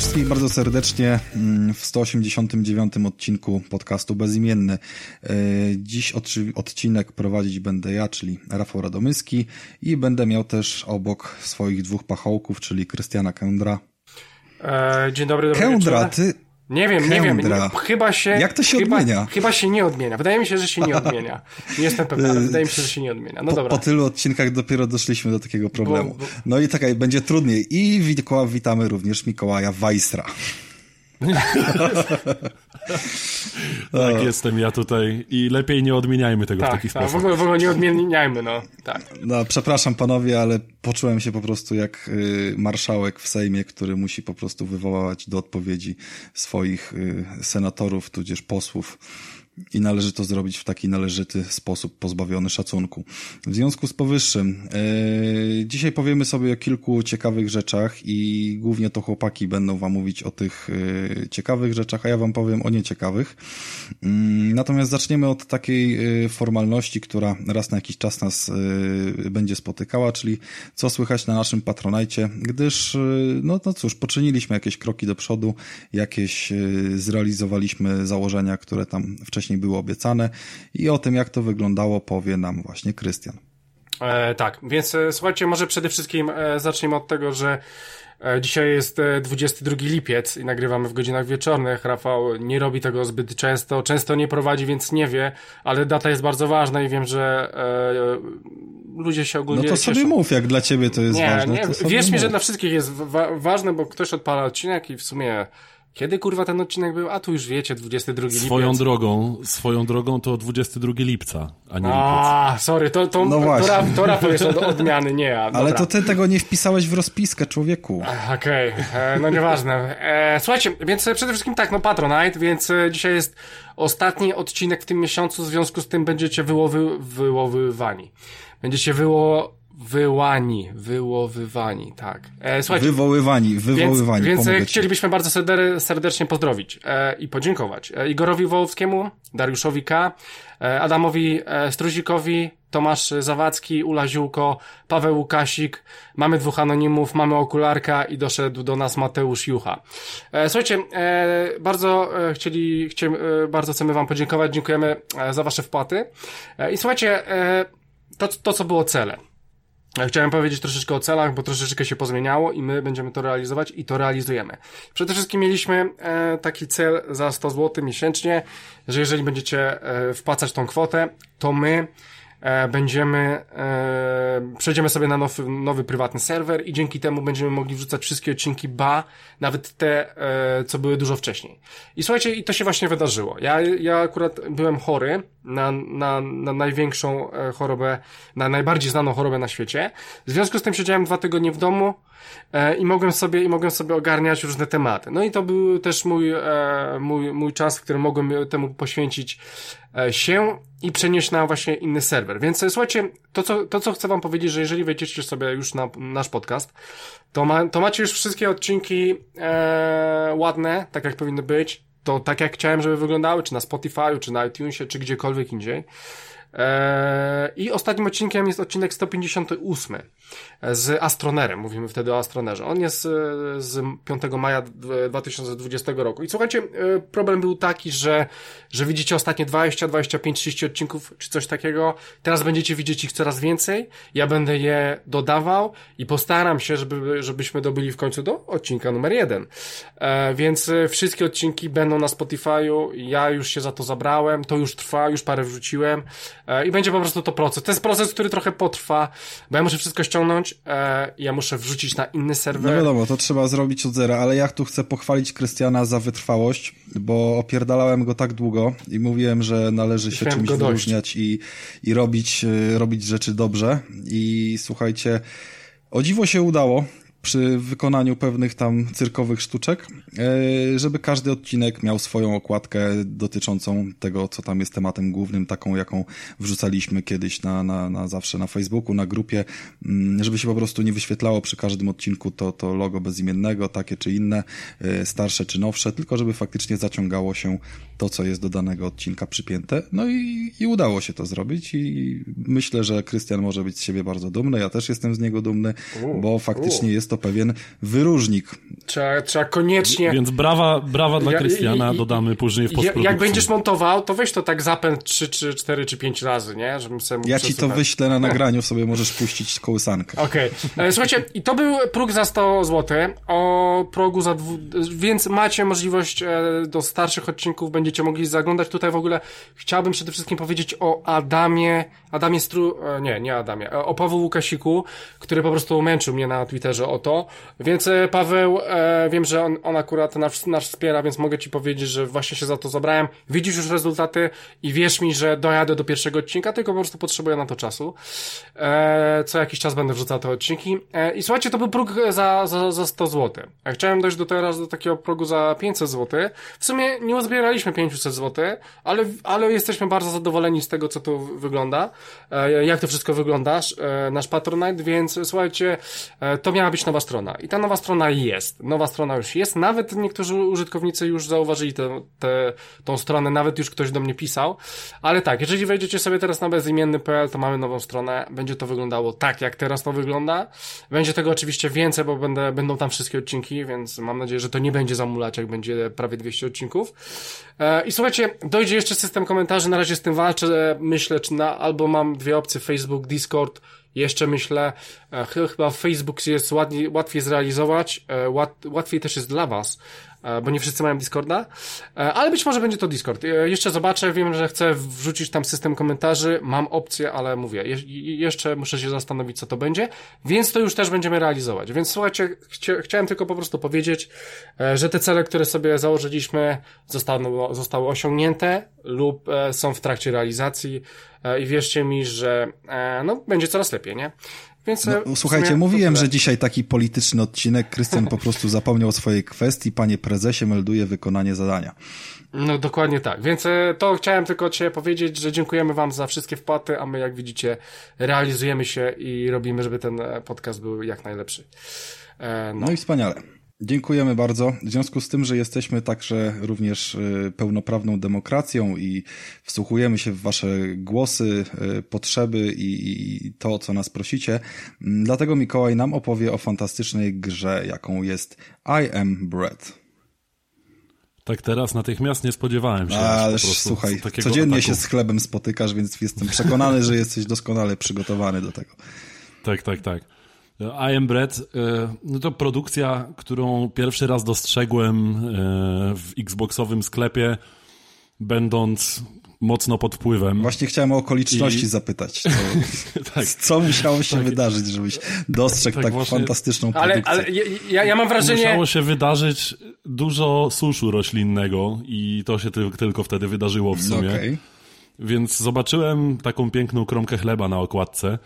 Wszystkich bardzo serdecznie mm, w 189 odcinku podcastu Bezimienny. E, dziś odcinek prowadzić będę ja, czyli Rafał Radomyski i będę miał też obok swoich dwóch pachołków, czyli Krystiana Kędra. E, dzień dobry, dobry Kędra, ty... Nie wiem, nie wiem. Nie, chyba się. Jak to się chyba, odmienia? Chyba się nie odmienia. Wydaje mi się, że się nie odmienia. Nie jestem pewien, ale wydaje mi się, że się nie odmienia. No po, dobra. Po tylu odcinkach dopiero doszliśmy do takiego problemu. Bo, bo... No i tak, będzie trudniej. I witamy również Mikołaja Weissra. tak, jestem ja tutaj i lepiej nie odmieniajmy tego tak, w taki tak, sposób. W ogóle, w ogóle nie odmieniajmy, no. Tak. No, przepraszam panowie, ale poczułem się po prostu jak y, marszałek w Sejmie, który musi po prostu wywołać do odpowiedzi swoich y, senatorów, tudzież posłów i należy to zrobić w taki należyty sposób, pozbawiony szacunku. W związku z powyższym, yy, dzisiaj powiemy sobie o kilku ciekawych rzeczach i głównie to chłopaki będą wam mówić o tych yy, ciekawych rzeczach, a ja wam powiem o nieciekawych. Yy, natomiast zaczniemy od takiej formalności, która raz na jakiś czas nas będzie spotykała, czyli co słychać na naszym patronajcie, gdyż, no, no cóż, poczyniliśmy jakieś kroki do przodu, jakieś zrealizowaliśmy założenia, które tam wcześniej wcześniej było obiecane i o tym, jak to wyglądało, powie nam właśnie Krystian. E, tak, więc e, słuchajcie, może przede wszystkim e, zacznijmy od tego, że e, Dzisiaj jest 22 e, lipiec i nagrywamy w godzinach wieczornych. Rafał nie robi tego zbyt często, często nie prowadzi, więc nie wie, ale data jest bardzo ważna i wiem, że e, ludzie się ogólnie. No to cieszą. sobie mów, jak dla ciebie to jest nie, ważne. Nie, wierz mi, że dla wszystkich jest wa ważne, bo ktoś odpala odcinek i w sumie kiedy kurwa ten odcinek był? A tu już wiecie, 22 lipiec. Swoją drogą, swoją drogą to 22 lipca, a nie lipiec. A, sorry, to, to, no to, to, to Rafał jest od odmiany, nie ja. Ale to ty tego nie wpisałeś w rozpiskę, człowieku. Okej, okay. E, no nieważne. E, słuchajcie, więc przede wszystkim tak, no Patronite, więc e, dzisiaj jest ostatni odcinek w tym miesiącu, w związku z tym będziecie wyłowy, wyłowywani. Będziecie wyło Wyłani, wyłowywani, tak. E, słuchajcie, wywoływani, wywoływani. Więc, więc chcielibyśmy bardzo serdecznie pozdrowić e, i podziękować e, Igorowi Wołowskiemu, Dariuszowi K., e, Adamowi e, Struzikowi, Tomasz Zawadzki, Ula Ziółko, Paweł Łukasik, mamy dwóch anonimów, mamy okularka i doszedł do nas Mateusz Jucha. E, słuchajcie, e, bardzo e, chcieli, chcieli e, bardzo chcemy wam podziękować, dziękujemy e, za wasze wpłaty. E, I słuchajcie, e, to, to co było celem. Chciałem powiedzieć troszeczkę o celach, bo troszeczkę się pozmieniało i my będziemy to realizować i to realizujemy. Przede wszystkim mieliśmy e, taki cel za 100 zł miesięcznie, że jeżeli będziecie e, wpłacać tą kwotę, to my będziemy, e, przejdziemy sobie na nowy, nowy prywatny serwer i dzięki temu będziemy mogli wrzucać wszystkie odcinki ba, nawet te, e, co były dużo wcześniej. I słuchajcie, i to się właśnie wydarzyło. Ja, ja akurat byłem chory na, na, na największą e, chorobę, na najbardziej znaną chorobę na świecie. W związku z tym siedziałem dwa tygodnie w domu, e, i mogłem sobie, i mogłem sobie ogarniać różne tematy. No i to był też mój, e, mój, mój czas, w którym mogłem temu poświęcić E, się i przenieść na właśnie inny serwer. Więc e, słuchajcie, to co, to co chcę wam powiedzieć, że jeżeli wejdziecie sobie już na nasz podcast, to, ma, to macie już wszystkie odcinki e, ładne, tak jak powinny być, to tak jak chciałem, żeby wyglądały, czy na Spotify, czy na iTunesie, czy gdziekolwiek indziej. E, I ostatnim odcinkiem jest odcinek 158 z Astronerem. Mówimy wtedy o Astronerze. On jest e, z 5 maja 2020 roku. I słuchajcie, e, problem był taki, że, że widzicie ostatnie 20, 25, 30 odcinków, czy coś takiego. Teraz będziecie widzieć ich coraz więcej. Ja będę je dodawał i postaram się, żeby, żebyśmy dobili w końcu do odcinka numer jeden. Więc wszystkie odcinki będą na Spotify'u. Ja już się za to zabrałem. To już trwa, już parę wrzuciłem. E, i będzie po prostu to proces. To jest proces, który trochę potrwa, bo ja muszę wszystko ściągnąć, e, ja muszę wrzucić na inny serwer. No wiadomo, to trzeba zrobić od zera, ale ja tu chcę pochwalić Krystiana za wytrwałość, bo opierdalałem go tak długo i mówiłem, że należy się czymś wyróżniać i, i robić, e, robić rzeczy dobrze i słuchajcie, o dziwo się udało przy wykonaniu pewnych tam cyrkowych sztuczek, e, żeby każdy odcinek miał swoją okładkę dotyczącą tego, co tam jest tematem głównym, taką jaką wrzucaliśmy kiedyś na, na, na zawsze na Facebooku, na grupie, mm, żeby się po prostu nie wyświetlało przy każdym odcinku to, to logo bezimiennego, takie czy inne, e, starsze czy nowsze, tylko żeby faktycznie zaciągało się to, co jest do danego odcinka przypięte. No i, i udało się to zrobić i myślę, że Krystian może być z siebie bardzo dumny, ja też jestem z niego dumny, bo faktycznie jest to pewien wyróżnik. Trzeba, trzeba koniecznie... Więc brawa, brawa dla Krystiana, dodamy później w postprodukcji. Jak będziesz montował, to weź to tak zapęd 3, 3, 4 czy 5 razy, nie? Żebym sobie Ja ci to wyślę na nagraniu, sobie możesz puścić kołysankę. Okej. Okay. Słuchajcie, i to był próg za 100 zł. O progu za... Dwu... Więc macie możliwość e, do starszych odcinków, będziecie mogli zaglądać. Tutaj w ogóle chciałbym przede wszystkim powiedzieć o Adamie, Adamie Stru... E, nie, nie Adamie, o Pawle Łukasiku, który po prostu męczył mnie na Twitterze o to. Więc Paweł e, wiem, że on, on akurat nas, nas wspiera, więc mogę ci powiedzieć, że właśnie się za to zabrałem. Widzisz już rezultaty i wierz mi, że dojadę do pierwszego odcinka, tylko po prostu potrzebuję na to czasu. E, co jakiś czas będę wrzucał te odcinki. E, I słuchajcie, to był próg za, za, za 100 zł. Chciałem dojść do teraz do takiego progu za 500 zł. W sumie nie uzbieraliśmy 500 zł, ale, ale jesteśmy bardzo zadowoleni z tego, co tu wygląda, e, jak to wszystko wygląda, e, nasz Patronite, więc słuchajcie, e, to miała być nowa strona. I ta nowa strona jest. Nowa strona już jest. Nawet niektórzy użytkownicy już zauważyli tę, tą stronę, nawet już ktoś do mnie pisał. Ale tak, jeżeli wejdziecie sobie teraz na bezimienny.pl, to mamy nową stronę. Będzie to wyglądało tak, jak teraz to wygląda. Będzie tego oczywiście więcej, bo będę, będą tam wszystkie odcinki, więc mam nadzieję, że to nie będzie zamulać, jak będzie prawie 200 odcinków. E, I słuchajcie, dojdzie jeszcze system komentarzy, na razie z tym walczę, myślę, czy na, albo mam dwie opcje, Facebook, Discord, jeszcze myślę, e, chyba Facebook jest ładniej, łatwiej zrealizować, e, łat, łatwiej też jest dla Was, bo nie wszyscy mają Discorda, ale być może będzie to Discord. Jeszcze zobaczę, wiem, że chcę wrzucić tam system komentarzy, mam opcję, ale mówię, je, jeszcze muszę się zastanowić, co to będzie, więc to już też będziemy realizować. Więc słuchajcie, chcia, chciałem tylko po prostu powiedzieć, że te cele, które sobie założyliśmy, zostały, zostały osiągnięte lub są w trakcie realizacji. E, i wierzcie mi, że e, no, będzie coraz lepiej, nie? Więc no, e, słuchajcie, mówiłem, że dzisiaj taki polityczny odcinek. Krystian po prostu zapomniał o swojej kwestii. Panie prezesie, melduje wykonanie zadania. No dokładnie tak. Więc to chciałem tylko dzisiaj powiedzieć, że dziękujemy Wam za wszystkie wpłaty, a my jak widzicie realizujemy się i robimy, żeby ten podcast był jak najlepszy. No, no i wspaniale. Dziękujemy bardzo. W związku z tym, że jesteśmy także również y, pełnoprawną demokracją i wsłuchujemy się w Wasze głosy, y, potrzeby i to, co nas prosicie, mm, dlatego Mikołaj nam opowie o fantastycznej grze, jaką jest I Am Bread. Tak teraz natychmiast nie spodziewałem się. Ależ słuchaj, codziennie ataku. się z chlebem spotykasz, więc jestem przekonany, że jesteś doskonale przygotowany do tego. Tak, tak, tak. I Am Bread e, no to produkcja, którą pierwszy raz dostrzegłem e, w Xboxowym sklepie, będąc mocno pod wpływem. Właśnie chciałem o okoliczności I... zapytać. To, tak. Co musiało się tak. wydarzyć, żebyś dostrzegł tak, tak właśnie... fantastyczną produkcję? Ale, ale ja, ja, mam wrażenie... Musiało się wydarzyć dużo suszu roślinnego i to się ty, tylko wtedy wydarzyło w sumie. Okay. Więc zobaczyłem taką piękną kromkę chleba na okładce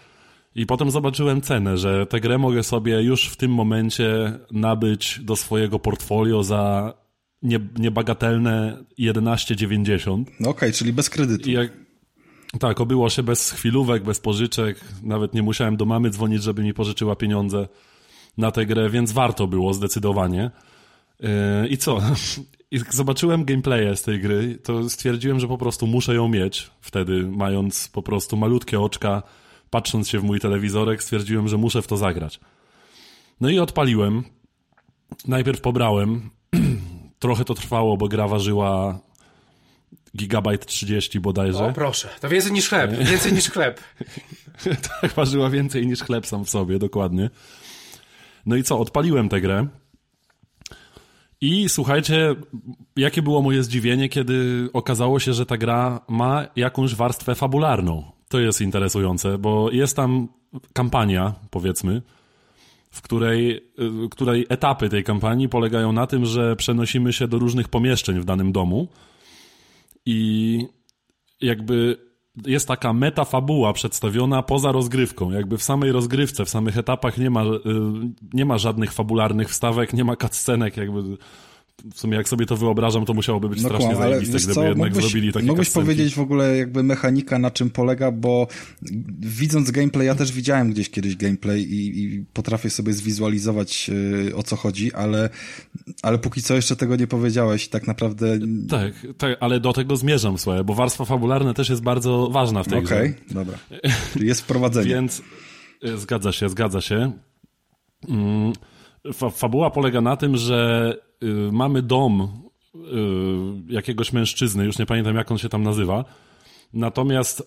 i potem zobaczyłem cenę, że tę grę mogę sobie już w tym momencie nabyć do swojego portfolio za nie, niebagatelne 11,90. No okej, okay, czyli bez kredytu. Jak, tak, obyło się bez chwilówek, bez pożyczek. Nawet nie musiałem do mamy dzwonić, żeby mi pożyczyła pieniądze na tę grę, więc warto było zdecydowanie. Yy, I co? I zobaczyłem gameplaye z tej gry, to stwierdziłem, że po prostu muszę ją mieć wtedy, mając po prostu malutkie oczka, patrząc się w mój telewizorek, stwierdziłem, że muszę w to zagrać. No i odpaliłem. Najpierw pobrałem. Trochę to trwało, bo gra ważyła gigabajt 30 bodajże. O proszę, to więcej niż chleb, więcej niż chleb. tak, ważyła więcej niż chleb sam w sobie, dokładnie. No i co, odpaliłem tę grę. I słuchajcie, jakie było moje zdziwienie, kiedy okazało się, że ta gra ma jakąś warstwę fabularną to jest interesujące, bo jest tam kampania, powiedzmy, w której, której etapy tej kampanii polegają na tym, że przenosimy się do różnych pomieszczeń w danym domu i jakby jest taka metafabuła przedstawiona poza rozgrywką. Jakby w samej rozgrywce, w samych etapach nie ma, y, nie ma żadnych fabularnych wstawek, nie ma cutscenek, jakby w sumie jak sobie to wyobrażam, to musiałoby być no strasznie kłam, zajebiste, gdyby co, jednak mógłbyś, zrobili takie Mógłbyś powiedzieć w ogóle jakby mechanika na czym polega, bo widząc gameplay, ja też widziałem gdzieś kiedyś gameplay i, i potrafię sobie zwizualizować yy, o co chodzi, ale, ale póki co jeszcze tego nie powiedziałeś tak naprawdę... Tak, tak, ale do tego zmierzam, słuchaj, bo warstwa fabularna też jest bardzo ważna w tej okay. Okej, dobra. Czyli jest wprowadzenie. Więc y, zgadza się, zgadza się. Mm. Fa fabuła polega na tym, że y, mamy dom y, jakiegoś mężczyzny, już nie pamiętam jak on się tam nazywa, natomiast y,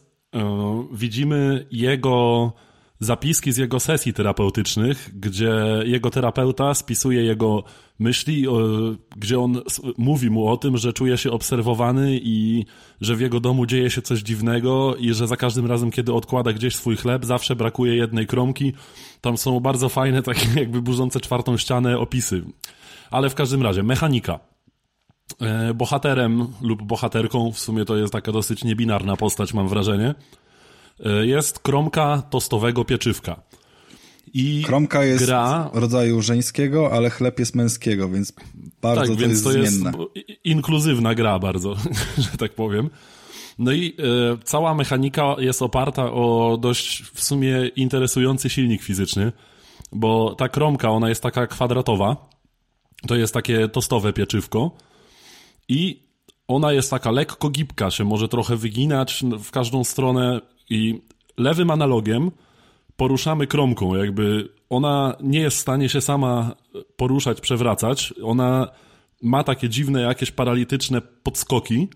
widzimy jego zapiski z jego sesji terapeutycznych, gdzie jego terapeuta spisuje jego myśli, gdzie on mówi mu o tym, że czuje się obserwowany i że w jego domu dzieje się coś dziwnego i że za każdym razem, kiedy odkłada gdzieś swój chleb, zawsze brakuje jednej kromki. Tam są bardzo fajne, takie jakby burzące czwartą ścianę opisy. Ale w każdym razie, mechanika. E, bohaterem lub bohaterką, w sumie to jest taka dosyć niebinarna postać, mam wrażenie, e, jest kromka tostowego pieczywka. I Kromka jest gra... rodzaju żeńskiego, ale chleb jest męskiego, więc bardzo tak, to więc jest to zmienne. jest inkluzywna gra bardzo, że tak powiem. No i e, cała mechanika jest oparta o dość w sumie interesujący silnik fizyczny, bo ta kromka, ona jest taka kwadratowa, to jest takie tostowe pieczywko i ona jest taka lekko gibka, się może trochę wyginać w każdą stronę i lewym analogiem poruszamy kromką, jakby ona nie jest w stanie się sama poruszać, przewracać, ona ma takie dziwne jakieś paralityczne podskoki,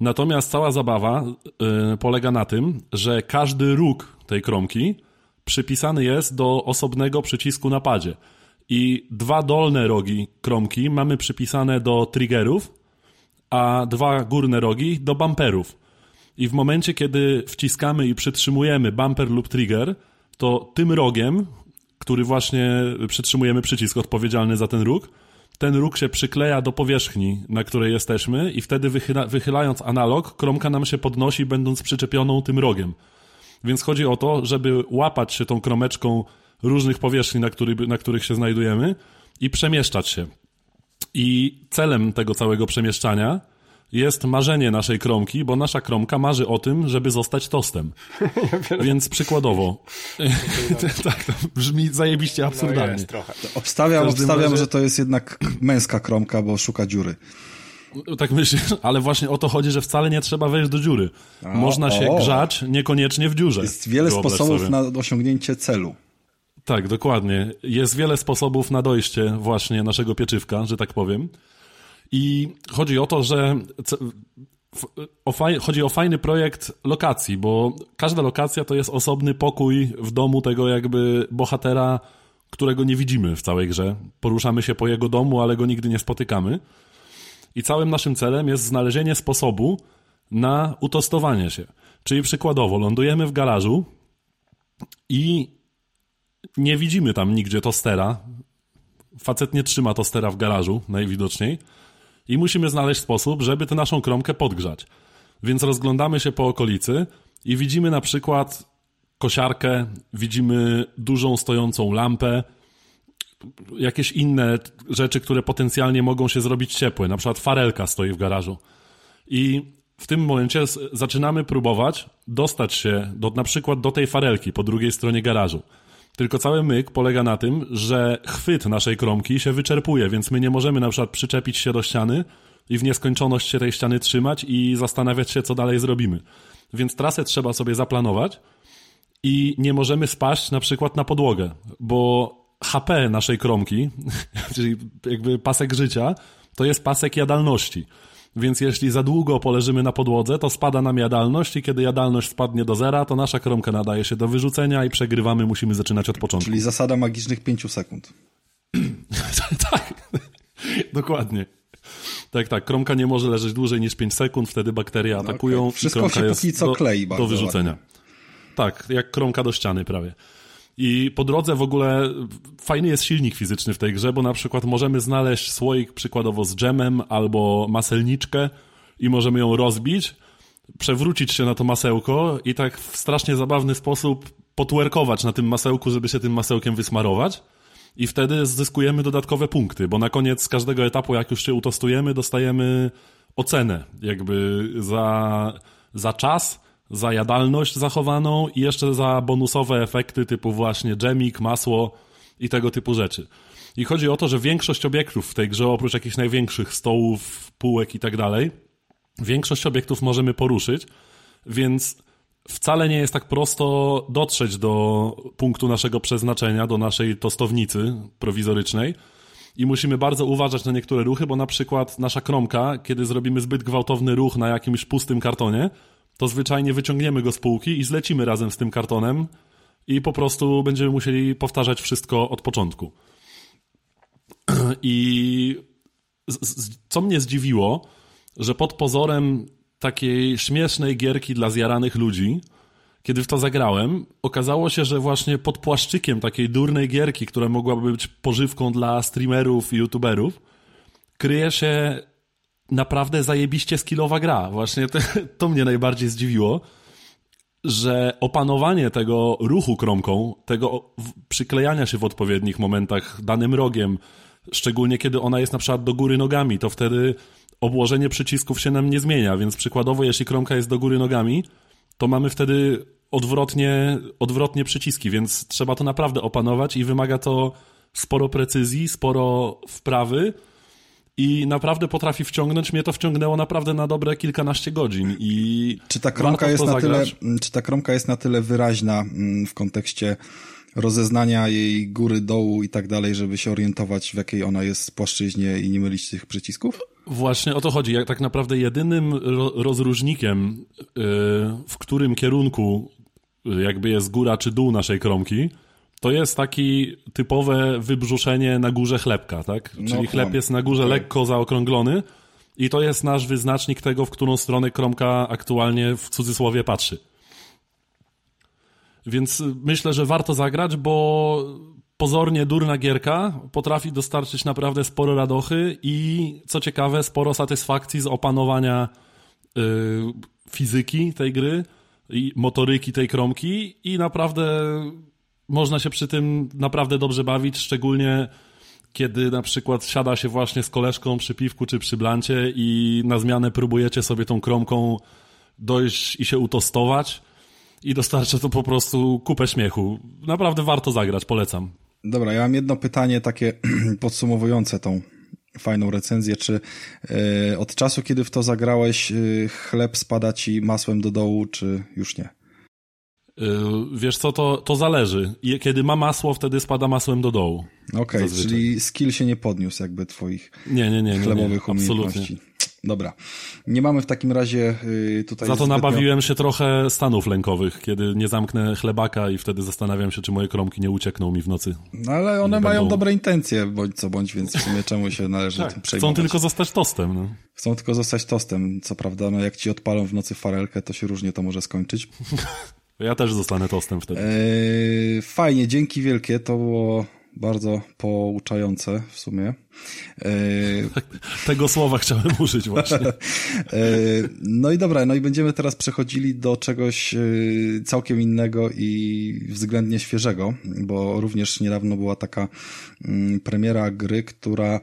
natomiast cała zabawa y, polega na tym, że każdy róg tej kromki przypisany jest do osobnego przycisku na padzie. I dwa dolne rogi kromki mamy przypisane do triggerów, a dwa górne rogi do bumperów. I w momencie, kiedy wciskamy i przytrzymujemy bumper lub trigger, to tym rogiem, który właśnie przytrzymujemy przycisk odpowiedzialny za ten róg, ten róg się przykleja do powierzchni, na której jesteśmy i wtedy wychyla, wychylając analog, kromka nam się podnosi, będąc przyczepioną tym rogiem. Więc chodzi o to, żeby łapać się tą kromeczką różnych powierzchni, na, który, na których się znajdujemy i przemieszczać się. I celem tego całego przemieszczania jest marzenie naszej kromki, bo nasza kromka marzy o tym, żeby zostać tostem. Więc przykładowo. tak, to brzmi zajebiście no absurdalnie. No trochę. Obstawiam, obstawiam razie... że to jest jednak męska kromka, bo szuka dziury. Tak myślisz, ale właśnie o to chodzi, że wcale nie trzeba wejść do dziury. O, Można się o. grzać niekoniecznie w dziurze. Jest wiele sposobów sobie. na osiągnięcie celu. Tak, dokładnie. Jest wiele sposobów na dojście właśnie naszego pieczywka, że tak powiem. I chodzi o to, że o faj, chodzi o fajny projekt lokacji, bo każda lokacja to jest osobny pokój w domu tego jakby bohatera, którego nie widzimy w całej grze. Poruszamy się po jego domu, ale go nigdy nie spotykamy. I całym naszym celem jest znalezienie sposobu na utostowanie się. Czyli przykładowo lądujemy w garażu i nie widzimy tam nigdzie tostera. Facet nie trzyma tostera w garażu, najwidoczniej i musimy znaleźć sposób, żeby tę naszą kromkę podgrzać. Więc rozglądamy się po okolicy i widzimy na przykład kosiarkę, widzimy dużą stojącą lampę, jakieś inne rzeczy, które potencjalnie mogą się zrobić ciepłe. Na przykład farelka stoi w garażu. I w tym momencie zaczynamy próbować dostać się do, na przykład do tej farelki po drugiej stronie garażu. Tylko cały myk polega na tym, że chwyt naszej kromki się wyczerpuje, więc my nie możemy na przykład przyczepić się do ściany i w nieskończoność się tej ściany trzymać i zastanawiać się, co dalej zrobimy. Więc trasę trzeba sobie zaplanować i nie możemy spaść na przykład na podłogę, bo HP naszej kromki, czyli jakby pasek życia, to jest pasek jadalności. Więc jeśli za długo poleżymy na podłodze, to spada nam jadalność i kiedy jadalność spadnie do zera, to nasza kromka nadaje się do wyrzucenia i przegrywamy, musimy zaczynać od początku. Czyli zasada magicznych 5 sekund. tak, dokładnie. Tak, tak. Kromka nie może leżeć dłużej niż 5 sekund, wtedy bakterie no atakują. Okay. Wszystko się póki co klei do, do wyrzucenia. Ładnie. Tak, jak kromka do ściany prawie. I po drodze w ogóle fajny jest silnik fizyczny w tej grze, bo na przykład możemy znaleźć słoik przykładowo z dżemem albo maselniczkę i możemy ją rozbić, przewrócić się na to masełko i tak w strasznie zabawny sposób potwerkować na tym masełku, żeby się tym masełkiem wysmarować. I wtedy zyskujemy dodatkowe punkty, bo na koniec każdego etapu, jak już się utostujemy, dostajemy ocenę jakby za, za czas, za jadalność zachowaną i jeszcze za bonusowe efekty typu właśnie dżemik, masło i tego typu rzeczy. I chodzi o to, że większość obiektów w tej grze, oprócz jakichś największych stołów, półek i tak dalej, większość obiektów możemy poruszyć, więc wcale nie jest tak prosto dotrzeć do punktu naszego przeznaczenia, do naszej tostownicy prowizorycznej. I musimy bardzo uważać na niektóre ruchy, bo na przykład nasza kromka, kiedy zrobimy zbyt gwałtowny ruch na jakimś pustym kartonie, to zwyczajnie wyciągniemy go z półki i zlecimy razem z tym kartonem i po prostu będziemy musieli powtarzać wszystko od początku. I co mnie zdziwiło, że pod pozorem takiej śmiesznej gierki dla zjaranych ludzi, kiedy w to zagrałem, okazało się, że właśnie pod płaszczykiem takiej durnej gierki, która mogłaby być pożywką dla streamerów i youtuberów, kryje się naprawdę zajebiście skillowa gra. Właśnie to, to mnie najbardziej zdziwiło, że opanowanie tego ruchu kromką, tego przyklejania się w odpowiednich momentach danym rogiem, szczególnie kiedy ona jest na przykład do góry nogami, to wtedy obłożenie przycisków się nam nie zmienia, więc przykładowo jeśli kromka jest do góry nogami, to mamy wtedy odwrotnie, odwrotnie przyciski, więc trzeba to naprawdę opanować i wymaga to sporo precyzji, sporo wprawy i naprawdę potrafi wciągnąć. Mnie to wciągnęło naprawdę na dobre kilkanaście godzin i czy ta kromka jest na tyle, czy ta kromka jest na tyle wyraźna mm, w kontekście rozeznania jej góry, dołu i tak dalej, żeby się orientować w jakiej ona jest płaszczyźnie i nie mylić tych przycisków? Właśnie o to chodzi. Jak tak naprawdę jedynym rozróżnikiem, y, w którym kierunku y, jakby jest góra czy dół naszej kromki, to jest taki typowe wybrzuszenie na górze chlebka, tak? No, Czyli chleb jest na górze okay. lekko zaokrąglony i to jest nasz wyznacznik tego, w którą stronę kromka aktualnie w cudzysłowie patrzy. Więc myślę, że warto zagrać, bo pozornie durna gierka potrafi dostarczyć naprawdę sporo radochy i co ciekawe, sporo satysfakcji z opanowania yy, fizyki tej gry i motoryki tej kromki i naprawdę można się przy tym naprawdę dobrze bawić, szczególnie kiedy na przykład siada się właśnie z koleżką przy piwku czy przy blancie i na zmianę próbujecie sobie tą kromką dojść i się utostować i dostarcza to po prostu kupę śmiechu. Naprawdę warto zagrać, polecam. Dobra, ja mam jedno pytanie takie podsumowujące tą fajną recenzję. Czy y, od czasu, kiedy w to zagrałeś, y, chleb spada ci masłem do dołu, czy już nie? Y, wiesz co, to, to zależy. Kiedy ma masło, wtedy spada masłem do dołu. Okej, okay, czyli skill się nie podniósł jakby twoich nie, nie, nie, chlebowych nie, nie, umiejętności. Dobra. Nie mamy w takim razie y, tutaj... Za to zbytnio... nabawiłem się trochę stanów lękowych, kiedy nie zamknę chlebaka i wtedy zastanawiam się, czy moje kromki nie uciekną mi w nocy. No ale one mają będą... dobre intencje, bądź co bądź, więc w sumie czemu się należy tak, tym przejmować. Chcą tylko zostać tostem. No. Chcą tylko zostać tostem, co prawda, no jak ci odpalą w nocy farelkę, to się różnie to może skończyć. Ja też zostanę tostem wtedy. Eee, fajnie, dzięki wielkie, to było bardzo pouczające w sumie. E, Tego słowa chciałem użyć właśnie. E, no i dobra, no i będziemy teraz przechodzili do czegoś e, całkiem innego i względnie świeżego, bo również niedawno była taka mm, premiera gry, która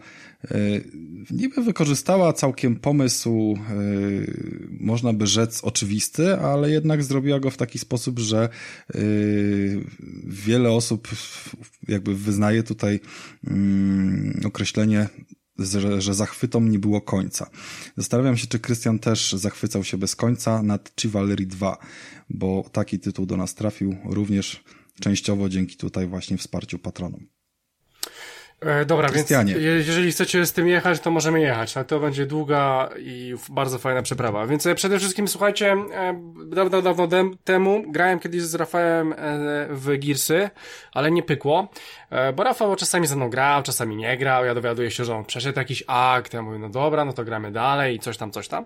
niby wykorzystała całkiem pomysł, można by rzec oczywisty, ale jednak zrobiła go w taki sposób, że wiele osób jakby wyznaje tutaj mm, określenie że, że zachwytom nie było końca. Zastanawiam się, czy Krystian też zachwycał się bez końca nad Chivalry 2, bo taki tytuł do nas trafił również częściowo dzięki tutaj właśnie wsparciu patronom. E, dobra, więc jeżeli chcecie z tym jechać, to możemy jechać. Ale to będzie długa i bardzo fajna przeprawa. Więc e, przede wszystkim słuchajcie, e, dawno, dawno temu grałem kiedyś z Rafałem e, w Gearsy, ale nie pykło. E, bo Rafał czasami ze mną grał, czasami nie grał, ja dowiaduję się, że on przeszedł jakiś akt, ja mówię, no dobra, no to gramy dalej i coś tam, coś tam.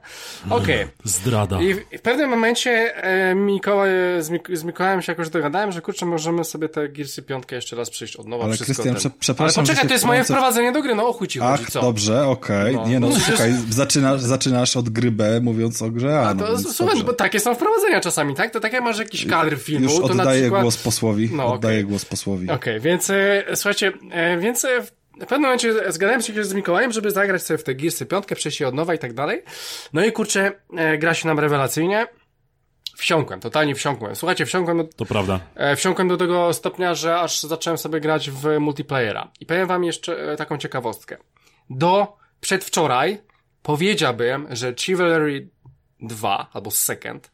Okej. Okay. Zdrada. I w, w pewnym momencie e, Mikołaj, z, Mik z Mikołajem się jakoś dogadałem, że kurczę, możemy sobie te Gearsy piątkę jeszcze raz przyjść od nowa. Ale Krystian, prze przepraszam, Ale poczekaj, to jest moje wprowadzenie do gry, no o chuj ci Ach, chodzi, co? dobrze, okej. No. Nie no, słuchaj, zaczynasz, zaczynasz od gry B, mówiąc o grze A. A to, no, słuchaj, bo takie są wprowadzenia czasami, tak? To takie masz jakiś kadr filmu, Już to oddaję przykład... głos posłowi, no, oddaję okay. głos posłowi. Okej, okay, więc e, słuchajcie, E, więc e, w pewnym momencie zgadałem się z Mikołajem, żeby zagrać sobie w tę Gearsy piątkę, przejść od nowa i tak dalej. No i kurczę, gra się nam rewelacyjnie. Wsiąkłem, totalnie wsiąkłem. Słuchajcie, wsiąkłem do, to prawda. wsiąkłem do tego stopnia, że aż zacząłem sobie grać w multiplayera. I powiem wam jeszcze taką ciekawostkę. Do przedwczoraj powiedziałbym, że Chivalry 2 albo Second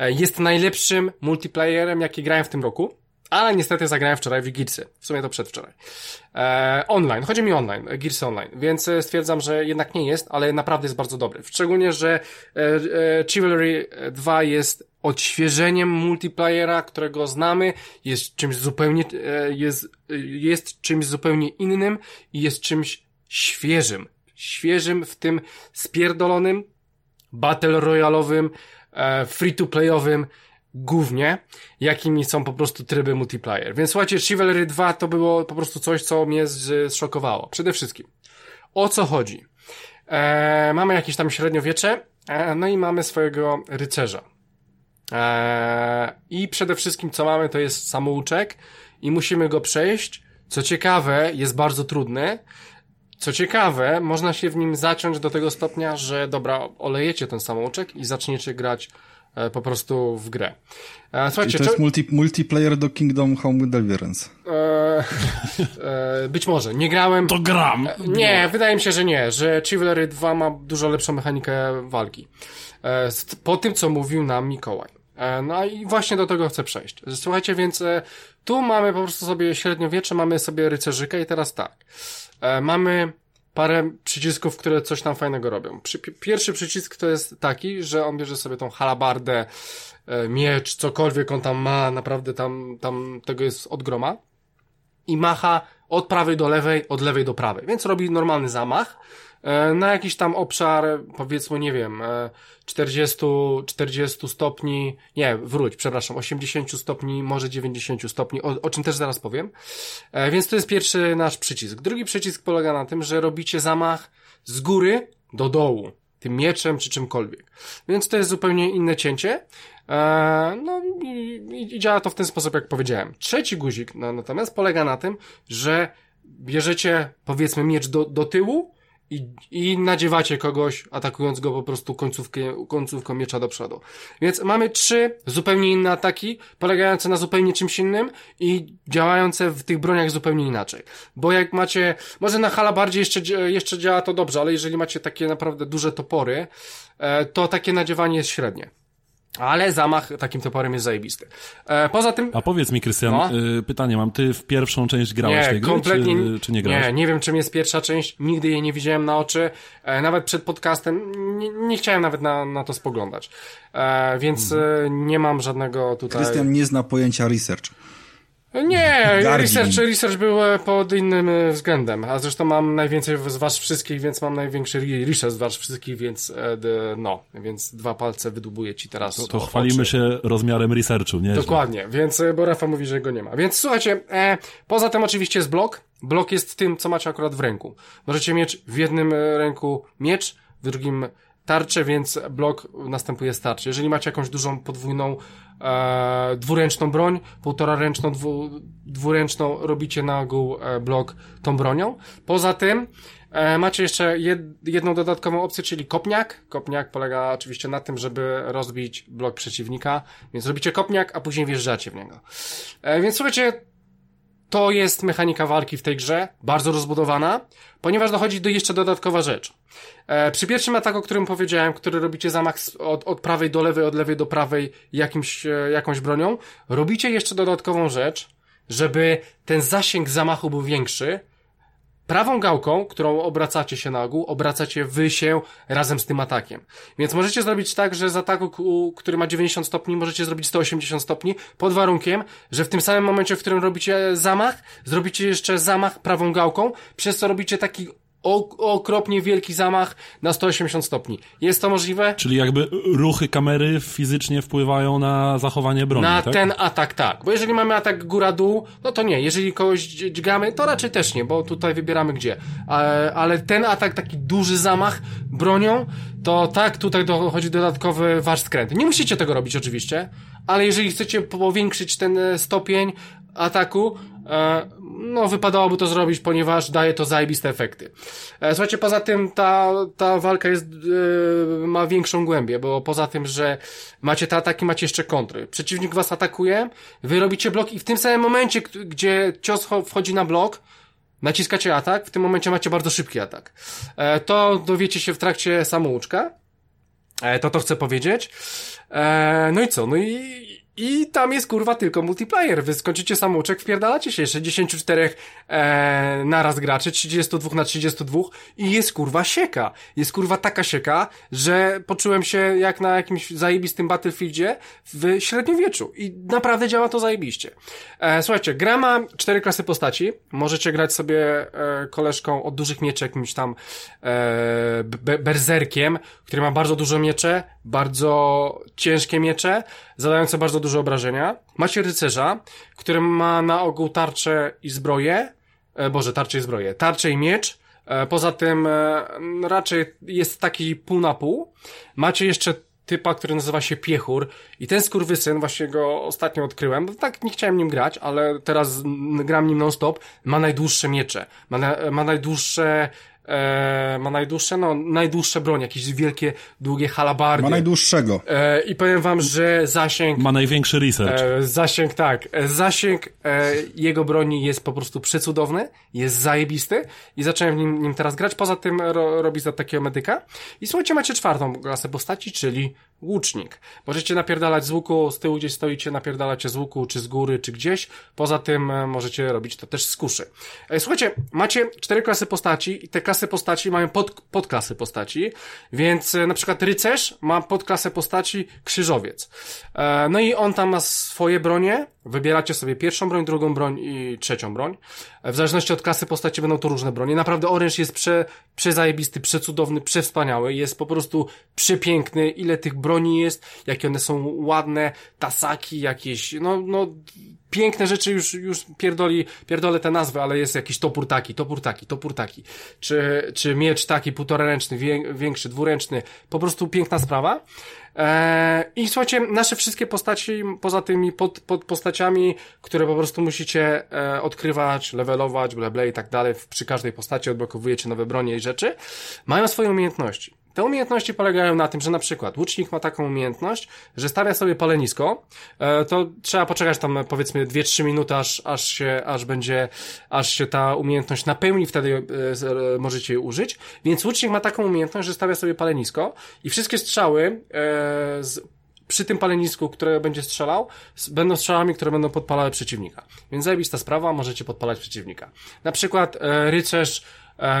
E, jest najlepszym multiplayerem, jaki grałem w tym roku. Ale niestety zagrałem wczoraj w Gearsy. W sumie to przedwczoraj. E, online. Chodzi mi online. Gearsy online. Więc e, stwierdzam, że jednak nie jest, ale naprawdę jest bardzo dobry. Szczególnie, że e, e, Chivalry 2 jest odświeżeniem multiplayera, którego znamy, jest czymś zupełnie, e, jest, jest czymś zupełnie innym i jest czymś świeżym. Świeżym w tym spierdolonym, battle royalowym, e, free-to-playowym głównie, jakimi są po prostu tryby multiplayer. Więc słuchajcie, Chivalry 2 to było po prostu coś, co mnie zszokowało. Przede wszystkim. O co chodzi? E, mamy jakieś tam średniowiecze, e, no i mamy swojego rycerza. E, I przede wszystkim co mamy to jest samouczek i musimy go przejść. Co ciekawe, jest bardzo trudny. Co ciekawe, można się w nim zaciąć do tego stopnia, że dobra, olejecie ten samouczek i zaczniecie grać po prostu w grę. E, słuchajcie, I to jest multi, multiplayer do Kingdom Home Deliverance. E, e, być może. Nie grałem. To gram. E, nie, wydaje mi się, że nie, że Chivalry 2 ma dużo lepszą mechanikę walki. E, po tym, co mówił nam Mikołaj. No i właśnie do tego chcę przejść. Słuchajcie, więc tu mamy po prostu sobie średniowiecze, mamy sobie rycerzykę i teraz tak. Mamy parę przycisków, które coś tam fajnego robią. Pierwszy przycisk to jest taki, że on bierze sobie tą halabardę, e, miecz, cokolwiek on tam ma, naprawdę tam, tam tego jest od groma i macha od prawej do lewej, od lewej do prawej. Więc robi normalny zamach na jakiś tam obszar, powiedzmy, nie wiem, 40, e, 40 stopni, nie, wróć, przepraszam, 80 stopni, może 90 stopni, o, o czym też zaraz powiem. E, więc to jest pierwszy nasz przycisk. Drugi przycisk polega na tym, że robicie zamach z góry do dołu tym mieczem czy czymkolwiek. Więc to jest zupełnie inne cięcie. no i, i, działa to w ten sposób, jak powiedziałem. Trzeci guzik no, natomiast polega na tym, że bierzecie powiedzmy miecz do, do tyłu i, i nadziewacie kogoś, atakując go po prostu końcówkę, końcówką miecza do przodu. Więc mamy trzy zupełnie inne ataki, polegające na zupełnie czymś innym i działające w tych broniach zupełnie inaczej. Bo jak macie, może na halabardzie jeszcze, jeszcze działa to dobrze, ale jeżeli macie takie naprawdę duże topory, e, to takie nadziewanie jest średnie. Ale zamach takim toporem jest zajebisty. E, poza tym... A powiedz mi, Krystian, no? y, pytanie mam. Ty w pierwszą część grałeś nie, tej gry, kompletnie, czy, czy nie grałeś? Nie, nie wiem czym jest pierwsza część. Nigdy jej nie widziałem na oczy. E, nawet przed podcastem nie, nie chciałem nawet na, na to spoglądać. E, więc mhm. nie mam żadnego tutaj... Krystian nie zna pojęcia research. Nie, research, research był e, pod innym e, względem, a zresztą mam najwięcej z was wszystkich, więc mam największy research z was wszystkich, więc e, no, więc dwa palce wydubuję ci teraz. To, to chwalimy się rozmiarem researchu, nie? Dokładnie, więc, bo Rafa mówi, że go nie ma. Więc słuchajcie, e, poza tym oczywiście jest blok. Blok jest tym, co macie akurat w ręku. Możecie mieć w jednym ręku miecz, w drugim tarczę, więc blok następuje starczy. Jeżeli macie jakąś dużą podwójną e, dwuręczną broń, półtora ręczną, dwu, dwuręczną, robicie na ogół e, blok tą bronią. Poza tym e, macie jeszcze jed, jedną dodatkową opcję, czyli kopniak. Kopniak polega oczywiście na tym, żeby rozbić blok przeciwnika, więc robicie kopniak, a później wjeżdżacie w niego. E, więc słuchajcie, to jest mechanika walki w tej grze, bardzo rozbudowana, ponieważ dochodzi do jeszcze dodatkowa rzecz. E, przy pierwszym ataku, o którym powiedziałem, który robicie zamach od, od prawej do lewej, od lewej do prawej jakimś, e, jakąś bronią, robicie jeszcze dodatkową rzecz, żeby ten zasięg zamachu był większy, prawą gałką, którą obracacie się na ogół, obracacie wy się razem z tym atakiem. Więc możecie zrobić tak, że z ataku, który ma 90 stopni, możecie zrobić 180 stopni, pod warunkiem, że w tym samym momencie, w którym robicie zamach, zrobicie jeszcze zamach prawą gałką, przez co robicie taki okropnie wielki zamach na 180 stopni. Jest to możliwe? Czyli jakby ruchy kamery fizycznie wpływają na zachowanie broni, Na tak? ten atak tak, bo jeżeli mamy atak góra-dół, no to nie. Jeżeli kogoś dźgamy, to raczej też nie, bo tutaj wybieramy gdzie. Ale, ten atak, taki duży zamach bronią, to tak, tutaj dochodzi dodatkowy wasz skręt. Nie musicie tego robić oczywiście, ale jeżeli chcecie powiększyć ten e, stopień ataku, no wypadałoby to zrobić, ponieważ daje to zajebiste efekty. E, słuchajcie, poza tym ta, ta walka jest, ma większą głębię, bo poza tym, że macie te ataki, macie jeszcze kontry. Przeciwnik was atakuje, wy robicie blok i w tym samym momencie, gdzie cios wchodzi na blok, naciskacie atak, w tym momencie macie bardzo szybki atak. To dowiecie się w trakcie samouczka. E, to to chcę powiedzieć. E, no i co? No i, i tam jest kurwa tylko multiplayer. Wy skończycie samouczek, wpierdalacie się 64 e, naraz graczy, 32 na 32 i jest kurwa sieka. Jest kurwa taka sieka, że poczułem się jak na jakimś zajebistym Battlefieldzie w średniowieczu. I naprawdę działa to zajebiście. E, słuchajcie, gra ma cztery klasy postaci. Możecie grać sobie e, koleżką od dużych mieczy, jakimś tam e, be berzerkiem, który ma bardzo dużo miecze, bardzo ciężkie miecze, zadające bardzo dużo obrażenia. Macie rycerza, który ma na ogół tarczę i zbroję, e, boże, tarczę i zbroję, tarczę i miecz, e, poza tym e, raczej jest taki pół na pół. Macie jeszcze typa, który nazywa się Piechur i ten skurwysyn, właśnie go ostatnio odkryłem, tak nie chciałem nim grać, ale teraz gram nim non-stop, ma najdłuższe miecze, ma, na, ma najdłuższe e, ma najdłuższe, no, najdłuższe broń, jakieś wielkie, długie halabardy. Ma najdłuższego. E, I powiem wam, że zasięg... Ma największy research. E, zasięg, tak. E, zasięg e, jego broni jest po prostu przecudowny, jest zajebisty i zacząłem nim, nim teraz grać. Poza tym ro, robi za takiego medyka. I słuchajcie, macie czwartą klasę postaci, czyli łucznik. Możecie napierdalać z łuku, z tyłu gdzieś stoicie, napierdalacie z łuku, czy z góry, czy gdzieś. Poza tym e, możecie robić to też z kuszy. E, słuchajcie, macie cztery klasy postaci i te klasy postaci mają pod, podklasy postaci, więc e, na przykład rycerz ma podklasę postaci krzyżowiec. No i on tam ma swoje bronie, wybieracie sobie pierwszą broń, drugą broń i trzecią broń. W zależności od klasy postaci będą to różne bronie. Naprawdę oręż jest prze, przezajebisty, przecudowny, przewspaniały, jest po prostu przepiękny, ile tych broni jest, jakie one są ładne, tasaki jakieś, no, no, piękne rzeczy już, już pierdoli, pierdolę te nazwy, ale jest jakiś topór taki, topór taki, topór taki, czy, czy miecz taki półtoraręczny, większy, dwuręczny, po prostu piękna sprawa. Eee, I słuchajcie, nasze wszystkie postaci, poza tymi pod, pod postaciami, które po prostu musicie e, odkrywać, levelować, bla bla i tak dalej, przy każdej postaci odblokowujecie nowe bronie i rzeczy, mają swoje umiejętności. Te umiejętności polegają na tym, że na przykład łucznik ma taką umiejętność, że stawia sobie palenisko, e, to trzeba poczekać tam powiedzmy 2-3 minuty, aż, aż się, aż będzie, aż się ta umiejętność napełni, wtedy e, możecie jej użyć. Więc łucznik ma taką umiejętność, że stawia sobie palenisko i wszystkie strzały e, z przy tym palenisku, które będzie strzelał, będą strzałami, które będą podpalały przeciwnika. Więc zajebista sprawa, możecie podpalać przeciwnika. Na przykład e, rycerz e,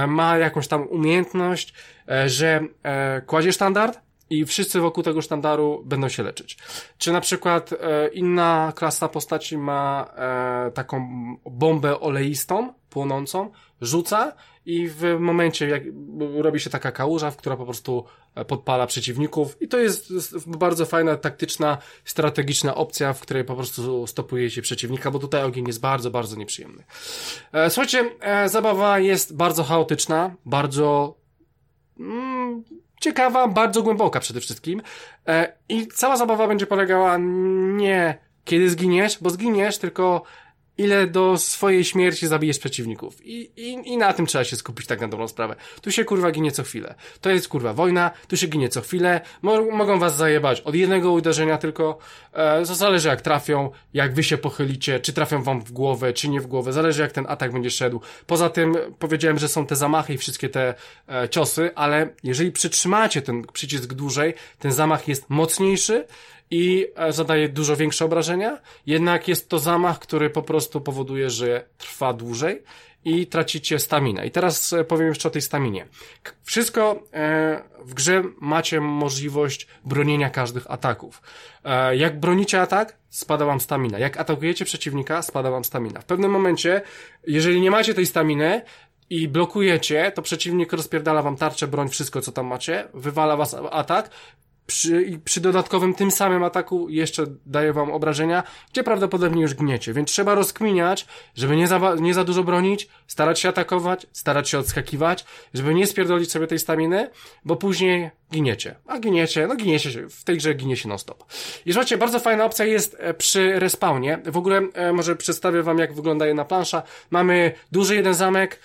ma jakąś tam umiejętność, e, że e, kładzie standard i wszyscy wokół tego sztandaru będą się leczyć. Czy na przykład e, inna klasa postaci ma e, taką bombę oleistą, płonącą, rzuca i w momencie, jak robi się taka kałuża, która po prostu e, podpala przeciwników i to jest bardzo fajna, taktyczna, strategiczna opcja, w której po prostu stopujecie przeciwnika, bo tutaj ogień jest bardzo, bardzo nieprzyjemny. E, słuchajcie, e, zabawa jest bardzo chaotyczna, bardzo mm, ciekawa, bardzo głęboka przede wszystkim i cała zabawa będzie polegała nie kiedy zginiesz, bo zginiesz, tylko ile do swojej śmierci zabijesz przeciwników. I, i, I na tym trzeba się skupić tak na dobrą sprawę. Tu się kurwa ginie co chwilę. To jest kurwa wojna, tu się ginie co chwilę. Mo mogą was zajebać od jednego uderzenia tylko. E, to zależy jak trafią, jak wy się pochylicie, czy trafią wam w głowę, czy nie w głowę. Zależy jak ten atak będzie szedł. Poza tym powiedziałem, że są te zamachy i wszystkie te e, ciosy, ale jeżeli przytrzymacie ten przycisk dłużej, ten zamach jest mocniejszy i e, zadaje dużo większe obrażenia, jednak jest to zamach, który po prostu powoduje, że trwa dłużej i tracicie staminę. I teraz e, powiem jeszcze o tej staminie. Wszystko e, w grze macie możliwość bronienia każdych ataków. Jak bronicie atak, spada wam stamina. Jak atakujecie przeciwnika, spada wam stamina. W pewnym momencie, jeżeli nie macie tej staminy, i blokujecie, to przeciwnik rozpierdala wam tarczę, broń, wszystko co tam macie, wywala was atak, przy, przy dodatkowym tym samym ataku jeszcze daje wam obrażenia, gdzie prawdopodobnie już gniecie, więc trzeba rozkminiać, żeby nie za, nie za dużo bronić, starać się atakować, starać się odskakiwać, żeby nie spierdolić sobie tej staminy, bo później giniecie. A giniecie, no giniecie się, w tej grze ginie się non-stop. I słuchajcie, bardzo fajna opcja jest e, przy respawnie. W ogóle e, może przedstawię wam, jak wygląda jedna plansza. Mamy duży jeden zamek,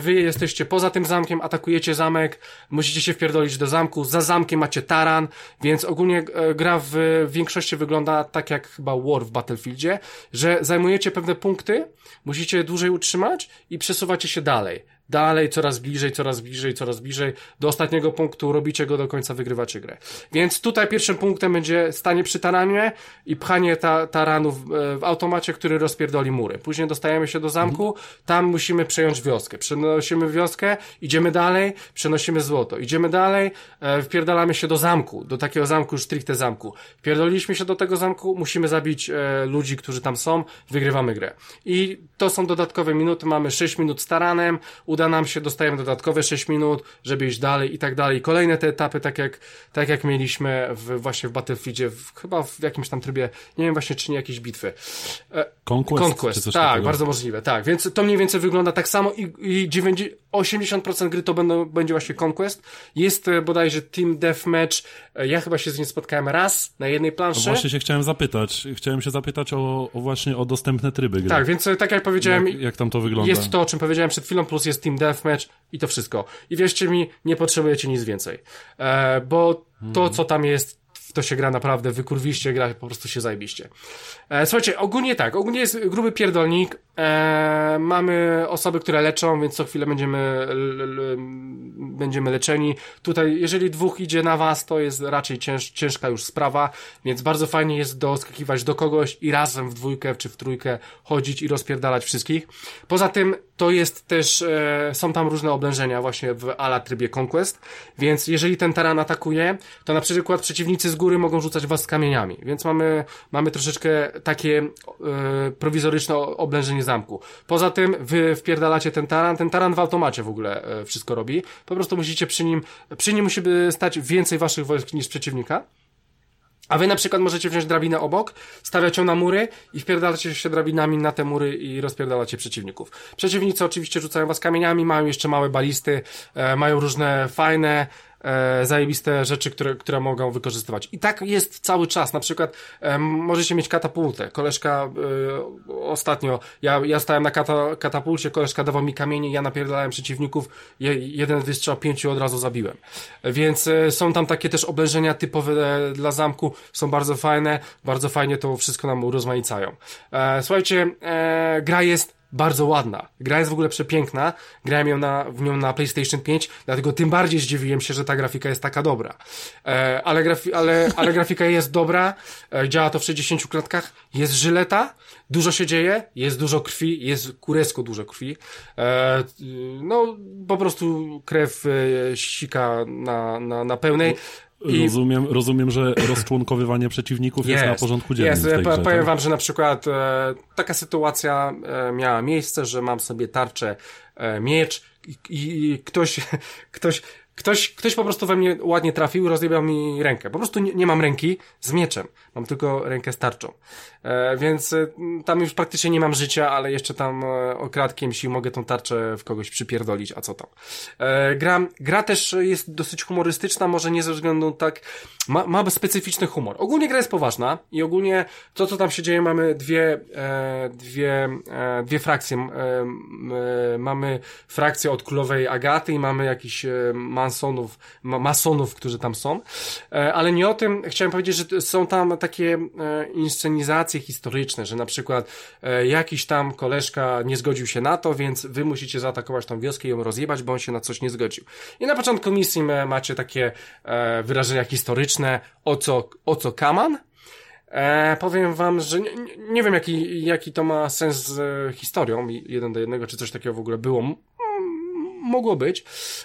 wy jesteście poza tym zamkiem, atakujecie zamek, musicie się wpierdolić do zamku, za zamkiem macie taran, więc ogólnie gra w większości wygląda tak jak chyba War w Battlefieldzie, że zajmujecie pewne punkty, musicie dłużej utrzymać i przesuwacie się dalej dalej, coraz bliżej, coraz bliżej, coraz bliżej do ostatniego punktu, robicie go do końca, wygrywacie grę. Więc tutaj pierwszym punktem będzie stanie przy taranie i pchanie ta, taranów e, w automacie, który rozpierdoli mury. Później dostajemy się do zamku, tam musimy przejąć wioskę. Przenosimy wioskę, idziemy dalej, przenosimy złoto. Idziemy dalej, e, wpierdalamy się do zamku, do takiego zamku, już stricte zamku. Wpierdoliliśmy się do tego zamku, musimy zabić e, ludzi, którzy tam są, wygrywamy grę. I to są dodatkowe minuty, mamy 6 minut z taranem, uda nam się, dostajemy dodatkowe 6 minut, żeby iść dalej i tak dalej. Kolejne te etapy, tak jak, tak jak mieliśmy w, właśnie w Battlefieldzie, w, chyba w jakimś tam trybie, nie wiem właśnie, czy nie jakieś bitwy. E, Conquest? Conquest, tak, takiego. bardzo możliwe, tak. Więc to mniej więcej wygląda tak samo i, i 90, 80% gry to będą, będzie właśnie Conquest. Jest e, bodajże Team Deathmatch, e, ja chyba się z nim spotkałem raz na jednej planszy. No właśnie się chciałem zapytać, chciałem się zapytać o, o właśnie o dostępne tryby gry. Tak, więc tak jak powiedziałem, jak, jak tam to wygląda? Jest to, o czym powiedziałem przed chwilą, plus jest Team Deathmatch i to wszystko. I wierzcie mi, nie potrzebujecie nic więcej. E, bo to, co tam jest, to się gra naprawdę wykurwiście, gra po prostu się zajebiście. E, słuchajcie, ogólnie tak, ogólnie jest gruby pierdolnik, e, mamy osoby, które leczą, więc co chwilę będziemy, będziemy leczeni. Tutaj, jeżeli dwóch idzie na was, to jest raczej cięż, ciężka już sprawa, więc bardzo fajnie jest doskakiwać do kogoś i razem w dwójkę czy w trójkę chodzić i rozpierdalać wszystkich. Poza tym, to jest też, e, są tam różne oblężenia właśnie w ala trybie Conquest, więc jeżeli ten taran atakuje, to na przykład przeciwnicy z góry mogą rzucać was kamieniami, więc mamy, mamy troszeczkę takie e, prowizoryczne oblężenie zamku. Poza tym wy wpierdalacie ten taran, ten taran w automacie w ogóle e, wszystko robi, po prostu musicie przy nim, przy nim musi stać więcej waszych wojsk niż przeciwnika, a wy na przykład możecie wziąć drabinę obok, stawiać ją na mury i wpierdalacie się drabinami na te mury i rozpierdalacie przeciwników. Przeciwnicy oczywiście rzucają was kamieniami, mają jeszcze małe balisty, e, mają różne fajne e, zajebiste rzeczy, które, które mogą wykorzystywać. I tak jest cały czas. Na przykład e, możecie mieć katapultę. Koleżka e, ostatnio, ja, ja stałem na kata, katapulcie, koleżka dawał mi kamienie, ja napierdalałem przeciwników, je, jeden wystrzał, pięciu od razu zabiłem. Więc e, są tam takie też oblężenia typowe e, dla zamku, są bardzo fajne, bardzo fajnie to wszystko nam urozmaicają. E, słuchajcie, e, gra jest bardzo ładna. Gra jest w ogóle przepiękna. Grałem ją na, w nią na PlayStation 5, dlatego tym bardziej zdziwiłem się, że ta grafika jest taka dobra. E, ale, grafi ale, ale grafika jest dobra, e, działa to w 60 klatkach, jest żyleta, dużo się dzieje, jest dużo krwi, jest kuresko dużo krwi. E, no, po prostu krew e, sika na, na, na pełnej. I... Rozumiem, rozumiem, że rozczłonkowywanie przeciwników jest, jest na porządku dziennym. Jest. Grze, Powiem tak? wam, że na przykład e, taka sytuacja e, miała miejsce, że mam sobie tarczę, e, miecz i, i, ktoś, ktoś Ktoś, ktoś po prostu we mnie ładnie trafił, rozjebał mi rękę. Po prostu nie, nie mam ręki z mieczem. Mam tylko rękę starczą. E, więc e, tam już praktycznie nie mam życia, ale jeszcze tam e, okradkiem sił mogę tą tarczę w kogoś przypierdolić, a co tam. E, gra, gra też jest dosyć humorystyczna, może nie ze względu tak, ma, ma specyficzny humor. Ogólnie gra jest poważna i ogólnie to, co tam się dzieje, mamy dwie, e, dwie, e, dwie frakcje. E, e, mamy frakcję od królowej Agaty i mamy jakiś e, masonów, ma, masonów, którzy tam są. E, ale nie o tym chciałem powiedzieć, że są tam takie e, inscenizacje historyczne, że na przykład e, jakiś tam koleżka nie zgodził się na to, więc wy musicie zaatakować tą wioskę i ją rozjebać, bo on się na coś nie zgodził. I na początku misji macie takie e, wyrażenia historyczne, o co, o co kaman, E, powiem wam, że nie, nie, wiem jaki, jaki to ma sens z historią, jeden do jednego, czy coś takiego w ogóle było mogło być,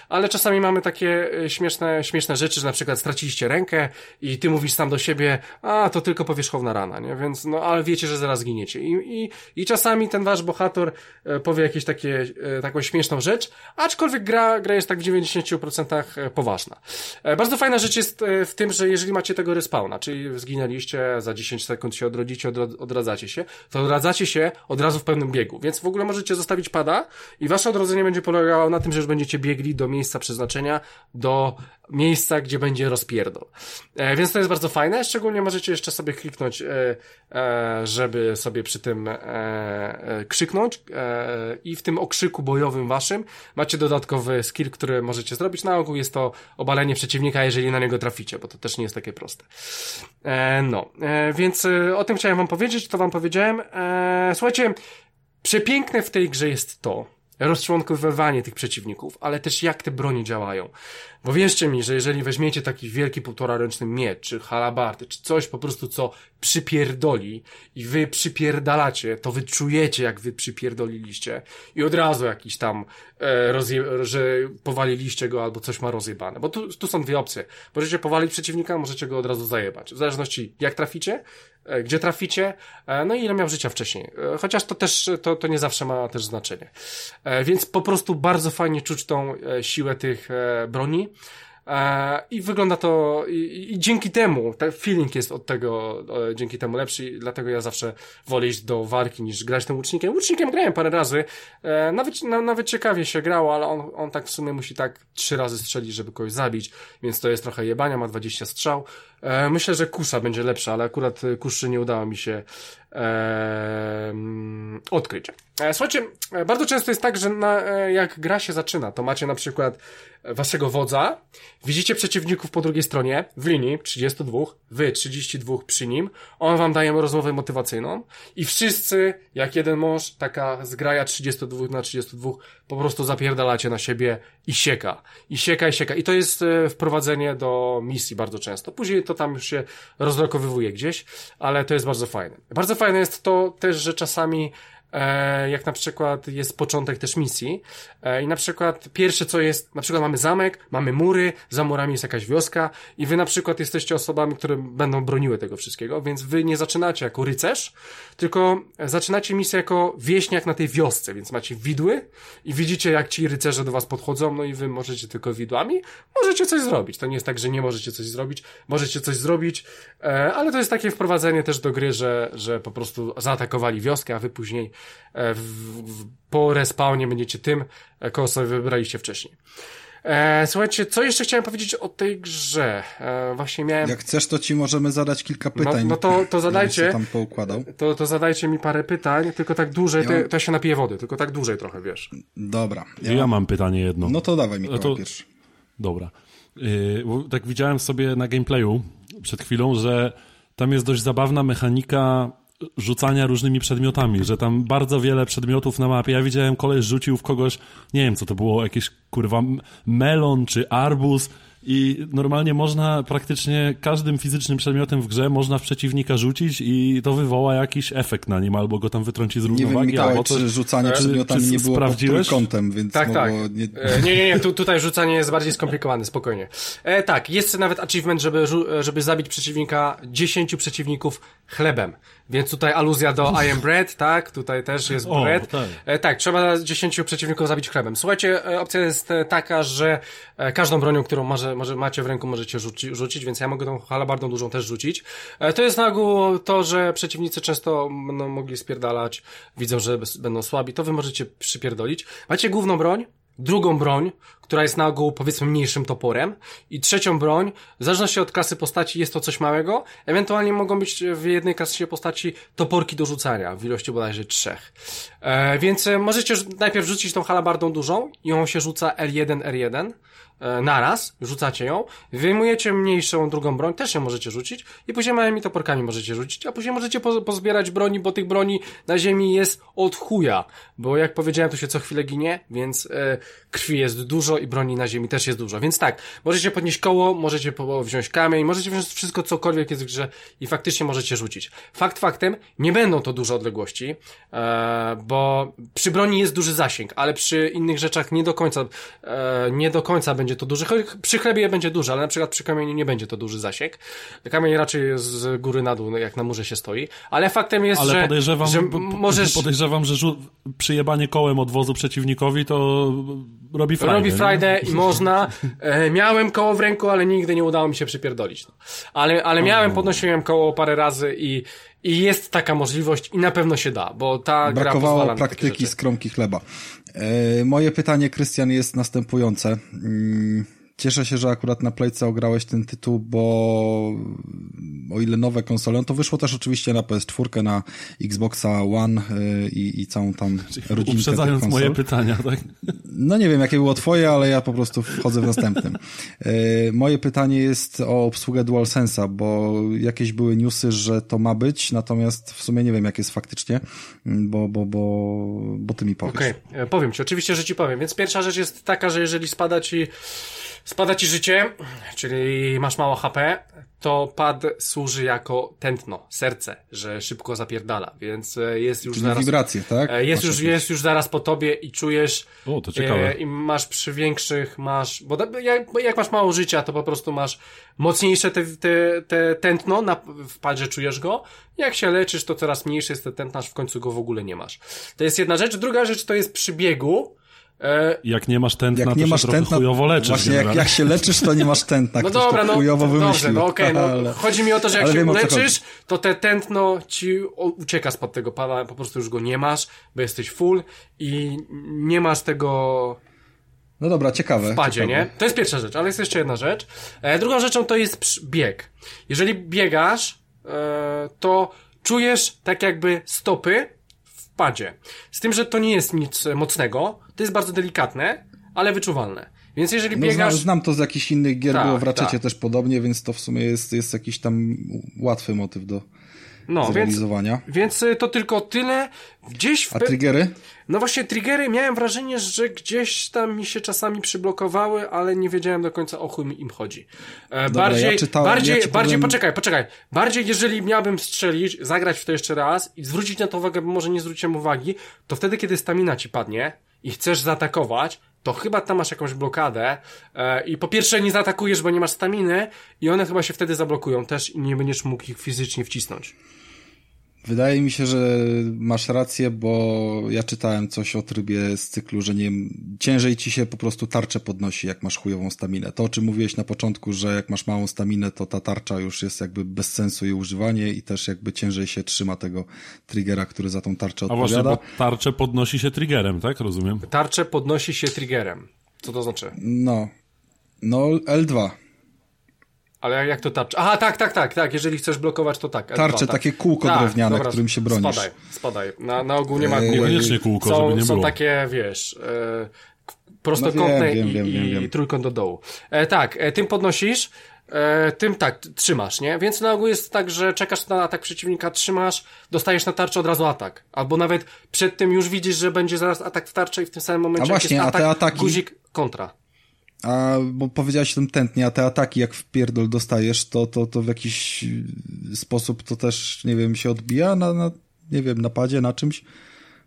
ale czasami mamy takie e, śmieszne, śmieszne rzeczy, że na przykład straciliście rękę i ty mówisz sam do siebie, a to tylko powierzchowna rana, nie? Więc, no, ale wiecie, że zaraz giniecie. I, i, i czasami ten wasz bohater e, powie jakieś takie, e, taką śmieszną rzecz, aczkolwiek gra, gra jest tak w 90% poważna. Bardzo fajna rzecz jest w tym, że jeżeli macie tego respawna, czyli zginęliście, za 10 sekund się odrodzicie, odradzacie się, to odradzacie się od razu w pełnym biegu, więc w ogóle możecie zostawić pada i wasze odrodzenie będzie polegało na tym, że już będziecie biegli do miejsca przeznaczenia, do miejsca, gdzie będzie rozpierdol. E, więc to jest bardzo fajne, szczególnie możecie jeszcze sobie kliknąć, e, e, żeby sobie przy tym e, e, krzyknąć e, i w tym okrzyku bojowym waszym macie dodatkowy skill, który możecie zrobić. Na ogół jest to obalenie przeciwnika, jeżeli na niego traficie, bo to też nie jest takie proste. no, więc o tym chciałem wam powiedzieć, to wam powiedziałem. słuchajcie, przepiękne w tej grze jest to, rozczłonkowywanie tych przeciwników, ale też jak te broni działają. Bo wierzcie mi, że jeżeli weźmiecie taki wielki półtora ręczny miecz, czy halabardy, czy coś po prostu, co przypierdoli i wy przypierdalacie, to wy czujecie, jak wy przypierdoliliście i od razu jakiś tam, e, rozje- że powaliliście go albo coś ma rozjebane. Bo tu, tu są dwie opcje. Możecie powalić przeciwnika, możecie go od razu zajebać. W zależności jak traficie, gdzie traficie, e, no i ile miał życia wcześniej. E, chociaż to też, to, to nie zawsze ma też znaczenie. E, więc po prostu bardzo fajnie czuć tą e, siłę tych e, broni. E, I wygląda to, i, i dzięki temu, ten feeling jest od tego, e, dzięki temu lepszy, dlatego ja zawsze wolę iść do walki niż grać tym łucznikiem. Łucznikiem grałem parę razy, e, nawet, na, nawet ciekawie się grało, ale on, on tak w sumie musi tak trzy razy strzelić, żeby kogoś zabić, więc to jest trochę jebania, ma 20 strzał. E, myślę, że kusza będzie lepsza, ale akurat e, kuszy nie udało mi się e, mm, odkryć. E, słuchajcie, bardzo często jest tak, że na, jak gra się zaczyna, to macie na przykład waszego wodza, widzicie przeciwników po drugiej stronie, w linii 32, wy 32 przy nim, on wam daje rozmowę motywacyjną i wszyscy, jak jeden mąż, taka zgraja 32 na 32, po prostu zapierdalacie na siebie i sieka. I sieka, i sieka. I to jest wprowadzenie do misji bardzo często. Później to tam już się rozrokowywuje gdzieś, ale to jest bardzo fajne. Bardzo fajne jest to też, że czasami jak na przykład jest początek też misji. E, i na przykład pierwsze co jest, na przykład mamy zamek, mamy mury, za murami jest jakaś wioska i wy na przykład jesteście osobami, które będą broniły tego wszystkiego, więc wy nie zaczynacie jako rycerz, tylko zaczynacie misję jako wieśniak na tej wiosce, więc macie widły i widzicie jak ci rycerze do was podchodzą, no i wy możecie tylko widłami, możecie coś zrobić, to nie jest tak, że nie możecie coś zrobić, możecie coś zrobić, e, ale to jest takie wprowadzenie też do gry, że, że po prostu zaatakowali wioskę, a wy później e, w, w, po respawnie będziecie tym, e, kogo sobie wybraliście wcześniej. E, słuchajcie, co jeszcze chciałem powiedzieć o tej grze? E, właśnie miałem... Jak chcesz, to ci możemy zadać kilka No, pytań. no to, to zadajcie. tam poukładał. To, to zadajcie mi parę pytań, tylko tak dłużej, Ja to, mam- to ja się napiję wody, tylko tak dłużej trochę, wiesz. Dobra. Ja, ja mam pytanie jedno. No to dawaj, Mikołaj, to- pierwszy. Dobra. Yy, tak widziałem sobie na gameplayu przed chwilą, że tam jest dość zabawna mechanika rzucania różnymi przedmiotami, że tam bardzo wiele przedmiotów na mapie. Ja widziałem, koleś rzucił w kogoś, nie wiem co to było, jakiś kurwa melon czy arbuz i normalnie można praktycznie każdym fizycznym przedmiotem w grze można w przeciwnika rzucić i to wywoła jakiś efekt na nim, albo go tam wytrąci z Nie wiem, równowagi, Mikołaj, albo coś. czy rzucanie przedmiotami czy nie było pod trójkątem, więc Tak, tak. Nie... E, nie, nie, nie, tu, tutaj rzucanie jest bardziej skomplikowane, spokojnie. E, tak, jest nawet achievement, żeby, e, żeby zabić przeciwnika, 10 przeciwników chlebem. Więc tutaj aluzja do I am bread, tak? Tutaj też jest O, bread. tak. E, tak, trzeba 10 przeciwników zabić chlebem. Słuchajcie, e, opcja jest taka, że każdą bronią, którą może, może macie w ręku, możecie rzuci, rzucić, więc ja mogę tą halabardą dużą też rzucić. E, to jest na ogół to, że przeciwnicy często będą mogli spierdalać, widzą, że będą słabi, to wy możecie przypierdolić. Macie główną broń, drugą broń, która jest na ogół powiedzmy mniejszym toporem i trzecią broń, w zależności od klasy postaci jest to coś małego, ewentualnie mogą być w jednej klasie postaci toporki do rzucania w ilości bodajże trzech. E, więc e, możecie najpierw rzucić tą halabardą dużą, ją się rzuca L1, R1 e, naraz, rzucacie ją, wyjmujecie mniejszą drugą broń, też ją możecie rzucić i później małymi toporkami możecie rzucić, a później możecie po, pozbierać broni, bo tych broni na ziemi jest od chuja, bo jak powiedziałem, to się co chwilę ginie, więc e, krwi jest dużo i broni na ziemi też jest dużo, więc tak, możecie podnieść koło, możecie wziąć kamień, możecie wziąć wszystko, cokolwiek jest w grze i faktycznie możecie rzucić. Fakt faktem, nie będą to duże odległości, e, bo przy broni jest duży zasięg, ale przy innych rzeczach nie do końca, e, nie do końca będzie to duży. Przy chlebie będzie duży, ale na przykład przy kamieniu nie będzie to duży zasięg. Kamień raczej jest z góry na dół, jak na murze się stoi, ale faktem jest, Ale że, podejrzewam, że możesz... podejrzewam, że rzu- przyjebanie kołem od wozu przeciwnikowi to robi frajdę. Robi frajdę i można. E, miałem koło w ręku, ale nigdy nie udało mi się przypierdolić. No. Ale, ale miałem, podnosiłem koło parę razy i, i jest taka możliwość i na pewno się da, bo ta gra pozwala Brakowało na takie praktyki rzeczy. z kromki chleba. E, moje pytanie, Krystian, jest następujące. Mm, Cieszę się, że akurat na Playce ograłeś ten tytuł, bo o ile nowe konsole, no to wyszło też oczywiście na PS4, na Xboxa One e, i, i całą tam rodzinkę tych Uprzedzając konsol. moje pytania, tak? No nie wiem, jakie było twoje, ale ja po prostu wchodzę w następnym. E, moje pytanie jest o obsługę DualSense'a, bo jakieś były newsy, że to ma być, natomiast w sumie nie wiem, jak jest faktycznie, bo, bo, bo, bo ty mi powiesz. Okej, okay. powiem ci, oczywiście, że ci powiem. Więc pierwsza rzecz jest taka, że jeżeli spada ci spada ci życie, czyli masz mało HP, to pad służy jako tętno, serce, że szybko zapierdala, więc e, jest już czyli zaraz... wibracje, tak? E, jest już, jest już zaraz po tobie i czujesz... O, to ciekawe. E, I masz przy większych, masz... Bo jak, jak masz mało życia, to po prostu masz mocniejsze te, te, te tętno, na, w padzie czujesz go. Jak się leczysz, to coraz mniejszy jest ten tętno, aż w końcu go w ogóle nie masz. To jest jedna rzecz. Druga rzecz to jest przy biegu, jak nie masz tętna, jak nie to masz się tętna, chujowo leczysz. Właśnie, jak, jak, się leczysz, to nie masz tętna. No dobra, no, chujowo dobrze, no okej, okay, no, ale, chodzi mi o to, że jak się leczysz, to te tętno ci ucieka spod tego pada, po prostu już go nie masz, bo jesteś full i nie masz tego... No dobra, ciekawe. W padzie, ciekawe. nie? To jest pierwsza rzecz, ale jest jeszcze jedna rzecz. E, drugą rzeczą to jest bieg. Jeżeli biegasz, e, to czujesz tak jakby stopy padzie. Z tym, że to nie jest nic mocnego, to jest bardzo delikatne, ale wyczuwalne. Więc jeżeli biegasz... No, znam, znam to z jakichś innych gier, tak, było w Ratchetie tak. też podobnie, więc to w sumie jest, jest jakiś tam łatwy motyw do no, zrealizowania. Więc, więc y, to tylko tyle. Gdzieś w... A triggery? No właśnie, triggery miałem wrażenie, że gdzieś tam mi się czasami przyblokowały, ale nie wiedziałem do końca o chuj im chodzi. E, Dobra, bardziej, ja czytałem, bardziej, ja bardziej, poczekaj, poczekaj. Bardziej, jeżeli miałbym strzelić, zagrać w to jeszcze raz i zwrócić na to uwagę, bo może nie zwróciłem uwagi, to wtedy, kiedy stamina ci padnie i chcesz zaatakować, to chyba tam masz jakąś blokadę e, i po pierwsze nie zaatakujesz, bo nie masz staminy i one chyba się wtedy zablokują też i nie będziesz mógł ich fizycznie wcisnąć. Wydaje mi się, że masz rację, bo ja czytałem coś o trybie z cyklu, że nie ciężej ci się po prostu tarczę podnosi, jak masz chujową staminę. To, o czym mówiłeś na początku, że jak masz małą staminę, to ta tarcza już jest jakby bez sensu jej używanie i też jakby ciężej się trzyma tego triggera, który za tą tarczę odpowiada. A właśnie, bo tarczę podnosi się triggerem, tak? Rozumiem. Tarczę podnosi się triggerem. Co to znaczy? No. No, L2. Ale jak to tarcza? Aha, tak, tak, tak, tak. Jeżeli chcesz blokować, to tak. Tarcze, tak. takie kółko tak, drewniane, dobra, którym się bronisz. Spadaj, spadaj. Na, na ogół nie ma eee, Niekoniecznie kółko, są, żeby nie są było. takie, wiesz, e, prostokątne no wiem, wiem, i, wiem, i trójkąt do dołu. E, tak, e, tym podnosisz, e, tym tak, trzymasz, nie? Więc na ogół jest tak, że czekasz na atak przeciwnika, trzymasz, dostajesz na tarczę od razu atak. Albo nawet przed tym już widzisz, że będzie zaraz atak w tarczę i w tym samym momencie a właśnie, jest atak, a te ataki... guzik, kontra. A, bo powiedziałeś o tym tętnie, a te ataki jak w pierdol dostajesz, to, to, to w jakiś sposób to też, nie wiem, się odbija na, na nie wiem, napadzie, na czymś?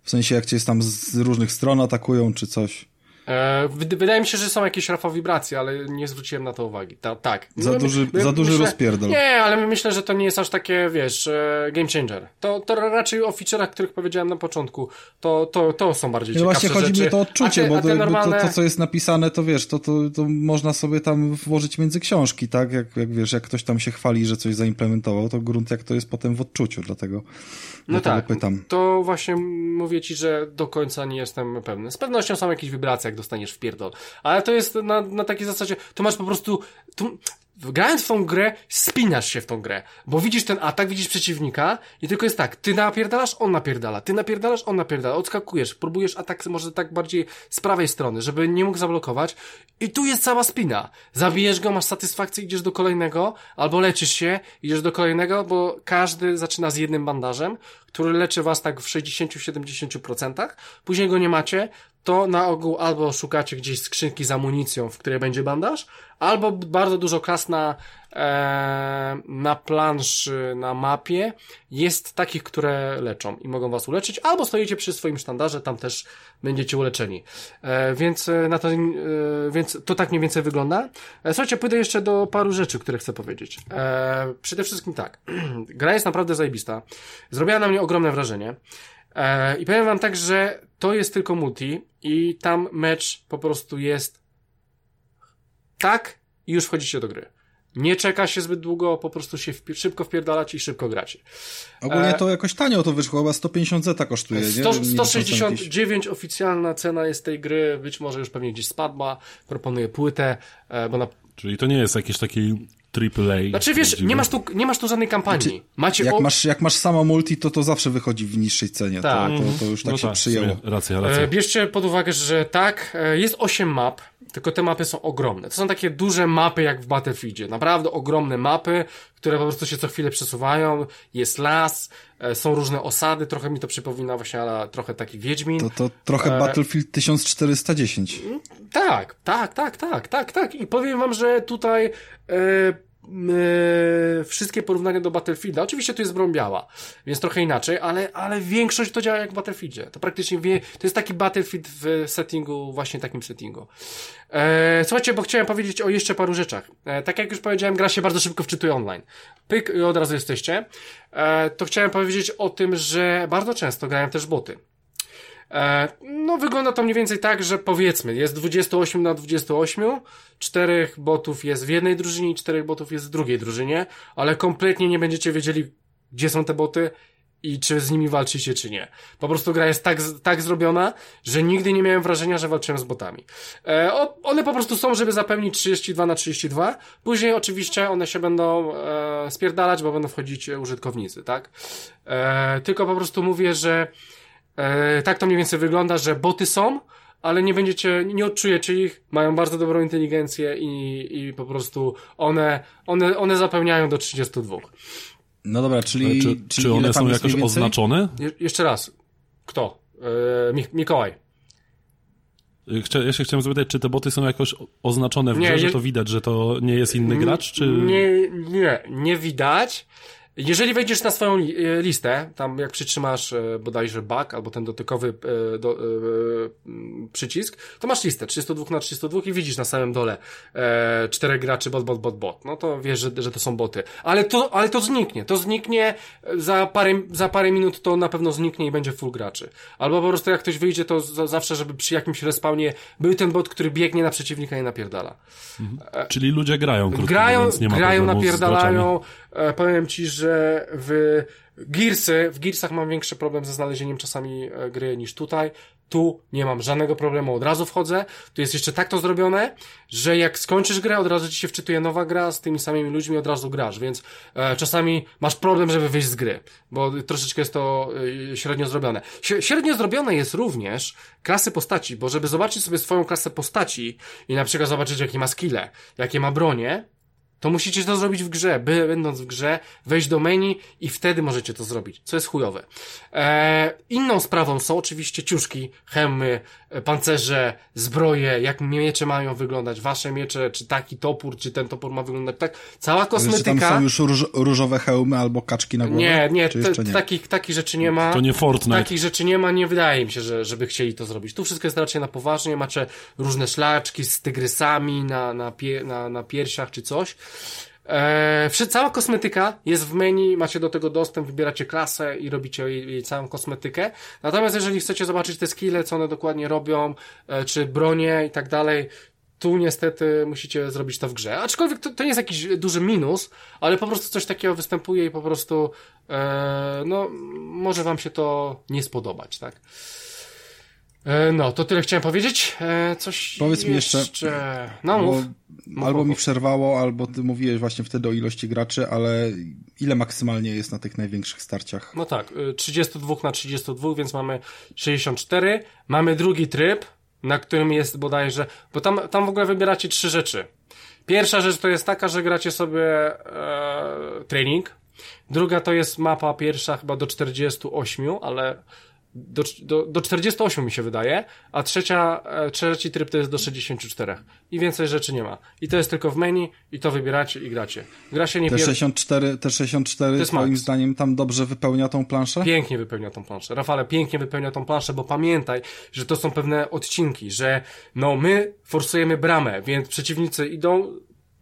W sensie jak cię tam z różnych stron atakują, czy coś? E, wydaje mi się, że są jakieś rafa wibracje, ale nie zwróciłem na to uwagi. Ta, tak. Za no, duży, my, za duży myślę, rozpierdol. Nie, ale myślę, że to nie jest aż takie, wiesz, e, game changer. To, to raczej o feature'ach, których powiedziałem na początku, to, to, to są bardziej no ciekawsze właśnie chodzi mi o to odczucie, te, bo to, normalne... to, to, co jest napisane, to wiesz, to, to, to można sobie tam włożyć między książki, tak? Jak, jak wiesz, jak ktoś tam się chwali, że coś zaimplementował, to grunt jak to jest potem w odczuciu, dlatego, no dlatego tak, pytam. To właśnie mówię ci, że do końca nie jestem pewny. Z pewnością są jakieś wibracje, jak dostaniesz w pierdol. Ale to jest na, na takiej zasadzie, to masz po prostu, tu, grając w tą grę, spinasz się w tą grę, bo widzisz ten atak, widzisz przeciwnika i tylko jest tak, ty napierdalasz, on napierdala, ty napierdalasz, on napierdala, odskakujesz, próbujesz atak może tak bardziej z prawej strony, żeby nie mógł zablokować i tu jest cała spina. Zabijesz go, masz satysfakcję, idziesz do kolejnego, albo leczysz się, idziesz do kolejnego, bo każdy zaczyna z jednym bandażem, który leczy was tak w 60-70%, później go nie macie, to na ogół albo szukacie gdzieś skrzynki z amunicją, w której będzie bandaż, albo bardzo dużo klas na, e, na planszy, na mapie jest takich, które leczą i mogą was uleczyć, albo stoicie przy swoim sztandarze, tam też będziecie uleczeni. E, więc, e, na to, e, więc to tak mniej więcej wygląda. E, słuchajcie, pójdę jeszcze do paru rzeczy, które chcę powiedzieć. E, przede wszystkim tak. Gra jest naprawdę zajebista. Zrobiła na mnie ogromne wrażenie. E, I powiem wam tak, że to jest tylko multi i tam mecz po prostu jest tak i już wchodzicie do gry. Nie czeka się zbyt długo, po prostu się wpi szybko wpierdalać i szybko gracie. Ogólnie to jakoś tanio to wyszło, chyba 150 zeta kosztuje, 100, nie? 169 oficjalna cena jest tej gry, być może już pewnie gdzieś spadła, proponuję płytę, e, bo na... Czyli to nie jest jakiś taki AAA. Znaczy wiesz, nie masz tu, nie masz tu żadnej kampanii. Znaczy, Macie Jak, o... masz, jak masz samo multi, to to zawsze wychodzi w niższej cenie. Tak. To, to, to już tak No się tak, przyjęło. Racja, racja. E, Bierzcie pod uwagę, że tak, e, jest 8 map, tylko te mapy są ogromne. To są takie duże mapy jak w Battlefieldzie. Naprawdę ogromne mapy, które po prostu się co chwilę przesuwają. Jest las, e, są różne osady, trochę mi to przypomina właśnie ale trochę taki Wiedźmin. To, to trochę E, Battlefield 1410. Tak, tak, tak, tak, tak, tak. I powiem wam, że tutaj e, e, wszystkie porównania do Battlefielda, oczywiście tu jest broń biała, więc trochę inaczej, ale, ale większość to działa jak w Battlefieldzie. To praktycznie wie, to jest taki Battlefield w settingu, właśnie takim settingu. E, słuchajcie, bo chciałem powiedzieć o jeszcze paru rzeczach. E, tak jak już powiedziałem, gra się bardzo szybko wczytuje online. Pyk i od razu jesteście. E, to chciałem powiedzieć o tym, że bardzo często grają też boty. E, no, wygląda to mniej więcej tak, że powiedzmy, jest 28 na 28, czterech botów jest w jednej drużynie i czterech botów jest w drugiej drużynie, ale kompletnie nie będziecie wiedzieli, gdzie są te boty i czy z nimi walczycie, czy nie. Po prostu gra jest tak, tak zrobiona, że nigdy nie miałem wrażenia, że walczyłem z botami. E, one po prostu są, żeby zapełnić 32 na 32. Później oczywiście one się będą e, spierdalać, bo będą wchodzić użytkownicy, tak? E, tylko po prostu mówię, że E, tak to mniej więcej wygląda, że boty są, ale nie będziecie, nie odczujecie ich, mają bardzo dobrą inteligencję i, i po prostu one, one, one zapełniają do 32. No dobra, czyli, czy, czyli czy one są jakoś oznaczone? Je, jeszcze raz. Kto? E, Mik Mikołaj. Chcia, ja się chciałem zapytać, czy te boty są jakoś oznaczone w Nie, grze, że to widać, że to nie jest inny gracz, czy... Nie, nie, nie widać. Jeżeli wejdziesz na swoją e, listę, tam jak przytrzymasz e, bodajże back albo ten dotykowy e, do, przycisk, to masz listę 32 na 32 i widzisz na samym dole e, czterech graczy bot, bot, bot, bot. No to wiesz, że, że to są boty. Ale to, ale to zniknie. To zniknie za parę, za parę minut to na pewno zniknie i będzie full graczy. Albo po prostu jak ktoś wyjdzie, to za, zawsze, żeby przy jakimś respawnie był ten bot, który biegnie na przeciwnika i napierdala. Czyli ludzie grają, krótko Grają, mówiąc, nie ma grają, napierdalają. E, powiem ci, że w Gearsy, w Gearsach mam większy problem ze znalezieniem czasami e, gry niż tutaj. Tu nie mam żadnego problemu, od razu wchodzę. Tu jest jeszcze tak to zrobione, że jak skończysz grę, od razu ci się wczytuje nowa gra z tymi samymi ludźmi, od razu grasz, więc e, czasami masz problem, żeby wyjść z gry, bo troszeczkę jest to e, średnio zrobione. Średnio zrobione jest również klasy postaci, bo żeby zobaczyć sobie swoją klasę postaci i na przykład zobaczyć, jakie ma skille, jakie ma bronie, to musicie to zrobić w grze, by, będąc w grze, wejść do menu i wtedy możecie to zrobić, co jest chujowe. E, inną sprawą są oczywiście ciuszki, hemy, e, pancerze, zbroje, jak miecze mają wyglądać, wasze miecze, czy taki topór, czy ten topór ma wyglądać tak. Cała Czy tam kosmetyka... są już róż, różowe hełmy albo kaczki na głowę? Nie, nie, te, nie? takich, takich rzeczy nie ma. To nie Fortnite. Takich rzeczy nie ma, nie wydaje mi się, że, żeby chcieli to zrobić. Tu wszystko jest raczej na poważnie, macie różne szlaczki z tygrysami na, na, pie, na, na piersiach czy coś. Eee, cała kosmetyka jest w menu, macie do tego dostęp, wybieracie klasę i robicie jej, jej całą kosmetykę. Natomiast jeżeli chcecie zobaczyć te skille, co one dokładnie robią, e, czy bronie i tak dalej, tu niestety musicie zrobić to w grze. Aczkolwiek to, to nie jest jakiś duży minus, ale po prostu coś takiego występuje i po prostu e, no, może wam się to nie spodobać, tak? E, no, to tyle chciałem powiedzieć. E, coś Powiedz mi jeszcze- No, Bo mów. albo mów, mi przerwało, albo ty mówiłeś właśnie wtedy o ilości graczy, ale ile maksymalnie jest na tych największych starciach? No tak, y, 32 na 32, więc mamy 64. Mamy drugi tryb, na którym jest bodajże, bo tam, tam w ogóle wybieracie trzy rzeczy. Pierwsza rzecz to jest taka, że gracie sobie e, trening. Druga to jest mapa pierwsza chyba do 48, ale do, do, do 48 mi się wydaje, a trzecia, e, trzeci tryb to jest do 64. I więcej rzeczy nie ma. I to jest tylko w menu i to wybieracie i gracie. Gra się nie Te pier... 64, te 64 jest twoim max. zdaniem tam dobrze wypełnia tą planszę? Pięknie wypełnia tą planszę. Rafale, pięknie wypełnia tą planszę, bo pamiętaj, że to są pewne odcinki, że no my forsujemy bramę, więc przeciwnicy idą,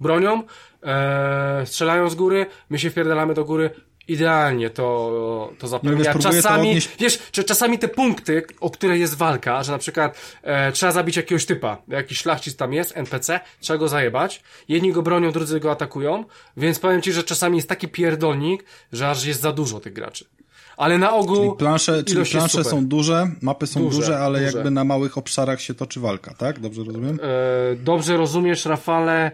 bronią, e, strzelają z góry, my się wpierdalamy do góry, idealnie to, to zapewnia. No czasami, odnieść- wiesz, czy czasami te punkty, o które jest walka, że na przykład e, trzeba zabić jakiegoś typa, jakiś szlachcic tam jest, NPC, trzeba go zajebać, jedni go bronią, drudzy go atakują, więc powiem ci, że czasami jest taki pierdolnik, że aż jest za dużo tych graczy. ale na ogół Czyli plansze, czyli plansze są duże, mapy są Duże, duże, ale duże. jakby na małych obszarach się toczy walka, tak? Dobrze rozumiem? E, dobrze rozumiesz, Rafale.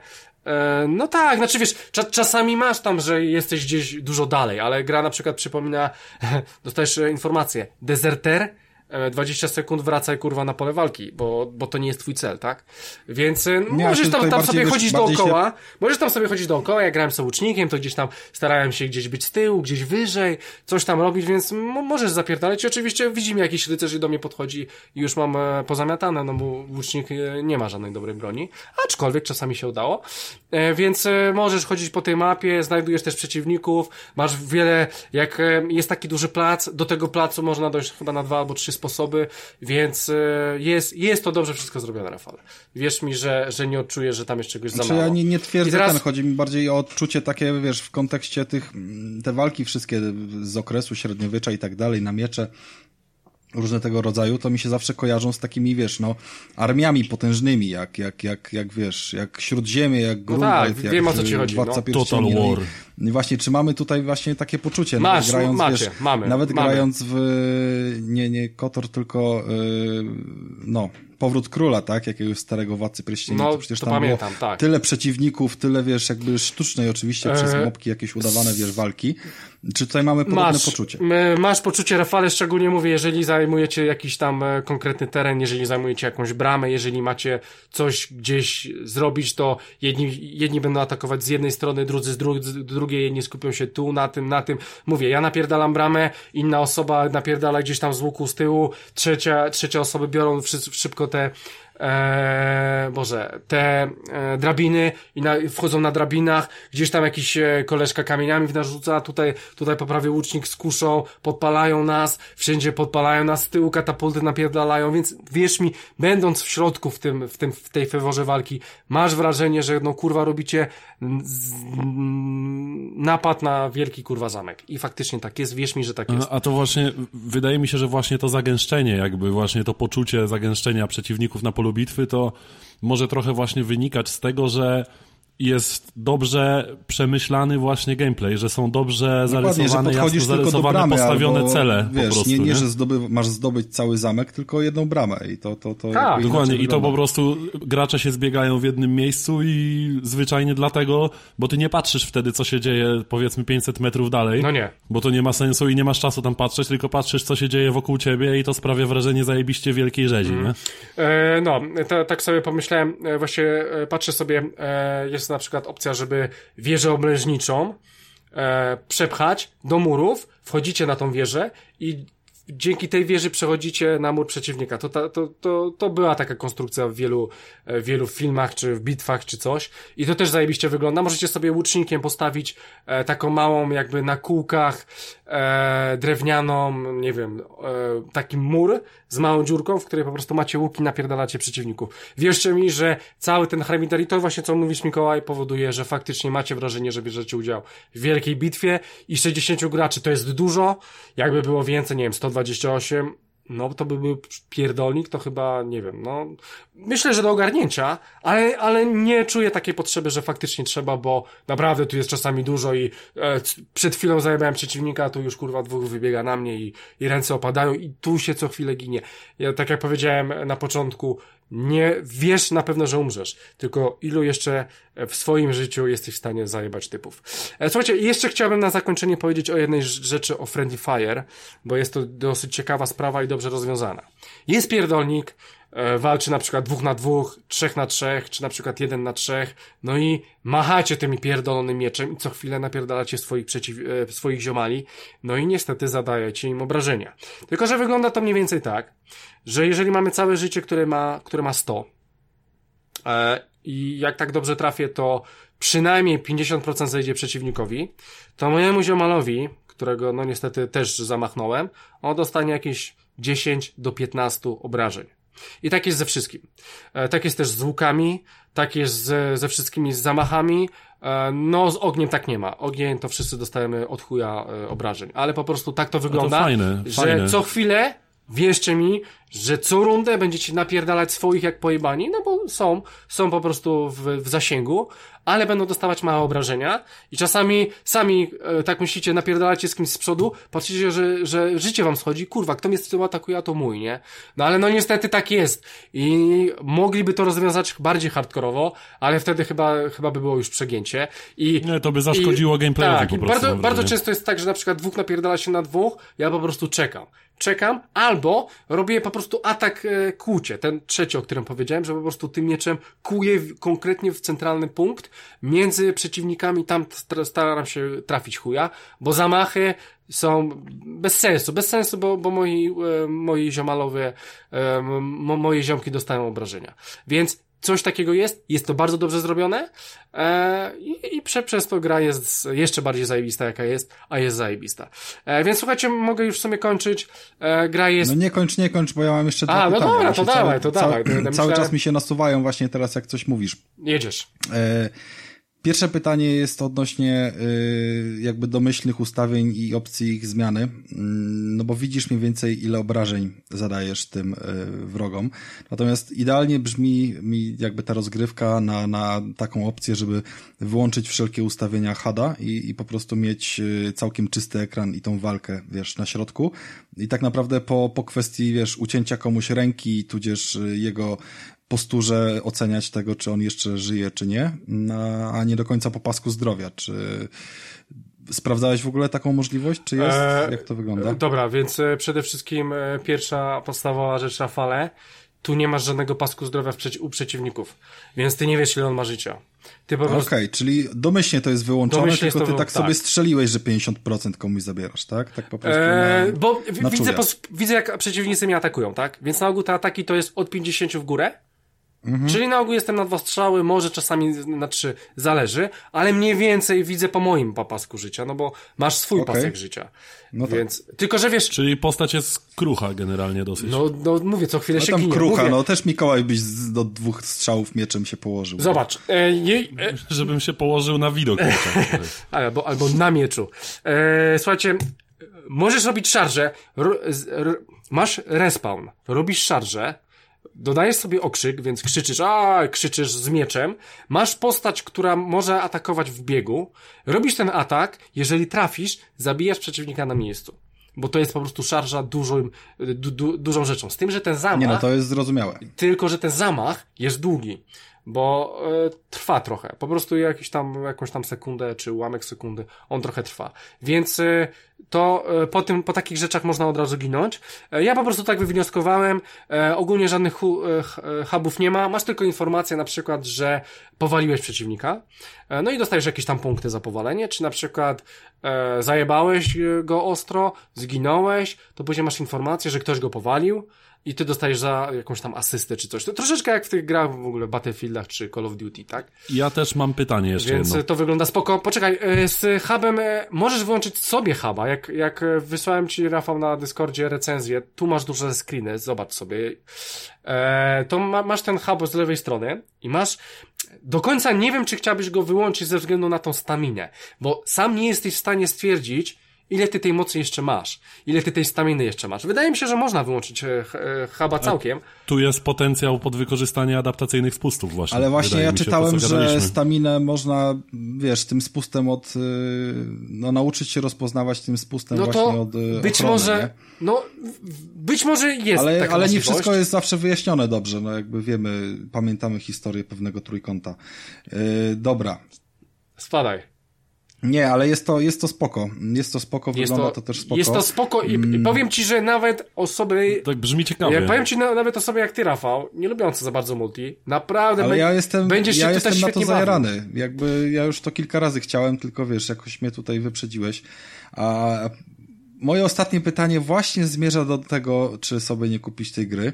E, no tak, znaczy wiesz, cza, czasami masz tam, że jesteś gdzieś dużo dalej, ale gra na przykład przypomina, dostajesz e, informację, dezerter, e, 20 sekund wracaj kurwa na pole walki, bo, bo to nie jest twój cel, tak? Więc e, Nie, możesz tam, tam sobie wiesz, chodzić dookoła, możesz tam sobie chodzić dookoła, ja grałem z łucznikiem, to gdzieś tam starałem się gdzieś być z tyłu, gdzieś wyżej, coś tam robić, więc możesz zapierdalać. I oczywiście widzimy jakiś rycerz i do mnie podchodzi i już mam e, pozamiatane, no bo łucznik e, nie ma żadnej dobrej broni, aczkolwiek czasami się udało. E, więc e, możesz chodzić po tej mapie, znajdujesz też przeciwników, masz wiele, jak e, jest taki duży plac, do tego placu można dojść chyba na dwa albo trzy sposoby, więc e, jest, jest to dobrze wszystko zrobione, Rafale. Wierz mi, że, że nie odczujesz, że tam jest czegoś za Znaczy mało. ja nie, nie twierdzę teraz- ten, chodzi mi bardziej o odczucie takie, wiesz, w kontekście tych, mm, te walki wszystkie z okresu średniowiecza i tak dalej, na miecze, różne tego rodzaju, to mi się zawsze kojarzą z takimi, wiesz, no, armiami potężnymi, jak, jak, jak, jak wiesz, jak Śródziemie, jak Grunwald, tak, jak wiem, o co ci y, chodzi, Władca no. Total No i- War. I właśnie, czy mamy tutaj właśnie takie poczucie, Masz, nawet grając, macie, wiesz, mamy, nawet mamy. grając w, nie, nie Kotor, tylko, y, no, Powrót Króla, tak, jakiegoś starego Władcy Pierścieni, No, to przecież to tam pamiętam, było tak. tyle przeciwników, tyle, wiesz, jakby sztucznej oczywiście przez E, mopki jakieś udawane, wiesz, walki. Czy tutaj mamy podobne masz, poczucie? Masz poczucie, Rafale, szczególnie mówię, jeżeli zajmujecie jakiś tam e, konkretny teren, jeżeli zajmujecie jakąś bramę, jeżeli macie coś gdzieś zrobić, to jedni, jedni będą atakować z jednej strony, drudzy z, dru z drugiej, jedni skupią się tu, na tym, na tym. Mówię, ja napierdalam bramę, inna osoba napierdala gdzieś tam z łuku, z tyłu, trzecia, trzecia osoby biorą szy- szybko te e, Boże, te e, drabiny i na, wchodzą na drabinach, gdzieś tam jakiś e, koleżka kamieniami w nas rzuca, tutaj, tutaj po prawie łucznik z kuszą, podpalają nas, wszędzie podpalają nas, z tyłu katapulty napierdalają, więc wierz mi, będąc w środku w tym, w tym, w tej feworze walki, masz wrażenie, że no kurwa robicie z, napad na wielki kurwa zamek. I faktycznie tak jest, wierz mi, że tak jest. A to właśnie, wydaje mi się, że właśnie to zagęszczenie, jakby właśnie to poczucie zagęszczenia przeciwników na polu bitwy, to może trochę właśnie wynikać z tego, że jest dobrze przemyślany właśnie gameplay, że są dobrze Dokładnie, że zarysowane, jasno zarysowane, bramy, postawione albo, cele wiesz, po prostu. nie, nie, nie? że zdoby, masz zdobyć cały zamek, tylko jedną bramę i to, to, to Tak, Dokładnie, i to po prostu gracze się zbiegają w jednym miejscu i zwyczajnie dlatego, bo ty nie patrzysz wtedy, co się dzieje powiedzmy 500 metrów dalej, No nie. bo to nie ma sensu i nie masz czasu tam patrzeć, tylko patrzysz, co się dzieje wokół ciebie i to sprawia wrażenie zajebiście wielkiej rzezi, nie? E, no, to, tak sobie pomyślałem, e, właśnie e, patrzę sobie, e, jest na przykład opcja, żeby wieżę oblężniczą e, przepchać do murów, wchodzicie na tą wieżę i dzięki tej wieży przechodzicie na mur przeciwnika. To, ta, to, to, to była taka konstrukcja w wielu, e, w wielu filmach, czy w bitwach, czy coś. I to też zajebiście wygląda. Możecie sobie łucznikiem postawić e, taką małą, jakby na kółkach, e, drewnianą, nie wiem, e, taki mur z małą dziurką, w której po prostu macie łuki, napierdalacie przeciwników. Wierzcie mi, że cały ten Hermitar i to właśnie co mówisz Mikołaj powoduje, że faktycznie macie wrażenie, że bierzecie udział w wielkiej bitwie i 60 graczy to jest dużo. Jakby było więcej, nie wiem, 128, no to by był pierdolnik, to chyba, nie wiem, no myślę, że do ogarnięcia, ale, ale nie czuję takiej potrzeby, że faktycznie trzeba, bo naprawdę tu jest czasami dużo i e, przed chwilą zajebałem przeciwnika, tu już kurwa dwóch wybiega na mnie i, i ręce opadają i tu się co chwilę ginie. Ja tak jak powiedziałem na początku, nie wiesz na pewno, że umrzesz, tylko ilu jeszcze w swoim życiu jesteś w stanie zajebać typów. E, Słuchajcie, jeszcze chciałbym na zakończenie powiedzieć o jednej rz- rzeczy o Friendly Fire, bo jest to dosyć ciekawa sprawa i dobrze rozwiązana. Jest pierdolnik, walczy na przykład dwóch na dwóch, trzech na trzech, czy na przykład jeden na trzech, no i machacie tymi pierdolonym mieczem i co chwilę napierdalacie swoich przeciw, e, swoich ziomali, no i niestety zadajecie im obrażenia. Tylko, że wygląda to mniej więcej tak, że jeżeli mamy całe życie, które ma, które ma 100, e, i jak tak dobrze trafię, to przynajmniej 50% zejdzie przeciwnikowi, to mojemu ziomalowi, którego no niestety też zamachnąłem, on dostanie jakieś 10 do 15 obrażeń. I tak jest ze wszystkim. E, tak jest też z łukami, tak jest ze, ze wszystkimi zamachami. E, no, z ogniem tak nie ma. Ogień to wszyscy dostajemy od chuja e, obrażeń. Ale po prostu tak to wygląda, fajne, że fajne. co chwilę, wierzcie mi, że co rundę będziecie napierdalać swoich jak pojebani, no bo są, są po prostu w, w zasięgu, ale będą dostawać małe obrażenia i czasami sami e, tak myślicie, napierdalacie z kimś z przodu, patrzycie, że, że życie wam schodzi, kurwa, kto mnie z tyłu atakuje, a to mój, nie? No ale no niestety tak jest i mogliby to rozwiązać bardziej hardkorowo, ale wtedy chyba, chyba by było już przegięcie i... Nie, to by zaszkodziło gameplayowi tak, po prostu. bardzo, bardzo wrażenie. często jest tak, że na przykład dwóch napierdala się na dwóch, ja po prostu czekam. Czekam, albo robię po prostu atak e, kłucie, ten trzeci, o którym powiedziałem, że po prostu tym mieczem kuję w, konkretnie w centralny punkt między przeciwnikami, tam st- staram się trafić chuja, bo zamachy są bez sensu, bez sensu, bo, bo moi, e, moi ziomalowie, e, moje ziomki dostają obrażenia. Więc coś takiego jest, jest to bardzo dobrze zrobione e, i, i prze, przez to gra jest jeszcze bardziej zajebista jaka jest, a jest zajebista. E, więc słuchajcie, mogę już w sumie kończyć. E, gra jest... No nie kończ, nie kończ, bo ja mam jeszcze dwa A, no pytania. dobra, to dawaj, cały, to dawaj. Cały, Będę cały myślałem- czas mi się nasuwają właśnie teraz, jak coś mówisz. Jedziesz. E, Pierwsze pytanie jest odnośnie y, jakby domyślnych ustawień i opcji ich zmiany. Mm, No bo widzisz mniej więcej ile obrażeń zadajesz tym y, wrogom. Natomiast idealnie brzmi mi jakby ta rozgrywka na, na taką opcję, żeby wyłączyć wszelkie ustawienia HUD-a i, i po prostu mieć y, całkiem czysty ekran i tą walkę, wiesz, na środku. I tak naprawdę po, po kwestii, wiesz, ucięcia komuś ręki, tudzież jego posturze oceniać tego, czy on jeszcze żyje, czy nie, na- a nie do końca po pasku zdrowia. Czy sprawdzałeś w ogóle taką możliwość, czy jest? E, Jak to wygląda? Dobra, więc e, przede wszystkim e, pierwsza podstawowa rzecz Rafale, tu nie masz żadnego pasku zdrowia u przeciwników, więc ty nie wiesz ile on ma życia. Ty po Okej, prostu... czyli domyślnie to jest wyłączone, Domyślnie tylko ty tak tak. sobie strzeliłeś, że 50% komuś zabierasz, tak? Tak po prostu Eee, na, bo na widzę, po, widzę, jak przeciwnicy mnie atakują, tak? Więc na ogół te ataki to jest od 50 w górę. Mhm. Czyli na ogół jestem na dwa strzały, może czasami na trzy, zależy, ale mniej więcej widzę po moim papasku życia, no bo masz swój Okej. pasek życia. No tak. Więc, tylko że wiesz, Czyli postać jest krucha generalnie dosyć. no, no mówię, co chwilę No się tam ginie. krucha, mówię. no też Mikołaj byś z, do dwóch strzałów mieczem się położył. Zobacz, e, jej, e, Żebym się położył na widok. albo, albo na mieczu. E, słuchajcie, możesz robić szarże, masz respawn, robisz szarże, dodajesz sobie okrzyk, więc krzyczysz, a krzyczysz z mieczem, masz postać, która może atakować w biegu, robisz ten atak, jeżeli trafisz, zabijasz przeciwnika na miejscu. Bo to jest po prostu szarża dużą, du, du, dużą rzeczą. Z tym, że ten zamach... Nie no, to jest zrozumiałe. Tylko, że ten zamach jest długi, bo e, trwa trochę. Po prostu jakiś tam, jakąś tam sekundę, czy ułamek sekundy, on trochę trwa. Więc e, to e, po tym, po takich rzeczach można od razu ginąć. E, ja po prostu tak wywnioskowałem. E, ogólnie żadnych hu, e, hubów nie ma. Masz tylko informację na przykład, że powaliłeś przeciwnika. No i dostajesz jakieś tam punkty za powalenie, czy na przykład zajebałeś go ostro, zginąłeś, to później masz informację, że ktoś go powalił i ty dostajesz za jakąś tam asystę czy coś. To troszeczkę jak w tych grach w ogóle Battlefieldach czy Call of Duty, tak? Ja też mam pytanie jeszcze Więc jedno. to wygląda spoko. Poczekaj, e, z hubem e, możesz wyłączyć sobie huba. Jak, jak e, wysłałem ci, Rafał, na Discordzie recenzję, tu masz duże screeny, zobacz sobie. E, to ma, masz ten hub z lewej strony i masz do końca nie wiem, czy chciałbyś go wyłączyć ze względu na tą staminę, bo sam nie jesteś w stanie stwierdzić, ile ty tej mocy jeszcze masz, ile ty tej staminy jeszcze masz. Wydaje mi się, że można wyłączyć e, ch- e, huba całkiem. Tu jest potencjał pod wykorzystanie adaptacyjnych spustów właśnie. Ale właśnie Wydaje ja się, czytałem, co że staminę można, wiesz, tym spustem od, y, no nauczyć się rozpoznawać tym spustem No właśnie od y, być ochrony, może, nie? no być może jest Ale, taka ale nie wszystko jest zawsze wyjaśnione dobrze, no jakby wiemy, pamiętamy historię pewnego trójkąta. Yy, dobra. Spadaj. Nie, ale jest to, jest to spoko. Jest to spoko, Jest wygląda to, to, też spoko. jest to spoko i, i powiem ci, że nawet osoby, Tak brzmi ciekawie. ja powiem ci na, nawet osoby jak ty, Rafał, nie lubiące za bardzo multi, naprawdę Ale ja jestem, będziesz ja się jestem tutaj na to bawił. zajarany. Jakby ja już to kilka razy chciałem, tylko wiesz, jakoś mnie tutaj wyprzedziłeś. A moje ostatnie pytanie właśnie zmierza do tego, czy sobie nie kupić tej gry.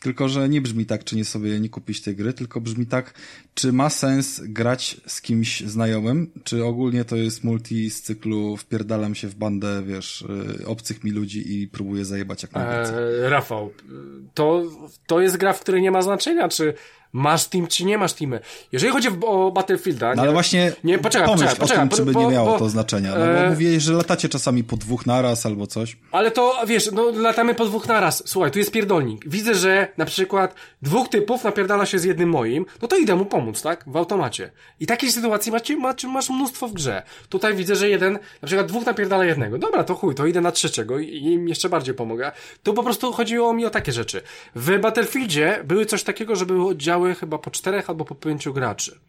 tylko że nie brzmi tak, czy nie sobie nie kupić tej gry, tylko brzmi tak, czy ma sens grać z kimś znajomym, czy ogólnie to jest multi z cyklu wpierdalam się w bandę, wiesz, y, obcych mi ludzi i próbuję zajebać jak najwięcej. Eee, Rafał, to, to jest gra, w której nie ma znaczenia, czy masz team, czy nie masz teamy. Jeżeli chodzi o Battlefielda... No ale właśnie nie, poczekaj, pomyśl poczekaj, o poczekaj, tym, czy by nie miało bo, to znaczenia. No bo e... mówiłeś, że latacie czasami po dwóch naraz albo coś. Ale to, wiesz, no latamy po dwóch naraz. Słuchaj, tu jest pierdolnik. Widzę, że na przykład dwóch typów napierdala się z jednym moim, no to idę mu pomóc, tak? W automacie. I takiej sytuacji macie, macie, masz mnóstwo w grze. Tutaj widzę, że jeden, na przykład dwóch napierdala jednego. Dobra, to chuj, to idę na trzeciego i im jeszcze bardziej pomogę. Tu po prostu chodziło mi o takie rzeczy. W Battlefieldzie były coś takiego, że były chyba po czterech albo po pięciu graczy.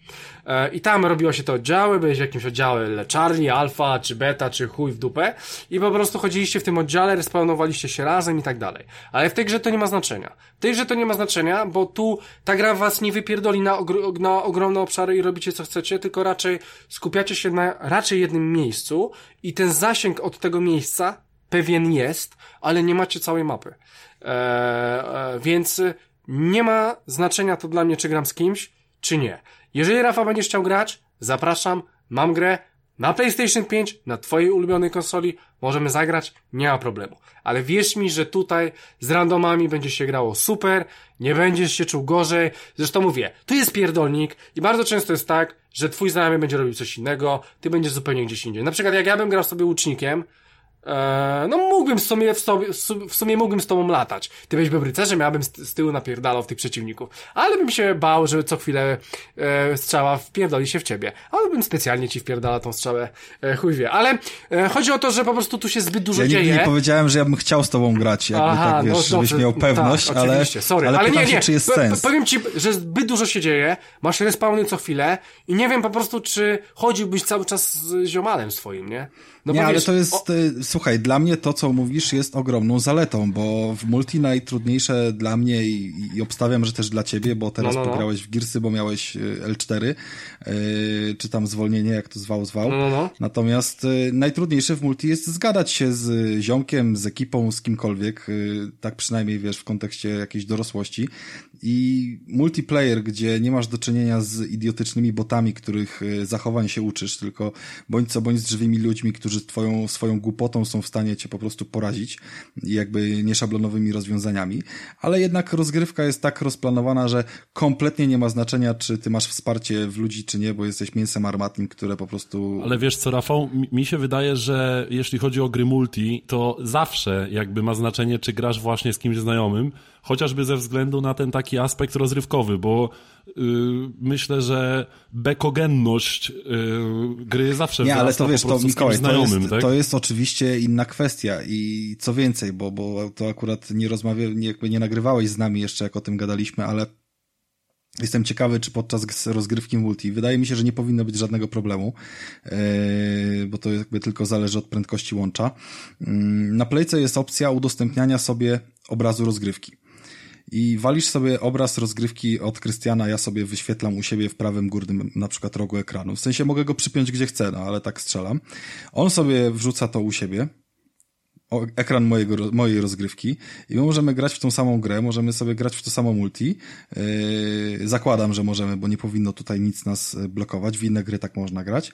E, I tam robiło się te oddziały, byłeś w jakimś oddziale Charlie, Alfa, czy Beta, czy chuj w dupę i po prostu chodziliście w tym oddziale, respawnowaliście się razem i tak dalej. Ale w tej grze to nie ma znaczenia. W tej grze to nie ma znaczenia, bo tu ta gra was nie wypierdoli na, ogr na ogromne obszary i robicie co chcecie, tylko raczej skupiacie się na raczej jednym miejscu i ten zasięg od tego miejsca pewien jest, ale nie macie całej mapy. Eee, więc nie ma znaczenia to dla mnie, czy gram z kimś, czy nie. Jeżeli Rafa będziesz chciał grać, zapraszam, mam grę na PlayStation 5, na twojej ulubionej konsoli, możemy zagrać, nie ma problemu. Ale wierz mi, że tutaj z randomami będzie się grało super, nie będziesz się czuł gorzej. Zresztą mówię, tu jest pierdolnik i bardzo często jest tak, że twój znajomy będzie robił coś innego, ty będziesz zupełnie gdzieś indziej. Na przykład jak ja bym grał sobie łucznikiem, Eee, no mógłbym w sumie, w, sobie, w sumie mógłbym z tobą latać. Ty byś był rycerzem, ja bym z, tyłu napierdalał w tych przeciwników. Ale bym się bał, że co chwilę e, strzała wpierdoli się w ciebie. Ale bym specjalnie ci wpierdala tą strzałę, e, chuj wie. Ale e, chodzi o to, że po prostu tu się zbyt dużo ja dzieje. Ja nie powiedziałem, że ja bym chciał z tobą grać, jakby Aha, tak, wiesz, no, żebyś miał pewność, tak, ale, sorry, ale, ale nie, się, nie, czy jest sens. Powiem ci, że zbyt dużo się dzieje, masz respawny co chwilę i nie wiem po prostu, czy chodziłbyś cały czas z ziomalem swoim, nie? No nie, ale to jest, o... słuchaj, dla mnie to, co mówisz, jest ogromną zaletą, bo w multi najtrudniejsze dla mnie i, i obstawiam, że też dla ciebie, bo teraz no, no, no. pograłeś w Girsy, bo miałeś L4, yy, czy tam zwolnienie, jak to zwał, zwał. No, no, Natomiast yy, najtrudniejsze w multi jest zgadać się z ziomkiem, z ekipą, z kimkolwiek, yy, tak przynajmniej, wiesz, w kontekście jakiejś dorosłości. I multiplayer, gdzie nie masz do czynienia z idiotycznymi botami, których zachowań się uczysz, tylko bądź co bądź z żywymi ludźmi, którzy twoją, swoją głupotą są w stanie cię po prostu porazić, jakby nieszablonowymi rozwiązaniami, ale jednak rozgrywka jest tak rozplanowana, że kompletnie nie ma znaczenia, czy ty masz wsparcie w ludzi, czy nie, bo jesteś mięsem armatnim, które po prostu... Ale wiesz co, Rafał, mi się wydaje, że jeśli chodzi o gry multi, to zawsze jakby ma znaczenie, czy grasz właśnie z kimś znajomym, chociażby ze względu na ten taki aspekt rozrywkowy, bo yy, myślę, że bekogenność yy, gry zawsze Nie, ale to wiesz, to Mikołaj, znajomym, to, jest, tak? to jest oczywiście inna kwestia i co więcej, bo, bo to akurat nie rozmawia, nie, jakby nie nagrywałeś z nami jeszcze, jak o tym gadaliśmy, ale Jestem ciekawy, czy podczas rozgrywki multi. Wydaje mi się, że nie powinno być żadnego problemu, yy, bo to jakby tylko zależy od prędkości łącza. Yy, na playce jest opcja udostępniania sobie obrazu rozgrywki i walisz sobie obraz rozgrywki od Krystiana, ja sobie wyświetlam u siebie w prawym górnym na przykład rogu ekranu. W sensie mogę go przypiąć gdzie chcę, no ale tak strzelam. On sobie wrzuca to u siebie, ekran mojego, mojej rozgrywki i my możemy grać w tą samą grę, możemy sobie grać w to samo multi. Yy, zakładam, że możemy, bo nie powinno tutaj nic nas blokować. W inne gry tak można grać.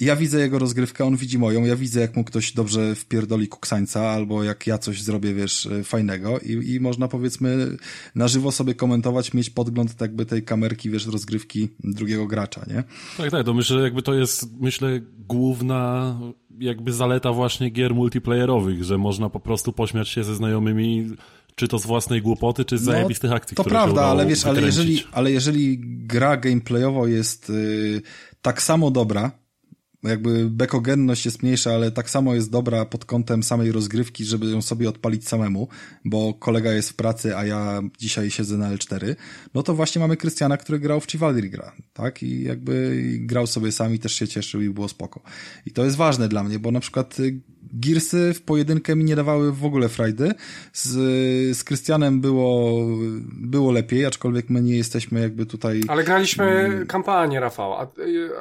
Ja widzę jego rozgrywkę, on widzi moją, ja widzę jak mu ktoś dobrze wpierdoli kuksańca, albo jak ja coś zrobię, wiesz, fajnego i, i można powiedzmy na żywo sobie komentować, mieć podgląd jakby tej kamerki, wiesz, rozgrywki drugiego gracza, nie? Tak, tak, to myślę, jakby to jest, myślę, główna jakby zaleta właśnie gier multiplayerowych, że można po prostu pośmiać się ze znajomymi czy to z własnej głupoty, czy z no, zajebistych akcji, to które prawda, się ale wiesz, wykręcić. ale jeżeli, ale jeżeli gra gameplayowo jest yy, tak samo dobra, jakby bekogenność jest mniejsza, ale tak samo jest dobra pod kątem samej rozgrywki, żeby ją sobie odpalić samemu, bo kolega jest w pracy, a ja dzisiaj siedzę na L4, no to właśnie mamy Krystiana, który grał w Chivalry gra, tak? I jakby grał sobie sami, też się cieszył i było spoko. I to jest ważne dla mnie, bo na przykład Gearsy w pojedynkę mi nie dawały w ogóle frajdy. Z, z Krystianem było, było lepiej, aczkolwiek my nie jesteśmy jakby tutaj... Ale graliśmy kampanię, Rafał, a,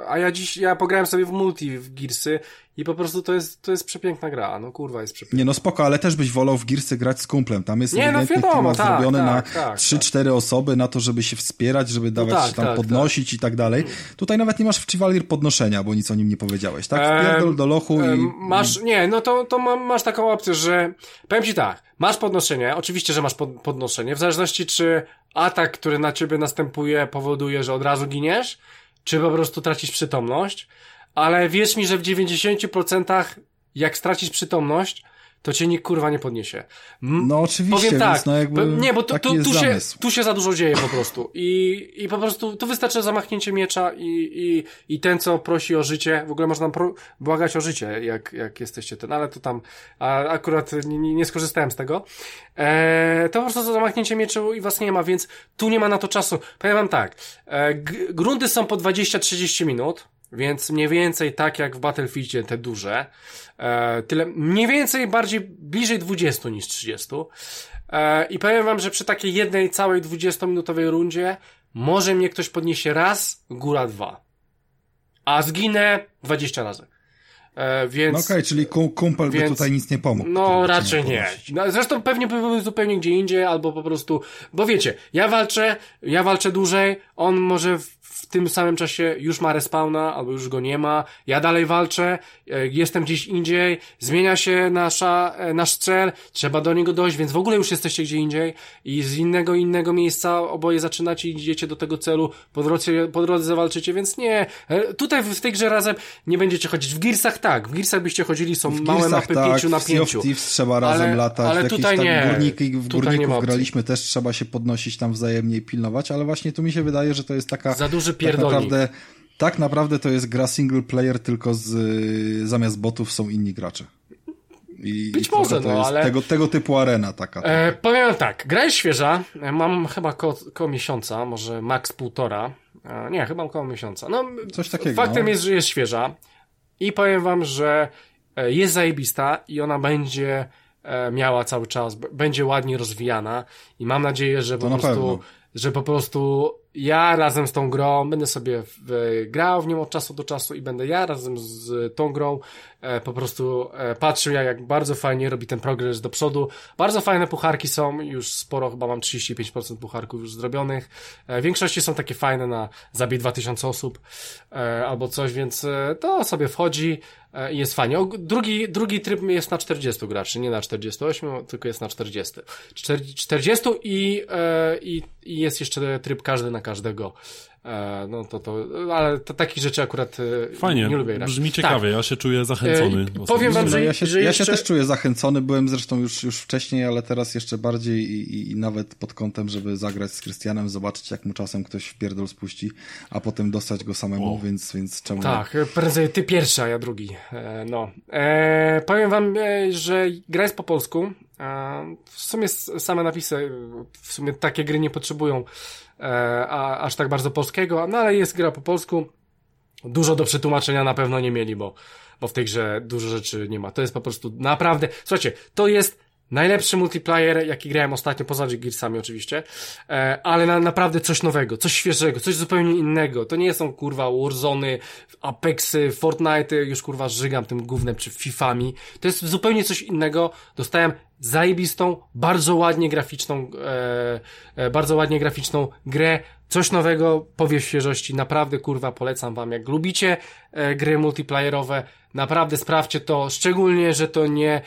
a ja dziś, ja pograłem sobie w multi w Gearsy i po prostu to jest, to jest przepiękna gra, no kurwa jest przepiękna. Nie no spoko, ale też byś wolał w Gearsy grać z kumplem, tam jest Nie, no wiadomo, tak, zrobiony tak, na tak, 3-4 osoby, na to, żeby się wspierać, żeby dawać tak, się tam tak, podnosić i tak dalej. Tutaj nawet nie masz w Chivalier podnoszenia, bo nic o nim nie powiedziałeś, tak? Wpierdol do lochu i... Masz, nie, no to, to ma, masz taką opcję, że powiem ci tak, masz podnoszenie, oczywiście, że masz pod, podnoszenie, w zależności czy atak, który na ciebie następuje powoduje, że od razu giniesz, czy po prostu tracisz przytomność, ale wierz mi, że w 90% jak stracisz przytomność, to cię nikt kurwa nie podniesie. M- No oczywiście, Powiem tak, no jakby nie, bo tu, tu, jest tu, się, zamysł. tu się za dużo dzieje po prostu i, i po prostu tu wystarczy zamachnięcie miecza i, i, i ten, co prosi o życie, w ogóle można błagać o życie, jak, jak jesteście ten, ale to tam a, akurat nie, nie, skorzystałem z tego. E, to po prostu zamachnięcie mieczu i was nie ma, więc tu nie ma na to czasu. Powiem wam tak, e, grunty są po 20-30 minut, więc mniej więcej tak jak w Battlefieldzie te duże. E, tyle, mniej więcej bardziej bliżej 20 niż 30. E, I powiem wam, że przy takiej jednej całej 20-minutowej rundzie może mnie ktoś podniesie raz, góra dwa. A zginę 20 razy. E, więc... No okej, czyli kum, kumpel by Więc- tutaj nic nie pomógł. No, by raczej nie. No, zresztą pewnie by były zupełnie gdzie indziej, albo po prostu, bo wiecie, ja walczę, ja walczę dłużej, on może w, w tym samym czasie już ma respawna, albo już go nie ma, ja dalej walczę, e, jestem gdzieś indziej, zmienia się nasza, e, nasz cel, trzeba do niego dojść, więc w ogóle już jesteście gdzie indziej i z innego, innego miejsca oboje zaczynacie i idziecie do tego celu, po drodze, po drodze walczycie, więc nie, e, tutaj w, w tej grze razem nie będziecie chodzić. W Gearsach tak, w Gearsach byście chodzili, są W małe Gearsach mapy tak, 5 na w Sea of 5. Thieves trzeba razem Ale- latać, ale w tutaj tam nie. górniki, w Tutaj górników graliśmy, też trzeba się podnosić tam wzajemnie i pilnować, ale właśnie tu mi się wydaje, że to jest taka... Za duży tak pierdolnik. naprawdę, tak naprawdę to jest gra single player, tylko z, zamiast botów są inni gracze. I, Być i może, to no, jest ale- tego, tego typu arena taka. E, powiem tak, gra jest świeża, e, mam chyba koło, koło miesiąca, może max półtora, e, nie, chyba około miesiąca. No, Coś takiego, Faktem no. jest, że jest świeża i powiem wam, że e, jest zajebista i ona będzie e, miała cały czas, będzie ładnie rozwijana i mam nadzieję, że po na prostu, że po prostu ja razem z tą grą będę sobie w, grał w nią od czasu do czasu i będę ja razem z tą grą e, po prostu e, patrzył ja jak bardzo fajnie robi ten progres do przodu. Bardzo fajne pucharki są, już sporo, chyba mam 35% pucharków już zrobionych. E, w większości są takie fajne na zabij 2000 osób e, albo coś, więc e, to sobie wchodzi e, i jest fajnie. Drugi, drugi tryb jest na 40 graczy, nie na 48, tylko jest na 40. Czter- 40 i, e, i, i jest jeszcze tryb każdy na każdego. E, no to to, ale to takich rzeczy akurat e, Fajnie, nie lubię grać. brzmi Tak. ciekawie, ja się czuję zachęcony. E, powiem wam, że- ja, się, że ja jeszcze- się też czuję zachęcony, byłem zresztą już, już wcześniej, ale teraz jeszcze bardziej i, i, i nawet pod kątem, żeby zagrać z Krystianem, zobaczyć jak mu czasem ktoś w pierdol spuści, a potem dostać go samemu, O. więc, więc czemu nie? Tak, prędzej ty pierwszy, a ja drugi. E, no. E, powiem wam, e, że gra jest po polsku. E, w sumie same napisy, w sumie takie gry nie potrzebują a, aż tak bardzo polskiego, no ale jest gra po polsku. Dużo do przetłumaczenia na pewno nie mieli, bo, bo w tej grze dużo rzeczy nie ma. To jest po prostu naprawdę, słuchajcie, to jest najlepszy multiplayer, jaki grałem ostatnio, poza Gearsami oczywiście, e, ale na, naprawdę coś nowego, coś świeżego, coś zupełnie innego. To nie są kurwa Warzony, Apexy, Fortnite, już kurwa żygam tym gównem czy Fifami. To jest zupełnie coś innego. Dostałem zajebistą, bardzo ładnie graficzną, e, e, bardzo ładnie graficzną grę, coś nowego, powiew świeżości, naprawdę kurwa polecam wam, jak lubicie e, gry multiplayerowe, naprawdę sprawdźcie to, szczególnie, że to nie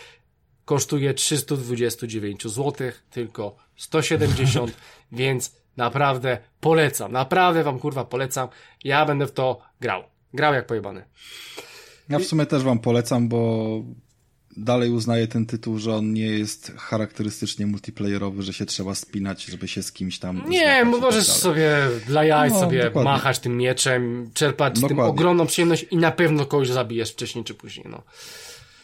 kosztuje 329 zł, tylko 170, więc naprawdę polecam, naprawdę wam kurwa polecam, ja będę w to grał, grał jak pojebany. Ja w sumie też wam polecam, bo dalej uznaję ten tytuł, że on nie jest charakterystycznie multiplayerowy, że się trzeba spinać, żeby się z kimś tam Nie, tak możesz dalej. sobie dla jaj No, sobie dokładnie. machać tym mieczem, czerpać z tym Dokładnie. ogromną przyjemność i na pewno kogoś zabijesz wcześniej czy później, no.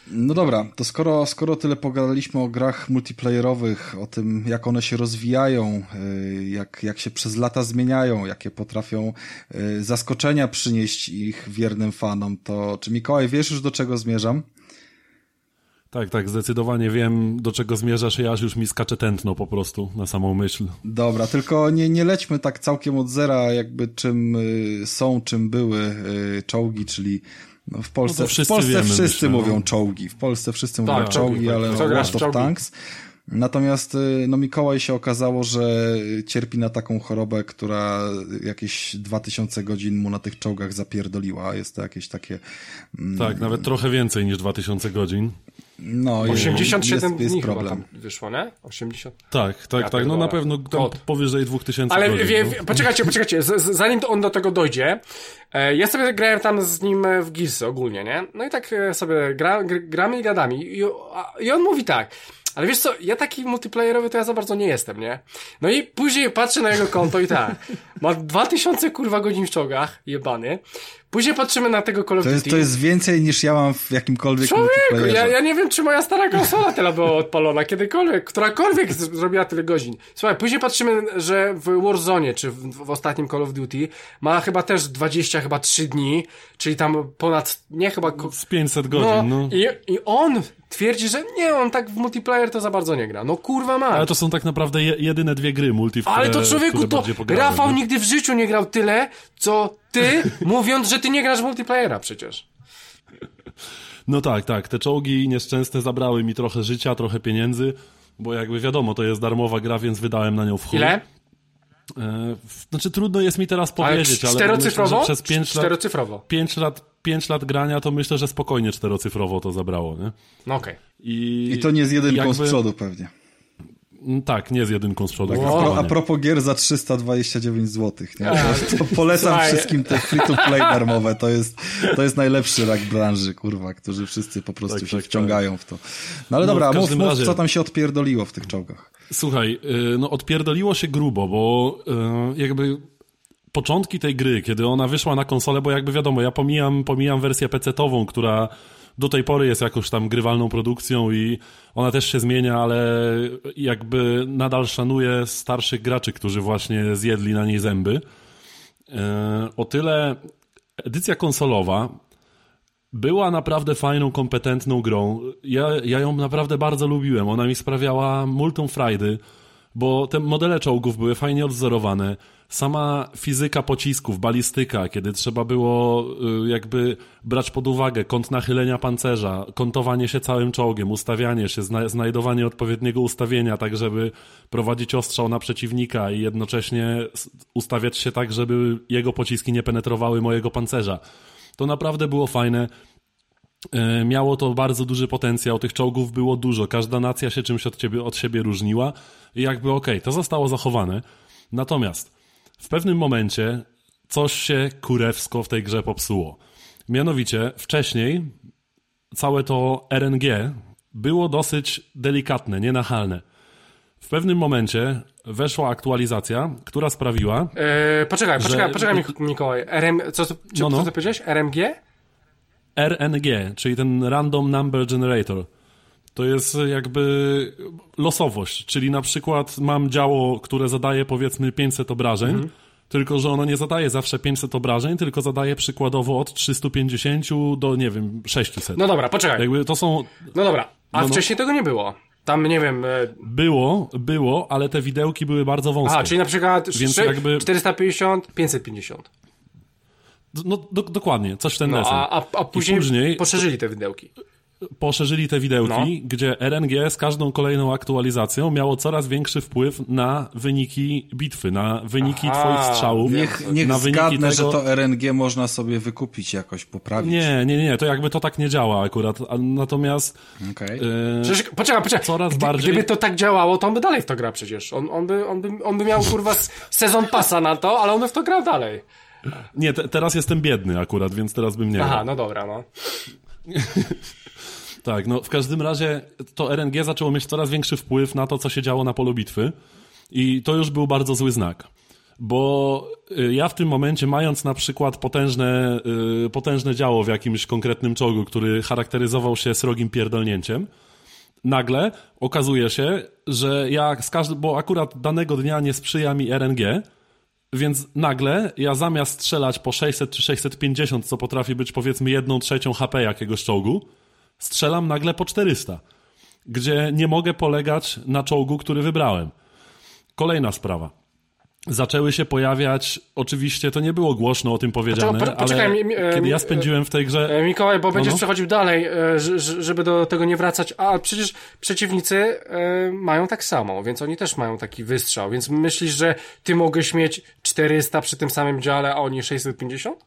No dobra, to skoro, skoro tyle pogadaliśmy o grach multiplayerowych, o tym jak one się rozwijają, y, jak, jak się przez lata zmieniają, jakie potrafią y, zaskoczenia przynieść ich wiernym fanom, to czy Mikołaj wiesz już do czego zmierzam? Tak, tak, zdecydowanie wiem, do czego zmierzasz i aż już mi skacze tętno po prostu na samą myśl. Dobra, tylko nie, nie lećmy tak całkiem od zera, jakby czym y, są, czym były czołgi, czyli No w Polsce, No wszyscy w Polsce wiemy, wszyscy myślę, no. mówią czołgi. W Polsce wszyscy Tak, mówią czołgi, tak. ale no, World of? Tanks. Natomiast y, no Mikołaj się okazało, że cierpi na taką chorobę, która jakieś 2000 godzin mu na tych czołgach zapierdoliła. Jest to jakieś takie... mm, Tak, nawet trochę więcej niż 2000 godzin. No, jest- 87 jest, jest dni chyba problem. tam wyszło, nie? 80. Tak, tak, Ja tak. No na pewno powyżej 2000 Ale godzin. wie, no. wie, poczekajcie, poczekajcie, z, z, zanim on do tego dojdzie, e, ja sobie grałem tam z nim w Gearsy ogólnie, nie? No i tak e, sobie gra, gr, gramy i gadamy I, a, i on mówi tak, ale wiesz co, ja taki multiplayerowy to ja za bardzo nie jestem, nie? No i później patrzę na jego konto i tak, ma 2000 kurwa godzin w czołgach, jebany. Później patrzymy na tego Call of To jest, Duty. to jest więcej niż ja mam w jakimkolwiek Człowieku, ja, ja nie wiem, czy moja stara konsola tyle była odpalona, kiedykolwiek, którakolwiek zrobiła tyle godzin. Słuchaj, później patrzymy, że w Warzone, czy w, w ostatnim Call of Duty, ma chyba też 20, chyba 3 dni, czyli tam ponad, nie chyba... Z 500 godzin, no. I, I on twierdzi, że nie, on tak w multiplayer to za bardzo nie gra. No kurwa ma. Ale to są tak naprawdę je, jedyne dwie gry multi, w które, Ale to człowieku, to Rafał nie? nigdy w życiu nie grał tyle, co ty, mówiąc, że ty nie grasz w multiplayera przecież. No tak, tak. Te czołgi nieszczęsne zabrały mi trochę życia, trochę pieniędzy, bo jakby wiadomo, to jest darmowa gra, więc wydałem na nią w chuj. Ile? E, znaczy trudno jest mi teraz Ale powiedzieć, ale czterocyfrowo? myślę, że przez 5 lat, Czterocyfrowo. 5 lat, 5 lat grania to myślę, że spokojnie czterocyfrowo to zabrało, nie? No okej. I, I to nie z jedynką jakby- z przodu pewnie. Mm, Tak, nie z jedynką z przodu. Tak, a, propos gier za 329 zł. Nie? To, to polecam Słuchaj. wszystkim te free-to-play darmowe. To jest, to jest najlepszy rak branży, kurwa, którzy wszyscy po prostu Tak, się tak, wciągają w to. No ale No, dobra, mów, mów, razie- co tam się odpierdoliło w tych czołgach. Słuchaj, y, no odpierdoliło się grubo, bo y, jakby początki tej gry, kiedy ona wyszła na konsolę, bo jakby wiadomo, ja pomijam, pomijam wersję PC-tową, która do tej pory jest jakąś tam grywalną produkcją i ona też się zmienia, ale jakby nadal szanuje starszych graczy, którzy właśnie zjedli na niej zęby. Y, O tyle edycja konsolowa była naprawdę fajną, kompetentną grą. Ja, ja ją naprawdę bardzo lubiłem. Ona mi sprawiała multum frajdy, bo te modele czołgów były fajnie odwzorowane. Sama fizyka pocisków, balistyka, kiedy trzeba było y, jakby brać pod uwagę kąt nachylenia pancerza, kątowanie się całym czołgiem, ustawianie się, zna znajdowanie odpowiedniego ustawienia, tak żeby prowadzić ostrzał na przeciwnika i jednocześnie ustawiać się tak, żeby jego pociski nie penetrowały mojego pancerza. To naprawdę było fajne. E, Miało to bardzo duży potencjał, tych czołgów było dużo, każda nacja się czymś od, ciebie, od siebie różniła i jakby okej, to zostało zachowane. Natomiast w pewnym momencie coś się kurewsko w tej grze popsuło. Mianowicie wcześniej całe to RNG było dosyć delikatne, nienachalne. W pewnym momencie weszła aktualizacja, która sprawiła, Eee, poczekaj, Że- poczekaj, poczekaj Mik- Mikołaj. RM, co, co, No, no. co ty powiedziałeś? RMG? RNG, czyli ten Random Number Generator. To jest jakby losowość, czyli na przykład mam działo, które zadaje powiedzmy 500 obrażeń, Mhm. tylko że ono nie zadaje zawsze 500 obrażeń, tylko zadaje przykładowo od 350 do, nie wiem, 600. No dobra, poczekaj. Jakby to są... No dobra, a No, no. wcześniej tego nie było. Tam, nie wiem... E... Było, było, ale te widełki były bardzo wąskie. Aha, czyli na przykład Więc szy- jakby- 450, 550. No do, dokładnie, coś w ten No, deseń. a, a, a później, później poszerzyli te widełki. Poszerzyli te widełki, gdzie RNG z każdą kolejną aktualizacją miało coraz większy wpływ na wyniki bitwy, na wyniki Aha, twoich strzałów, Niech, niech na wyniki zgadnę, tego... że to RNG można sobie wykupić jakoś, poprawić. Nie, nie, nie, to jakby to tak nie działa akurat. Natomiast Okej. e, Przecież, poczekaj, poczekaj. Coraz Gdy, bardziej- Gdyby to tak działało, to on by dalej w to grał przecież. On, on, by, on, by, on by miał, kurwa, sezon pasa na to, ale on by w to grał dalej. nie, te, teraz jestem biedny akurat, więc teraz bym nie Aha, grał. no dobra, no. Tak, no w każdym razie to RNG zaczęło mieć coraz większy wpływ na to, co się działo na polu bitwy i to już był bardzo zły znak. Bo y, ja w tym momencie, mając na przykład potężne, y, potężne działo w jakimś konkretnym czołgu, który charakteryzował się srogim pierdolnięciem, nagle okazuje się, że ja z każdym, bo akurat danego dnia nie sprzyja mi RNG, więc nagle ja zamiast strzelać po 600 czy 650, co potrafi być powiedzmy jedną trzecią HP jakiegoś czołgu, strzelam nagle po 400, gdzie nie mogę polegać na czołgu, który wybrałem. Kolejna sprawa. zaczęły się pojawiać, oczywiście to nie było głośno o tym powiedziane, Poczekaj, poczekaj, ale mi- mi- kiedy ja spędziłem w tej grze... E, Mikołaj, bo będziesz no. przechodził dalej, e, żeby do tego nie wracać. A przecież przeciwnicy e, mają tak samo, więc oni też mają taki wystrzał. Więc myślisz, że ty mogłeś mieć 400 przy tym samym dziale, a oni 650?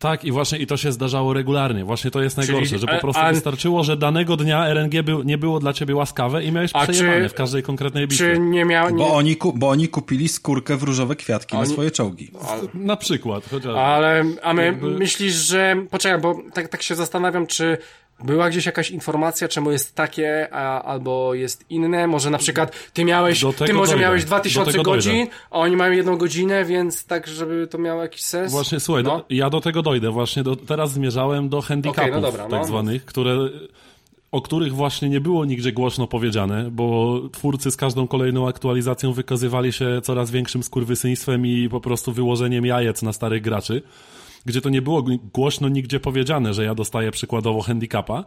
Tak, i właśnie i to się zdarzało regularnie. Właśnie to jest Czyli- najgorsze, że a- po prostu a- wystarczyło, że danego dnia RNG był, nie było dla ciebie łaskawe i miałeś przejebane czy- w każdej konkretnej bitwie. Czy nie miał... Nie... Bo oni, ku, bo oni kupili skórkę w różowe kwiatki na Oni- swoje czołgi. Na przykład, chociaż... Ale, a my Jakby- myślisz, że... Poczekaj, bo tak, tak się zastanawiam, czy była gdzieś jakaś informacja, czemu jest takie, a, albo jest inne? Może na przykład ty miałeś, ty może dojdę. miałeś Do 2000 tego dojdę. godzin, a oni mają jedną godzinę, więc tak, żeby to miało jakiś sens? Właśnie, słuchaj, No. do, ja do tego dojdę. Właśnie do, teraz zmierzałem do handicapów Okej, no dobra, tak no. zwanych, które, o których właśnie nie było nigdzie głośno powiedziane, bo twórcy z każdą kolejną aktualizacją wykazywali się coraz większym skurwysyństwem i po prostu wyłożeniem jajec na starych graczy, gdzie to nie było głośno nigdzie powiedziane, że ja dostaję przykładowo handicapa,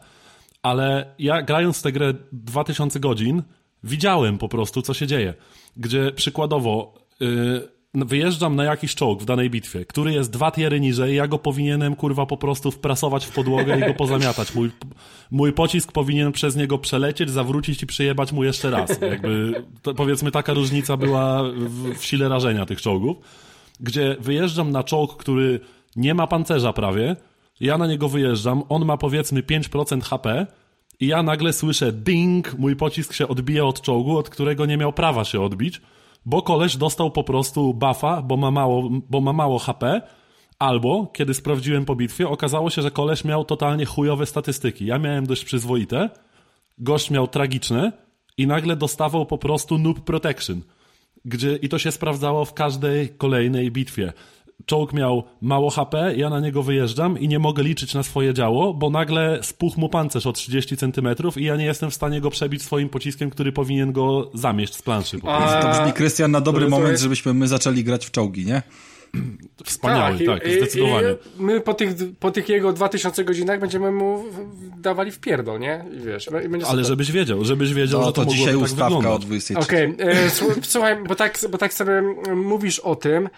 ale ja grając tę grę 2000 godzin, widziałem po prostu, co się dzieje. Gdzie przykładowo yy, wyjeżdżam na jakiś czołg w danej bitwie, który jest dwa tiery niżej, ja go powinienem kurwa po prostu wprasować w podłogę i go pozamiatać. Mój, mój pocisk powinien przez niego przelecieć, zawrócić i przyjebać mu jeszcze raz. Jakby, to powiedzmy, taka różnica była w, w sile rażenia tych czołgów. Gdzie wyjeżdżam na czołg, który nie ma pancerza prawie, ja na niego wyjeżdżam, on ma powiedzmy 5% HP i ja nagle słyszę ding, mój pocisk się odbija od czołgu, od którego nie miał prawa się odbić, bo koleś dostał po prostu buffa, bo ma mało, bo ma mało HP, albo, kiedy sprawdziłem po bitwie, okazało się, że koleś miał totalnie chujowe statystyki. Ja miałem dość przyzwoite, gość miał tragiczne i nagle dostawał po prostu noob protection, gdzie i to się sprawdzało w każdej kolejnej bitwie. Czołg miał mało HP, ja na niego wyjeżdżam i nie mogę liczyć na swoje działo, bo nagle spuchł mu pancerz o 30 cm i ja nie jestem w stanie go przebić swoim pociskiem, który powinien go zamieść z planszy. Po prostu. A- To brzmi, Krystian, na dobry to- to moment, jest- żebyśmy my zaczęli grać w czołgi, nie? Wspaniały, i- tak, i- zdecydowanie. I my po tych, po tych jego 2000 godzinach będziemy mu dawali w pierdol, nie? I wiesz, Ale super. żebyś wiedział, żebyś wiedział, No że to, to dzisiaj tak ustawka wyglądać. o 23. Okej, e, słu- słuchaj, bo tak, bo tak sobie mówisz o tym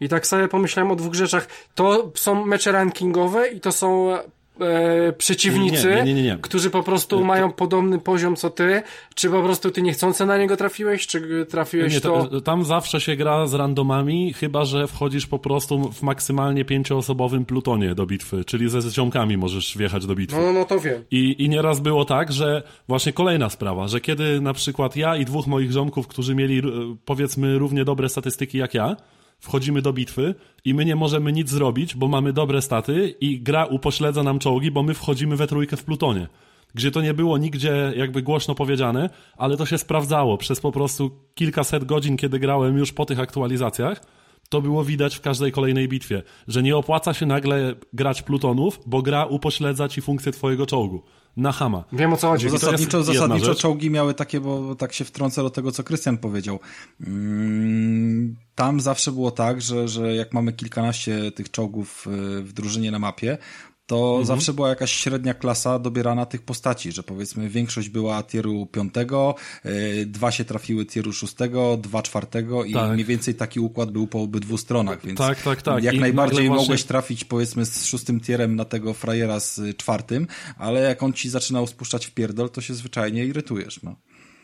i tak sobie pomyślałem o dwóch rzeczach. To są mecze rankingowe i to są e, przeciwnicy, Nie, nie, nie, którzy po prostu mają podobny poziom co ty, czy po prostu ty niechcący na niego trafiłeś, czy trafiłeś Nie, to... to, tam zawsze się gra z randomami, chyba że wchodzisz po prostu w maksymalnie pięcioosobowym plutonie do bitwy, czyli ze ziomkami możesz wjechać do bitwy. No, no to wiem. I, I nieraz było tak, że właśnie kolejna sprawa, że kiedy na przykład ja i dwóch moich ziomków, którzy mieli e, powiedzmy równie dobre statystyki jak ja, wchodzimy do bitwy i my nie możemy nic zrobić, bo mamy dobre staty i gra upośledza nam czołgi, bo my wchodzimy we trójkę w plutonie. Gdzie to nie było nigdzie jakby głośno powiedziane, ale to się sprawdzało przez po prostu kilkaset godzin, kiedy grałem już po tych aktualizacjach, to było widać w każdej kolejnej bitwie, że nie opłaca się nagle grać plutonów, bo gra upośledza ci funkcję twojego czołgu. Na hama. Wiem o co chodzi. Bo zasadniczo, zasadniczo czołgi miały takie, bo tak się wtrącę do tego, co Krystian powiedział. Mm, Tam zawsze było tak, że, że jak mamy kilkanaście tych czołgów y, w drużynie na mapie, to Mhm. zawsze była jakaś średnia klasa dobierana tych postaci, że powiedzmy większość była tieru piątego, y, dwa się trafiły tieru szóstego, dwa czwartego i Tak. mniej więcej taki układ był po obydwu stronach, więc Tak, tak, tak. jak I najbardziej właśnie- mogłeś trafić powiedzmy z szóstym tierem na tego frajera z y, czwartym, ale jak on ci zaczynał spuszczać w pierdol, to się zwyczajnie irytujesz, no.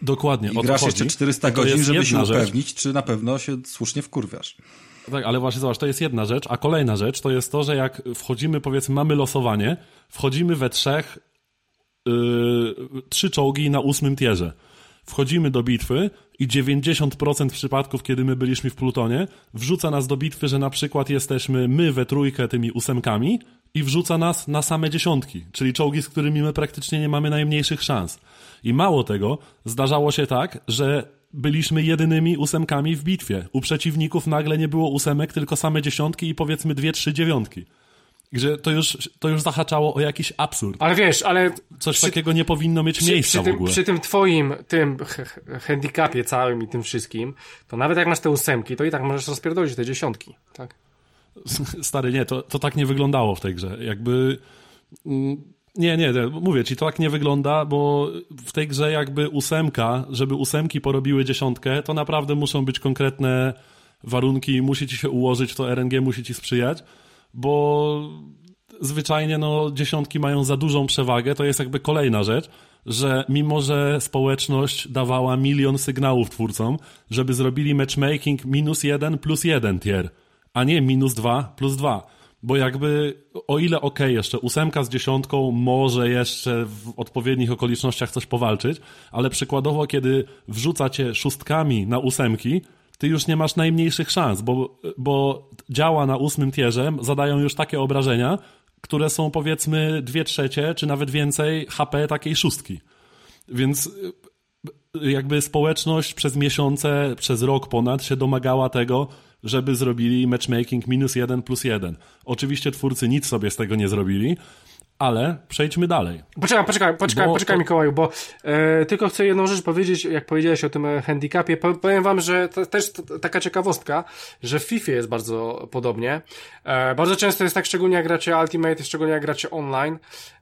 Dokładnie. I grasz jeszcze 400 I to godzin, żeby się jedna rzecz. upewnić, czy na pewno się słusznie wkurwiasz. Tak, ale właśnie zobacz, to jest jedna rzecz, a kolejna rzecz to jest to, że jak wchodzimy, powiedzmy, mamy losowanie, wchodzimy we trzech, yy, trzy czołgi na ósmym tierze. Wchodzimy do bitwy i 90% przypadków, kiedy my byliśmy w plutonie, wrzuca nas do bitwy, że na przykład jesteśmy my we trójkę tymi ósemkami i wrzuca nas na same dziesiątki, czyli czołgi, z którymi my praktycznie nie mamy najmniejszych szans. I mało tego, zdarzało się tak, że byliśmy jedynymi ósemkami w bitwie. U przeciwników nagle nie było ósemek, tylko same dziesiątki i powiedzmy dwie, trzy dziewiątki. Gdzie to już, to już zahaczało o jakiś absurd. Ale wiesz, ale Coś przy- takiego nie powinno mieć przy, miejsca przy, w tym, ogóle. przy tym twoim, tym handicapie całym i tym wszystkim, to nawet jak masz te ósemki, to i tak możesz rozpierdolić te dziesiątki, tak? Stary, nie, to, to tak nie wyglądało w tej grze. Jakby. mm, Nie, nie, mówię ci, to tak nie wygląda, bo w tej grze jakby ósemka, żeby ósemki porobiły dziesiątkę, to naprawdę muszą być konkretne warunki musi ci się ułożyć, to RNG musi ci sprzyjać, bo zwyczajnie no, dziesiątki mają za dużą przewagę, to jest jakby kolejna rzecz, że mimo, że społeczność dawała milion sygnałów twórcom, żeby zrobili matchmaking minus jeden plus jeden tier, a nie minus dwa plus dwa. Bo jakby, o ile ok, jeszcze ósemka z dziesiątką może jeszcze w odpowiednich okolicznościach coś powalczyć, ale przykładowo, kiedy wrzucacie szóstkami na ósemki, ty już nie masz najmniejszych szans, bo, bo działa na ósmym tierze, zadają już takie obrażenia, które są powiedzmy dwie trzecie, czy nawet więcej HP takiej szóstki. Więc jakby społeczność przez miesiące, przez rok ponad się domagała tego, żeby zrobili matchmaking minus jeden plus jeden. Oczywiście twórcy nic sobie z tego nie zrobili, ale przejdźmy dalej. Poczekaj, poczekaj, poczekaj, bo poczekaj. Mikołaju, bo e, tylko chcę jedną rzecz powiedzieć, jak powiedziałeś o tym e, handicapie. Powiem wam, że to też to, taka ciekawostka, że w FIFA jest bardzo podobnie. E, bardzo często jest tak, szczególnie jak gracie Ultimate, szczególnie jak gracie online,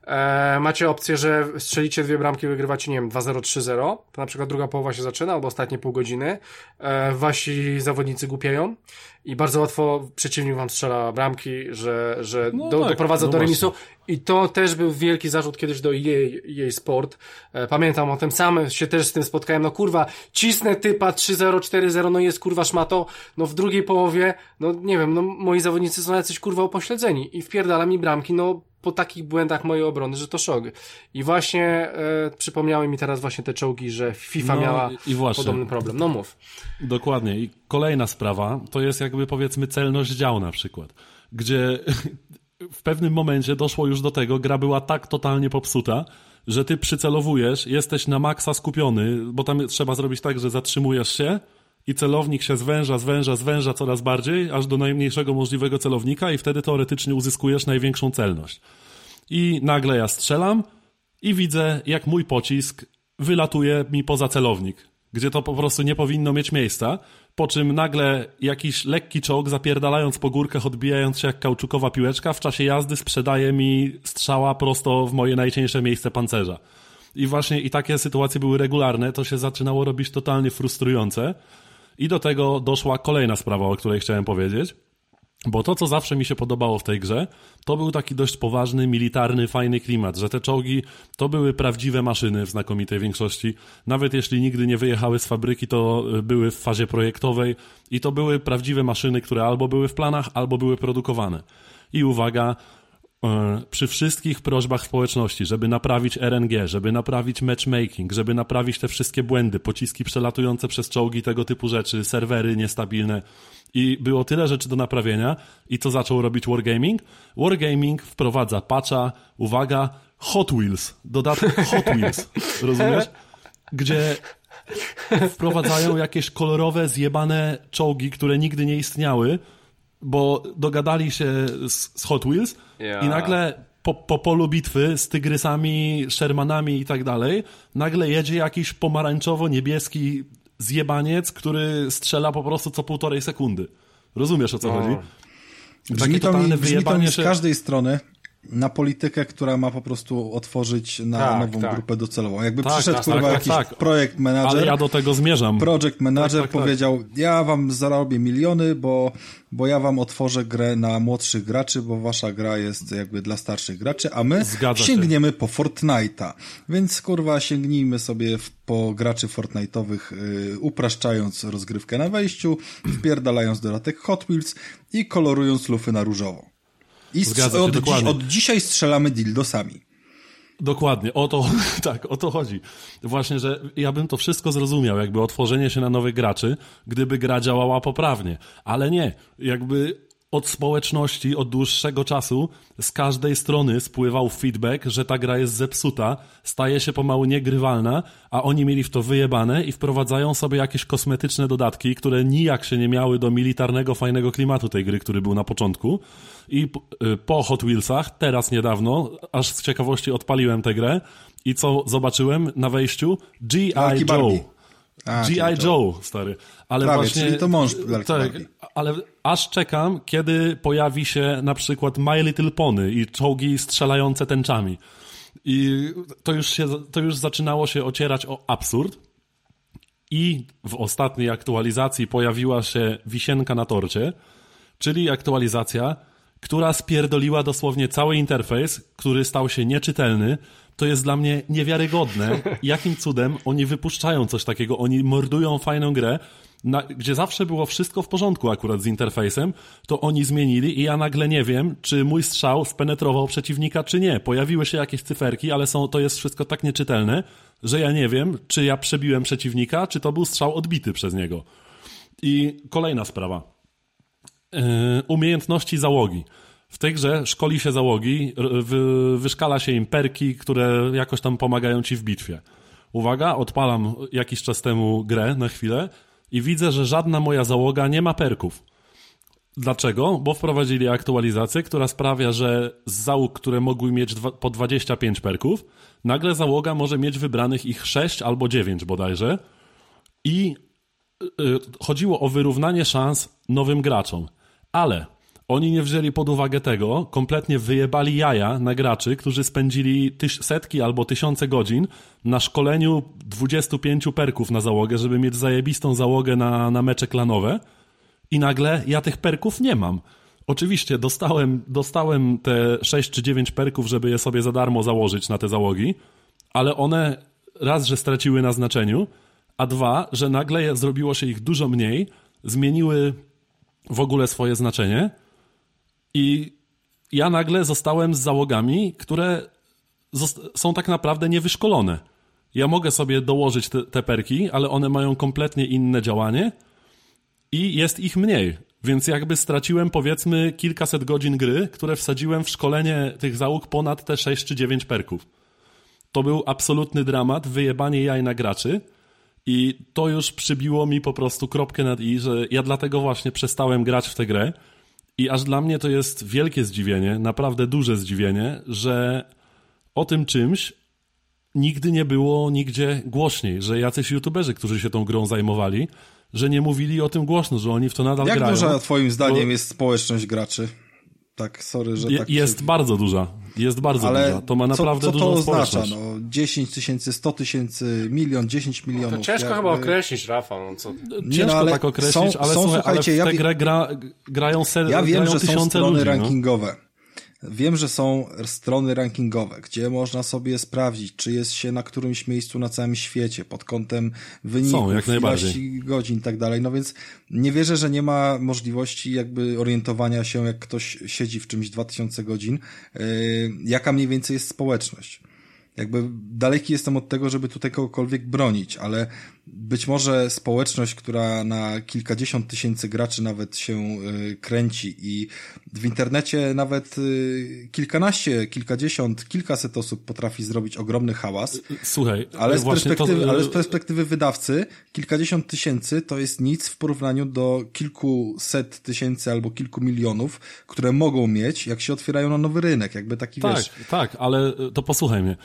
e, macie opcję, że strzelicie dwie bramki, wygrywacie, nie wiem, 2-0, 3-0, to na przykład druga połowa się zaczyna, albo ostatnie pół godziny, e, wasi zawodnicy głupieją i bardzo łatwo przeciwnik wam strzela bramki, że, że no do, tak, doprowadza no do remisu i to też był wielki zarzut kiedyś do jej, jej sport. E, pamiętam o tym samym, się też z tym spotkałem, no kurwa, cisnę typa 3-0, 4-0, no jest kurwa szmato, no w drugiej połowie, no nie wiem, no moi zawodnicy są jacyś kurwa upośledzeni i wpierdala mi bramki, no po takich błędach mojej obrony, że to szok. I właśnie e, przypomniały mi teraz właśnie te czołgi, że FIFA no, miała podobny problem. No mów. Dokładnie. I kolejna sprawa, to jest jakby powiedzmy celność dział na przykład, gdzie w pewnym momencie doszło już do tego, gra była tak totalnie popsuta, że ty przycelowujesz, jesteś na maksa skupiony, bo tam trzeba zrobić tak, że zatrzymujesz się, i celownik się zwęża, zwęża, zwęża coraz bardziej, aż do najmniejszego możliwego celownika i wtedy teoretycznie uzyskujesz największą celność. I nagle ja strzelam i widzę, jak mój pocisk wylatuje mi poza celownik, gdzie to po prostu nie powinno mieć miejsca, po czym nagle jakiś lekki czołg zapierdalając po górkach, odbijając się jak kauczukowa piłeczka, w czasie jazdy sprzedaje mi strzała prosto w moje najcieńsze miejsce pancerza. I właśnie i takie sytuacje były regularne, to się zaczynało robić totalnie frustrujące. I do tego doszła kolejna sprawa, o której chciałem powiedzieć. Bo to, co zawsze mi się podobało w tej grze, to był taki dość poważny, militarny, fajny klimat, że te czołgi to były prawdziwe maszyny w znakomitej większości. Nawet jeśli nigdy nie wyjechały z fabryki, to y, były w fazie projektowej i to były prawdziwe maszyny, które albo były w planach, albo były produkowane. I uwaga, przy wszystkich prośbach społeczności, żeby naprawić RNG, żeby naprawić matchmaking, żeby naprawić te wszystkie błędy, pociski przelatujące przez czołgi, tego typu rzeczy, serwery niestabilne i było tyle rzeczy do naprawienia i co zaczął robić Wargaming? Wargaming wprowadza patcha, uwaga, Hot Wheels, dodatek Hot Wheels, rozumiesz? Gdzie wprowadzają jakieś kolorowe, zjebane czołgi, które nigdy nie istniały, bo dogadali się z, z Hot Wheels yeah. i nagle po, po polu bitwy z tygrysami, Shermanami i tak dalej, nagle jedzie jakiś pomarańczowo-niebieski zjebaniec, który strzela po prostu co półtorej sekundy. Rozumiesz o co chodzi? Brzmi to, mi, brzmi to mi z każdej strony na politykę, która ma po prostu otworzyć na tak, nową tak. grupę docelową. Jakby tak, przyszedł tak, kurwa tak, jakiś tak. projekt manager. Ale ja do tego zmierzam. Project manager powiedział, ja wam zarobię miliony, bo, bo ja wam otworzę grę na młodszych graczy, bo wasza gra jest jakby dla starszych graczy, a my Zgadza sięgniemy się. po Fortnite'a. Więc kurwa sięgnijmy sobie w, po graczy Fortnite'owych, yy, upraszczając rozgrywkę na wejściu, wpierdalając dodatek Hot Wheels i kolorując lufy na różowo. I Zgadza od, dziś, od dzisiaj strzelamy dildosami. Dokładnie, o to, tak, o to chodzi. Właśnie, że ja bym to wszystko zrozumiał, jakby otworzenie się na nowych graczy, gdyby gra działała poprawnie. Ale nie, jakby od społeczności od dłuższego czasu z każdej strony spływał feedback, że ta gra jest zepsuta, staje się pomału niegrywalna, a oni mieli w to wyjebane i wprowadzają sobie jakieś kosmetyczne dodatki, które nijak się nie miały do militarnego, fajnego klimatu tej gry, który był na początku. I y, po Hot Wheelsach, teraz niedawno, aż z ciekawości odpaliłem tę grę i co zobaczyłem na wejściu? G.I. Joe. G.I. Joe, stary. Ale Prawie, właśnie, czyli to mąż tak, ale aż czekam, kiedy pojawi się na przykład My Little Pony i czołgi strzelające tęczami. I to już, się, to już zaczynało się ocierać o absurd. I w ostatniej aktualizacji pojawiła się wisienka na torcie, czyli aktualizacja, która spierdoliła dosłownie cały interfejs, który stał się nieczytelny. To jest dla mnie niewiarygodne, jakim cudem oni wypuszczają coś takiego. Oni mordują fajną grę, na, gdzie zawsze było wszystko w porządku akurat z interfejsem, to oni zmienili i ja nagle nie wiem, czy mój strzał spenetrował przeciwnika, czy nie. Pojawiły się jakieś cyferki, ale są, to jest wszystko tak nieczytelne, że ja nie wiem, czy ja przebiłem przeciwnika, czy to był strzał odbity przez niego. I kolejna sprawa. Yy, umiejętności załogi. W tej grze szkoli się załogi, wy, wyszkala się im perki, które jakoś tam pomagają ci w bitwie. Uwaga, odpalam jakiś czas temu grę na chwilę i widzę, że żadna moja załoga nie ma perków. Dlaczego? Bo wprowadzili aktualizację, która sprawia, że z załóg, które mogły mieć po 25 perków, nagle załoga może mieć wybranych ich 6 albo 9 bodajże. I yy, chodziło o wyrównanie szans nowym graczom. Ale oni nie wzięli pod uwagę tego, kompletnie wyjebali jaja na graczy, którzy spędzili tyś, setki albo tysiące godzin na szkoleniu 25 perków na załogę, żeby mieć zajebistą załogę na, na mecze klanowe i nagle ja tych perków nie mam. Oczywiście dostałem, dostałem te 6 czy 9 perków, żeby je sobie za darmo założyć na te załogi, ale one raz, że straciły na znaczeniu, a dwa, że nagle zrobiło się ich dużo mniej, zmieniły w ogóle swoje znaczenie i ja nagle zostałem z załogami, które są tak naprawdę niewyszkolone. Ja mogę sobie dołożyć te, te perki, ale one mają kompletnie inne działanie i jest ich mniej. Więc jakby straciłem powiedzmy kilkaset godzin gry, które wsadziłem w szkolenie tych załóg ponad te 6 czy 9 perków. To był absolutny dramat, wyjebanie jaj na graczy i to już przybiło mi po prostu kropkę nad i, że ja dlatego właśnie przestałem grać w tę grę i aż dla mnie to jest wielkie zdziwienie, naprawdę duże zdziwienie, że o tym czymś nigdy nie było nigdzie głośniej, że jacyś youtuberzy, którzy się tą grą zajmowali, że nie mówili o tym głośno, że oni w to nadal Jak grają. Jak duża twoim zdaniem bo... jest społeczność graczy? Tak, sorry, że Je, tak... Jest się... bardzo duża. Jest bardzo Ale duża. To ma naprawdę co, co dużą to oznacza? No, 10 tysięcy, 100 tysięcy, milion, 10 milionów. To ciężko jakby... chyba określić, Rafał. No co... Ciężko no, tak określić, są, ale są, słuchaj, ale w tę ja grę gra, grają, ser, ja wiem, grają że tysiące są strony ludzi. rankingowe. No. Wiem, że są strony rankingowe, gdzie można sobie sprawdzić, czy jest się na którymś miejscu na całym świecie pod kątem wyników, są, jak ilości godzin i tak dalej. No więc nie wierzę, że nie ma możliwości jakby orientowania się, jak ktoś siedzi w czymś 2000 godzin, yy, jaka mniej więcej jest społeczność. Jakby daleki jestem od tego, żeby tutaj kogokolwiek bronić, ale być może społeczność, która na kilkadziesiąt tysięcy graczy nawet się y, kręci i w internecie nawet y, kilkanaście, kilkadziesiąt, kilkaset osób potrafi zrobić ogromny hałas. Słuchaj, ale z, perspektywy, to... ale z perspektywy wydawcy kilkadziesiąt tysięcy to jest nic w porównaniu do kilkuset tysięcy albo kilku milionów, które mogą mieć, jak się otwierają na nowy rynek, jakby taki tak, wiesz. Tak, ale to posłuchaj mnie.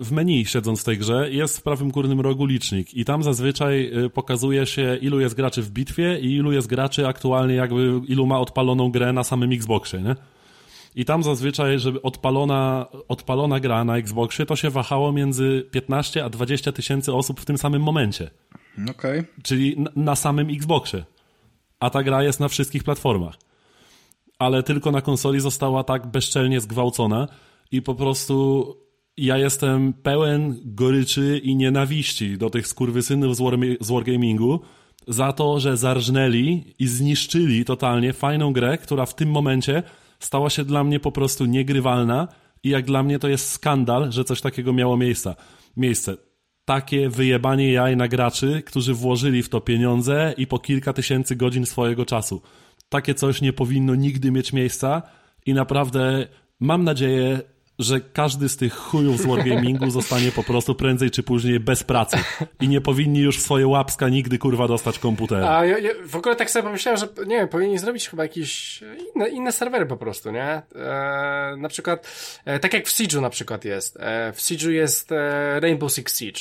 W menu siedząc w tej grze jest w prawym górnym rogu licznik i tam tam zazwyczaj y, pokazuje się, ilu jest graczy w bitwie i ilu jest graczy aktualnie, jakby ilu ma odpaloną grę na samym Xboxie, nie? I tam zazwyczaj, żeby odpalona, odpalona gra na Xboxie, to się wahało między 15 a 20 tysięcy osób w tym samym momencie. Okej. Okay. Czyli na, na samym Xboxie. A ta gra jest na wszystkich platformach. Ale tylko na konsoli została tak bezczelnie zgwałcona i po prostu ja jestem pełen goryczy i nienawiści do tych skurwysynów z, war, z Wargamingu za to, że zarżnęli i zniszczyli totalnie fajną grę, która w tym momencie stała się dla mnie po prostu niegrywalna i jak dla mnie to jest skandal, że coś takiego miało miejsce. miejsce. Takie wyjebanie jaj na graczy, którzy włożyli w to pieniądze i po kilka tysięcy godzin swojego czasu. Takie coś nie powinno nigdy mieć miejsca i naprawdę mam nadzieję, że każdy z tych chujów z Wargamingu zostanie po prostu prędzej czy później bez pracy i nie powinni już w swoje łapska nigdy kurwa dostać komputera. A ja, ja w ogóle tak sobie pomyślałem, że nie wiem, powinni zrobić chyba jakieś inne, inne serwery po prostu, nie? E, na przykład, e, tak jak w Siege'u na przykład jest. E, w Siege'u jest e, Rainbow Six Siege.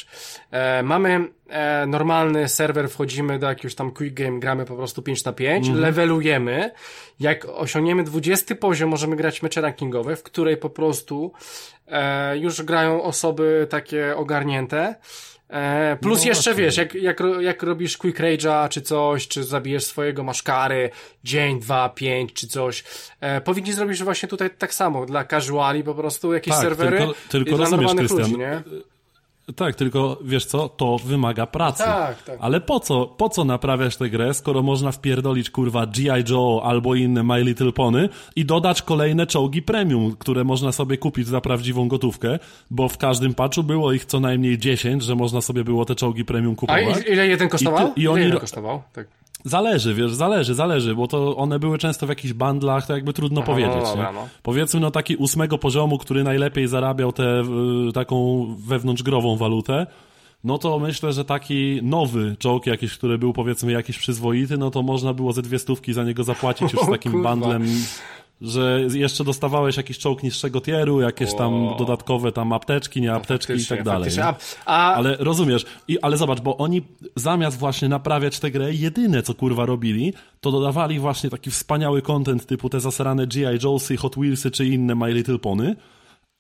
E, mamy e, normalny serwer, wchodzimy do jakiegoś tam quick game, gramy po prostu 5 na 5, mm -hmm. levelujemy. Jak osiągniemy 20 poziom, możemy grać mecze rankingowe, w której po prostu e, już grają osoby takie ogarnięte E, plus No jeszcze właśnie. wiesz, jak, jak, jak robisz quick rage'a czy coś, czy zabijesz swojego maszkary, dzień, dwa, pięć czy coś, e, powinni zrobić właśnie tutaj tak samo, dla casuali po prostu jakieś Tak, serwery tylko- tylko rozumiesz, Krystian, ludzi, nie? Tak, tylko wiesz co, to wymaga pracy. Tak, tak. Ale po co, po co naprawiać tę grę, skoro można wpierdolić kurwa G.I. Joe albo inne My Little Pony i dodać kolejne czołgi premium, które można sobie kupić za prawdziwą gotówkę, bo w każdym patchu było ich co najmniej 10, że można sobie było te czołgi premium A kupować. i, ile jeden kosztował? I ty- i ile oni jeden ro- kosztował? Tak. Zależy, wiesz, zależy, zależy, bo to one były często w jakichś bandlach, to jakby trudno Aha, powiedzieć. no no. Powiedzmy, no taki ósmego poziomu, który najlepiej zarabiał tę y, taką wewnątrzgrową walutę, no to myślę, że taki nowy czołg jakiś, który był powiedzmy jakiś przyzwoity, no to można było ze dwie stówki za niego zapłacić już z takim kurwa. Że jeszcze dostawałeś jakiś czołg niższego tieru, jakieś tam O. dodatkowe tam apteczki, nie apteczki i tak dalej. A, a Ale rozumiesz, I, ale zobacz, bo oni zamiast właśnie naprawiać tę grę, jedyne co kurwa robili, to dodawali właśnie taki wspaniały content typu te zasrane G.I. Joesy, Hot Wheelsy czy inne My Little Pony,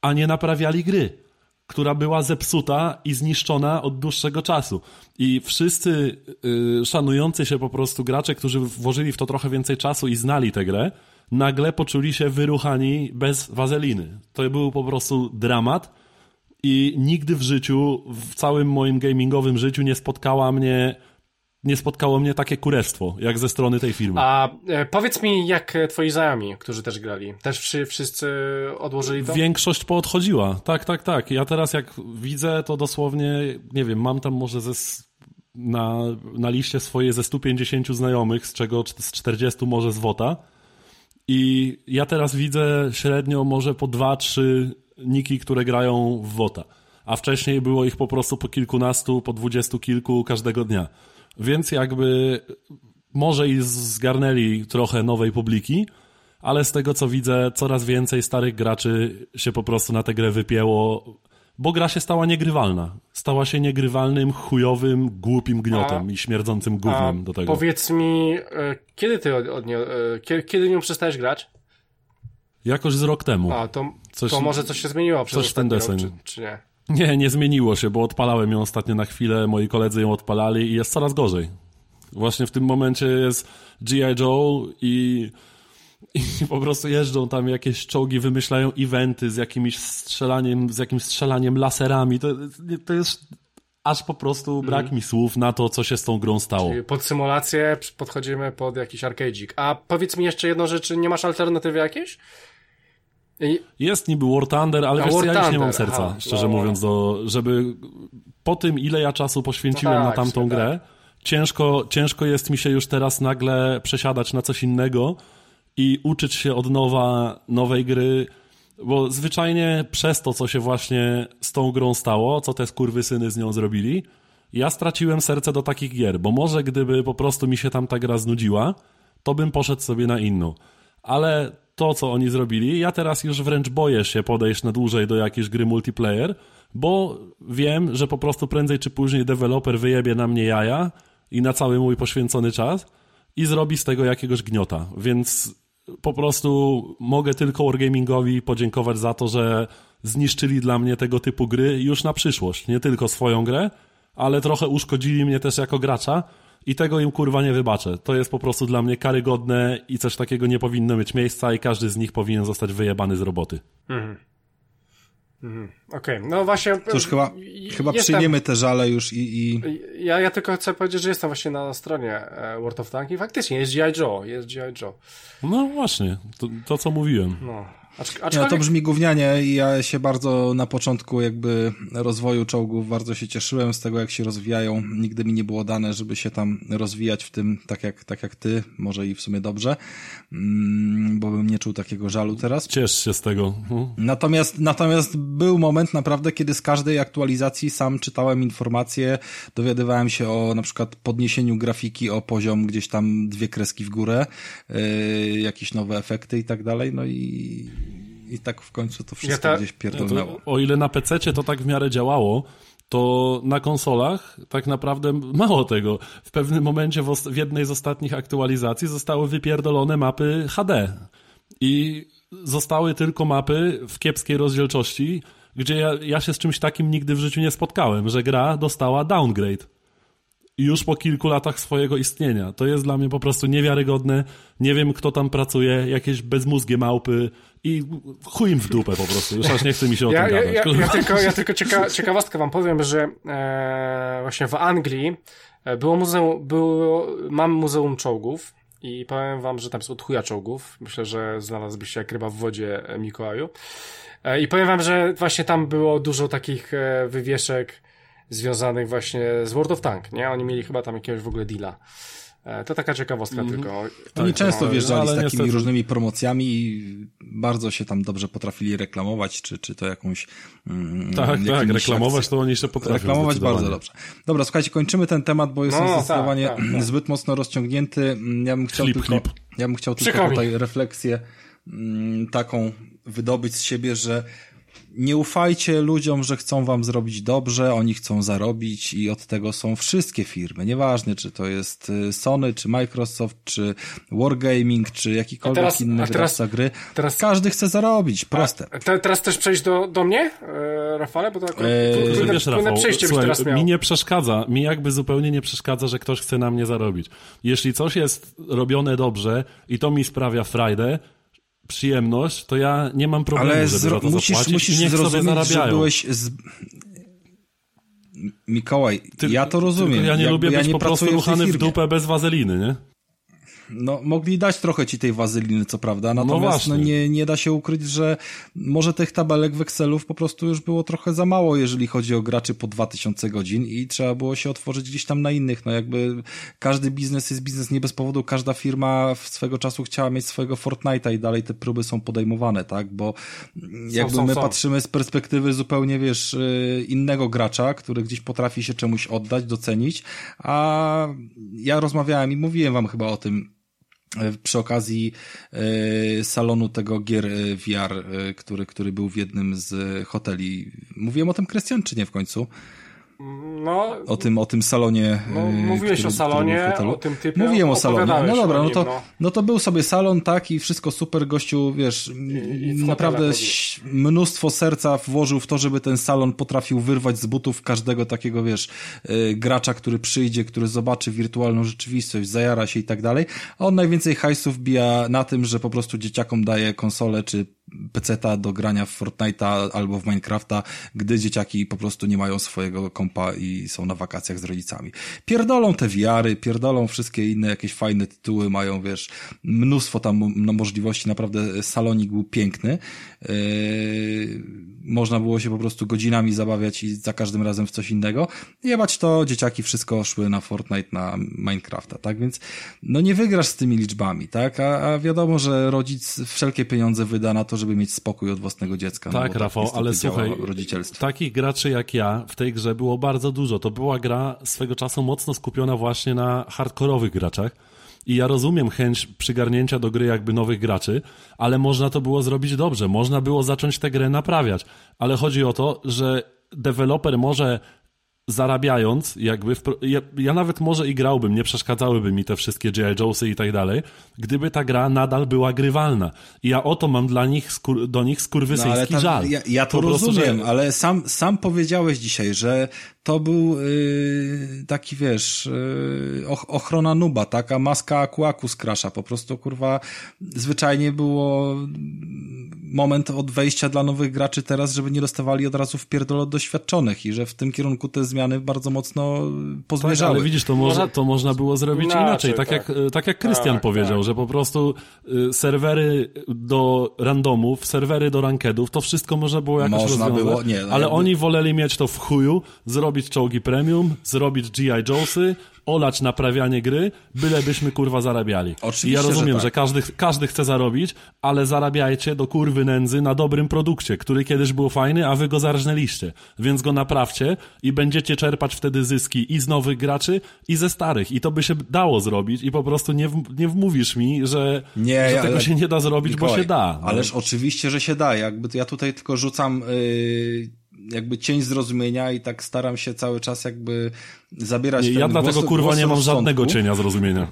a nie naprawiali gry, która była zepsuta i zniszczona od dłuższego czasu. I wszyscy y, szanujący się po prostu gracze, którzy włożyli w to trochę więcej czasu i znali tę grę, nagle poczuli się wyruchani bez wazeliny. To był po prostu dramat i nigdy w życiu, w całym moim gamingowym życiu nie spotkała mnie, nie spotkało mnie takie kurestwo, jak ze strony tej firmy. A e, powiedz mi, jak e, twoi znajomi, którzy też grali, też wszy, wszyscy odłożyli to? Większość poodchodziła. Tak, tak, tak. Ja teraz jak widzę, to dosłownie, nie wiem, mam tam może ze, na, na liście swojej ze 150 znajomych, z czego cz- z 40 może z WOTA. I ja teraz widzę średnio może po 2-3 niki, które grają w WOTA. A wcześniej było ich po prostu po kilkunastu, po dwudziestu kilku każdego dnia. Więc jakby może i zgarnęli trochę nowej publiki, ale z tego co widzę, coraz więcej starych graczy się po prostu na tę grę wypięło, bo gra się stała niegrywalna. Stała się niegrywalnym, chujowym, głupim gniotem A- i śmierdzącym gównem do tego. powiedz mi, e, kiedy ty od, od nie, e, kiedy, kiedy nią przestałeś grać? Jakoś z rok temu. A, to, Coś- to może coś się zmieniło przez coś w ten ostatni rok, deseń. czy, czy nie? Nie, nie zmieniło się, bo odpalałem ją ostatnio na chwilę, moi koledzy ją odpalali i jest coraz gorzej. Właśnie w tym momencie jest G.I. Joe i, i po prostu jeżdżą tam jakieś czołgi, wymyślają eventy z jakimś strzelaniem, z jakimś strzelaniem laserami. To, to jest aż po prostu brak mi słów na to, co się z tą grą stało. Czyli Pod symulację podchodzimy pod jakiś arcade'ik. A powiedz mi jeszcze jedną rzecz, czy nie masz alternatywy jakiejś? I, Jest niby War Thunder, ale A, wiesz War ja już nie mam serca, aha, szczerze no. mówiąc, do, żeby po tym, ile ja czasu poświęciłem No tak, na tamtą grę, ciężko, ciężko jest mi się już teraz nagle przesiadać na coś innego i uczyć się od nowa nowej gry, bo zwyczajnie przez to, co się właśnie z tą grą stało, co te skurwysyny z nią zrobili, ja straciłem serce do takich gier, bo może gdyby po prostu mi się tam ta gra znudziła, to bym poszedł sobie na inną. Ale to, co oni zrobili, ja teraz już wręcz boję się podejść na dłużej do jakiejś gry multiplayer, bo wiem, że po prostu prędzej czy później deweloper wyjebie na mnie jaja i na cały mój poświęcony czas i zrobi z tego jakiegoś gniota. Więc po prostu mogę tylko Wargamingowi podziękować za to, że zniszczyli dla mnie tego typu gry już na przyszłość. Nie tylko swoją grę, ale trochę uszkodzili mnie też jako gracza i tego im kurwa nie wybaczę. To jest po prostu dla mnie karygodne i coś takiego nie powinno mieć miejsca i każdy z nich powinien zostać wyjebany z roboty. Okej, no właśnie... Cóż, chyba, i- chyba jestem- przyjmiemy te żale już i, i Ja, ja tylko chcę powiedzieć, że jestem właśnie na stronie e, World of Tanks i faktycznie jest G.I. Joe, jest G.I. Joe. No właśnie, to, to co mówiłem. No. No aczkolwiek... to brzmi gównianie i ja się bardzo na początku jakby rozwoju czołgów bardzo się cieszyłem z tego, jak się rozwijają. Nigdy mi nie było dane, żeby się tam rozwijać w tym tak jak, tak jak ty, może i w sumie dobrze, mm, bo bym nie czuł takiego żalu teraz. Ciesz się z tego. Mhm. Natomiast, natomiast był moment naprawdę, kiedy z każdej aktualizacji sam czytałem informacje, dowiadywałem się o na przykład podniesieniu grafiki o poziom gdzieś tam dwie kreski w górę, yy, jakieś nowe efekty i tak dalej, no i, i tak w końcu to wszystko Ja ta- gdzieś pierdolnęło. o ile na PC to tak w miarę działało, to na konsolach tak naprawdę mało tego. W pewnym momencie w, w jednej z ostatnich aktualizacji zostały wypierdolone mapy HD i zostały tylko mapy w kiepskiej rozdzielczości gdzie ja, ja się z czymś takim nigdy w życiu nie spotkałem, że gra dostała downgrade. Już po kilku latach swojego istnienia. To jest dla mnie po prostu niewiarygodne. Nie wiem, kto tam pracuje, jakieś bezmózgie małpy i chuj im w dupę po prostu. Już aż nie chce mi się o Ja, tym ja, gadać. ja, ja tylko, ja tylko cieka, ciekawostkę wam powiem, że e, właśnie w Anglii e, było muzeum, było, mam muzeum czołgów i powiem wam, że tam jest od chuja czołgów. Myślę, że znalazłbyście jak ryba w wodzie e, Mikołaju. E, I powiem wam, że właśnie tam było dużo takich e, wywieszek związanych właśnie z World of Tank, nie? Oni mieli chyba tam jakiegoś w ogóle deala. E, To taka ciekawostka tylko. Oni często no, wjeżdżali z takimi niestety- różnymi promocjami i bardzo się tam dobrze potrafili reklamować, czy, czy to jakąś... Mm, Tak, tak, reklamować akcje- to oni się potrafią Reklamować bardzo dobrze. Dobra, słuchajcie, kończymy ten temat, bo jest No, on tak, zdecydowanie tak, tak. zbyt mocno rozciągnięty. Mm, Ja bym chciał Chlip, tylko, chlip. Ja bym chciał tylko tutaj refleksję mm, taką wydobyć z siebie, że nie ufajcie ludziom, że chcą wam zrobić dobrze, oni chcą zarobić i od tego są wszystkie firmy. Nieważne, czy to jest y, Sony, czy Microsoft, czy Wargaming, czy jakikolwiek A teraz- inny wydawca gry. teraz- Każdy chce zarobić, proste. Te, teraz chcesz przejść do, do mnie, e, Rafale? Bo to akurat Eee, płynne, wiesz, płynne Rafał, słuchaj, teraz miał. mi nie przeszkadza, mi jakby zupełnie nie przeszkadza, że ktoś chce na mnie zarobić. Jeśli coś jest robione dobrze i to mi sprawia frajdę, przyjemność, to ja nie mam problemu, Ale żeby za to musisz, zapłacić musisz i niech sobie że byłeś z... Mikołaj, Ty- ja to rozumiem. Ja nie Jakby lubię ja być nie po prostu ruchany w dupę bez wazeliny, nie? No, mogli dać trochę ci tej wazyliny, co prawda, natomiast no, właśnie. nie, nie da się ukryć, że może tych tabelek wekselów po prostu już było trochę za mało, jeżeli chodzi o graczy po 2000 godzin i trzeba było się otworzyć gdzieś tam na innych. No jakby każdy biznes jest biznes nie bez powodu, każda firma w swego czasu chciała mieć swojego Fortnite'a i dalej te próby są podejmowane, tak, bo jakby są, my są. patrzymy z perspektywy zupełnie, wiesz, y, innego gracza, który gdzieś potrafi się czemuś oddać, docenić, a ja rozmawiałem i mówiłem wam chyba o tym, przy okazji e, salonu tego gier e, VR, e, który, który był w jednym z hoteli. Mówiłem o tym, Krystian, czy nie w końcu? No, O tym, o tym salonie. No, e, mówiłeś który, o salonie, o tym typie, Mówiłem o salonie. No dobra, no nim, to, no. no to był sobie salon, tak, i wszystko super, gościu, wiesz, i hotelach naprawdę mnóstwo serca włożył w to, żeby ten salon potrafił wyrwać z butów każdego takiego, wiesz, y, gracza, który przyjdzie, który zobaczy wirtualną rzeczywistość, zajara się i tak dalej. A on najwięcej hajsów bija na tym, że po prostu dzieciakom daje konsolę czy peceta do grania w Fortnite'a albo w Minecrafta, gdy dzieciaki po prostu nie mają swojego kompa i są na wakacjach z rodzicami. Pierdolą te wiary, pierdolą wszystkie inne jakieś fajne tytuły, mają, wiesz, mnóstwo tam no, możliwości, naprawdę salonik był piękny. Yy, można było się po prostu godzinami zabawiać i za każdym razem w coś innego. Jebać to, dzieciaki wszystko szły na Fortnite, na Minecrafta, tak? Więc no nie wygrasz z tymi liczbami, tak? A, a wiadomo, że rodzic wszelkie pieniądze wyda na to, żeby mieć spokój od własnego dziecka. no Tak, bo Rafał, niestety ale słuchaj, rodzicielstwo. takich graczy jak ja w tej grze było bardzo dużo. To była gra swego czasu mocno skupiona właśnie na hardkorowych graczach. I ja rozumiem chęć przygarnięcia do gry jakby nowych graczy, ale można to było zrobić dobrze. Można było zacząć tę grę naprawiać. Ale chodzi o to, że deweloper może zarabiając, jakby, w, ja, ja nawet może i grałbym, nie przeszkadzałyby mi te wszystkie G.I. Jonesy i tak dalej, gdyby ta gra nadal była grywalna. I ja o to mam dla nich, skur, do nich No, skurwysyjski ta, żal. ja, ja to Po prostu, rozumiem, że- ale sam, sam powiedziałeś dzisiaj, że to był yy, taki, wiesz, yy, och, ochrona nuba, taka maska akuaku z. Po prostu, kurwa, zwyczajnie było moment od wejścia dla nowych graczy teraz, żeby nie dostawali od razu w pierdol od doświadczonych i że w tym kierunku te zmiany bardzo mocno Tak, pozmierzały. ale widzisz, to, może, Można- to można było zrobić Inaczej, inaczej, tak, tak. jak, tak jak Krystian Tak, powiedział, tak. że po prostu y, serwery do randomów, serwery do rankedów, to wszystko można było jakoś Można rozwiązać, było- nie, no ale jakby- oni woleli mieć to w chuju, zrobić czołgi premium, zrobić G.I. Jonesy, olać naprawianie gry, bylebyśmy kurwa zarabiali. Oczywiście, I ja rozumiem, że że, tak. każdy, każdy chce zarobić, ale zarabiajcie do kurwy nędzy na dobrym produkcie, który kiedyś był fajny, a wy go zarżnęliście. Więc go naprawcie i będziecie czerpać wtedy zyski i z nowych graczy, i ze starych. I to by się dało zrobić i po prostu nie, w, nie wmówisz mi, że, Nie, że tego ale- się nie da zrobić, bo Mikołaj, się da. No. Ależ oczywiście, że się da. Jakby to ja tutaj tylko rzucam yy, jakby cień zrozumienia i tak staram się cały czas jakby zabierać Nie, ja głos, dlatego kurwa głos nie mam rozsądku. żadnego cienia zrozumienia.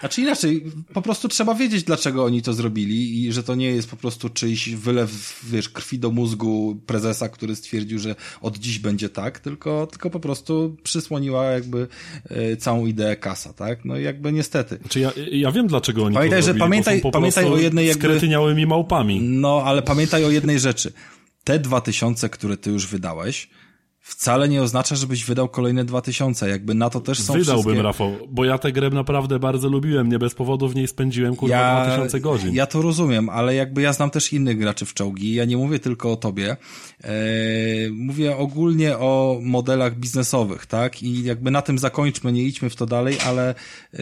Znaczy inaczej, po prostu trzeba wiedzieć, dlaczego oni to zrobili i że to nie jest po prostu czyjś wylew, wiesz, krwi do mózgu prezesa, który stwierdził, że od dziś będzie tak, tylko, tylko po prostu przysłoniła jakby e, całą ideę kasa, tak? No i jakby niestety. Czy ja, ja wiem, dlaczego oni Pamiętaj, to że zrobili, pamiętaj- bo są po pamiętaj o jednej jakby- skretyniałymi małpami. No, ale pamiętaj o jednej rzeczy. Te dwa tysiące, które ty już wydałeś, wcale nie oznacza, żebyś wydał kolejne dwa tysiące. Jakby na to też są Wydałbym, wszystkie... Rafał, bo ja tę grę naprawdę bardzo lubiłem. Nie bez powodu w niej spędziłem kurwa 2000 godzin. Ja to rozumiem, ale jakby ja znam też innych graczy w czołgi. Ja nie mówię tylko o tobie. Eee, mówię ogólnie o modelach biznesowych, tak? I jakby na tym zakończmy, nie idźmy w to dalej, ale e,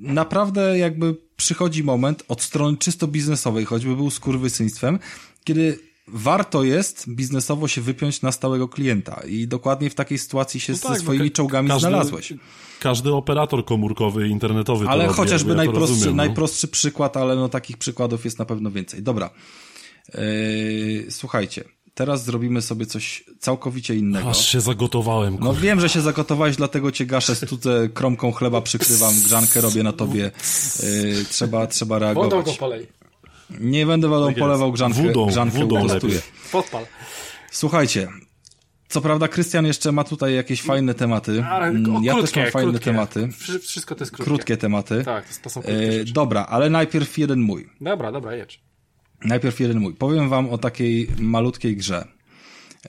naprawdę jakby przychodzi moment od strony czysto biznesowej, choćby był skurwysyństwem, kiedy warto jest biznesowo się wypiąć na stałego klienta. I dokładnie w takiej sytuacji się No tak, ze no swoimi ka- czołgami każdy- znalazłeś. Każdy operator komórkowy, internetowy to Ale chociażby ja to najprostszy, rozumiem, no. najprostszy przykład, ale no takich przykładów jest na pewno więcej. Dobra. Yy, słuchajcie, teraz zrobimy sobie coś całkowicie innego. Aż się zagotowałem. No kurwa. wiem, że się zagotowałeś, dlatego cię gaszę, studzę kromką chleba, przykrywam, grzankę robię na tobie. Yy, trzeba, trzeba Wodą go reagować. polej. Nie będę wodą Tak polewał grzankę, Wodą, grzankę lepiej. Podpal. Słuchajcie, co prawda Krystian jeszcze ma tutaj jakieś fajne tematy. Ale Mm, o, ja krótkie, też mam fajne krótkie. tematy. Wszy- Wszystko to jest krótkie. Krótkie tematy. Tak, to są krótkie E, dobra, ale najpierw jeden mój. Dobra, dobra, jedź. Najpierw jeden mój. Powiem wam o takiej malutkiej grze,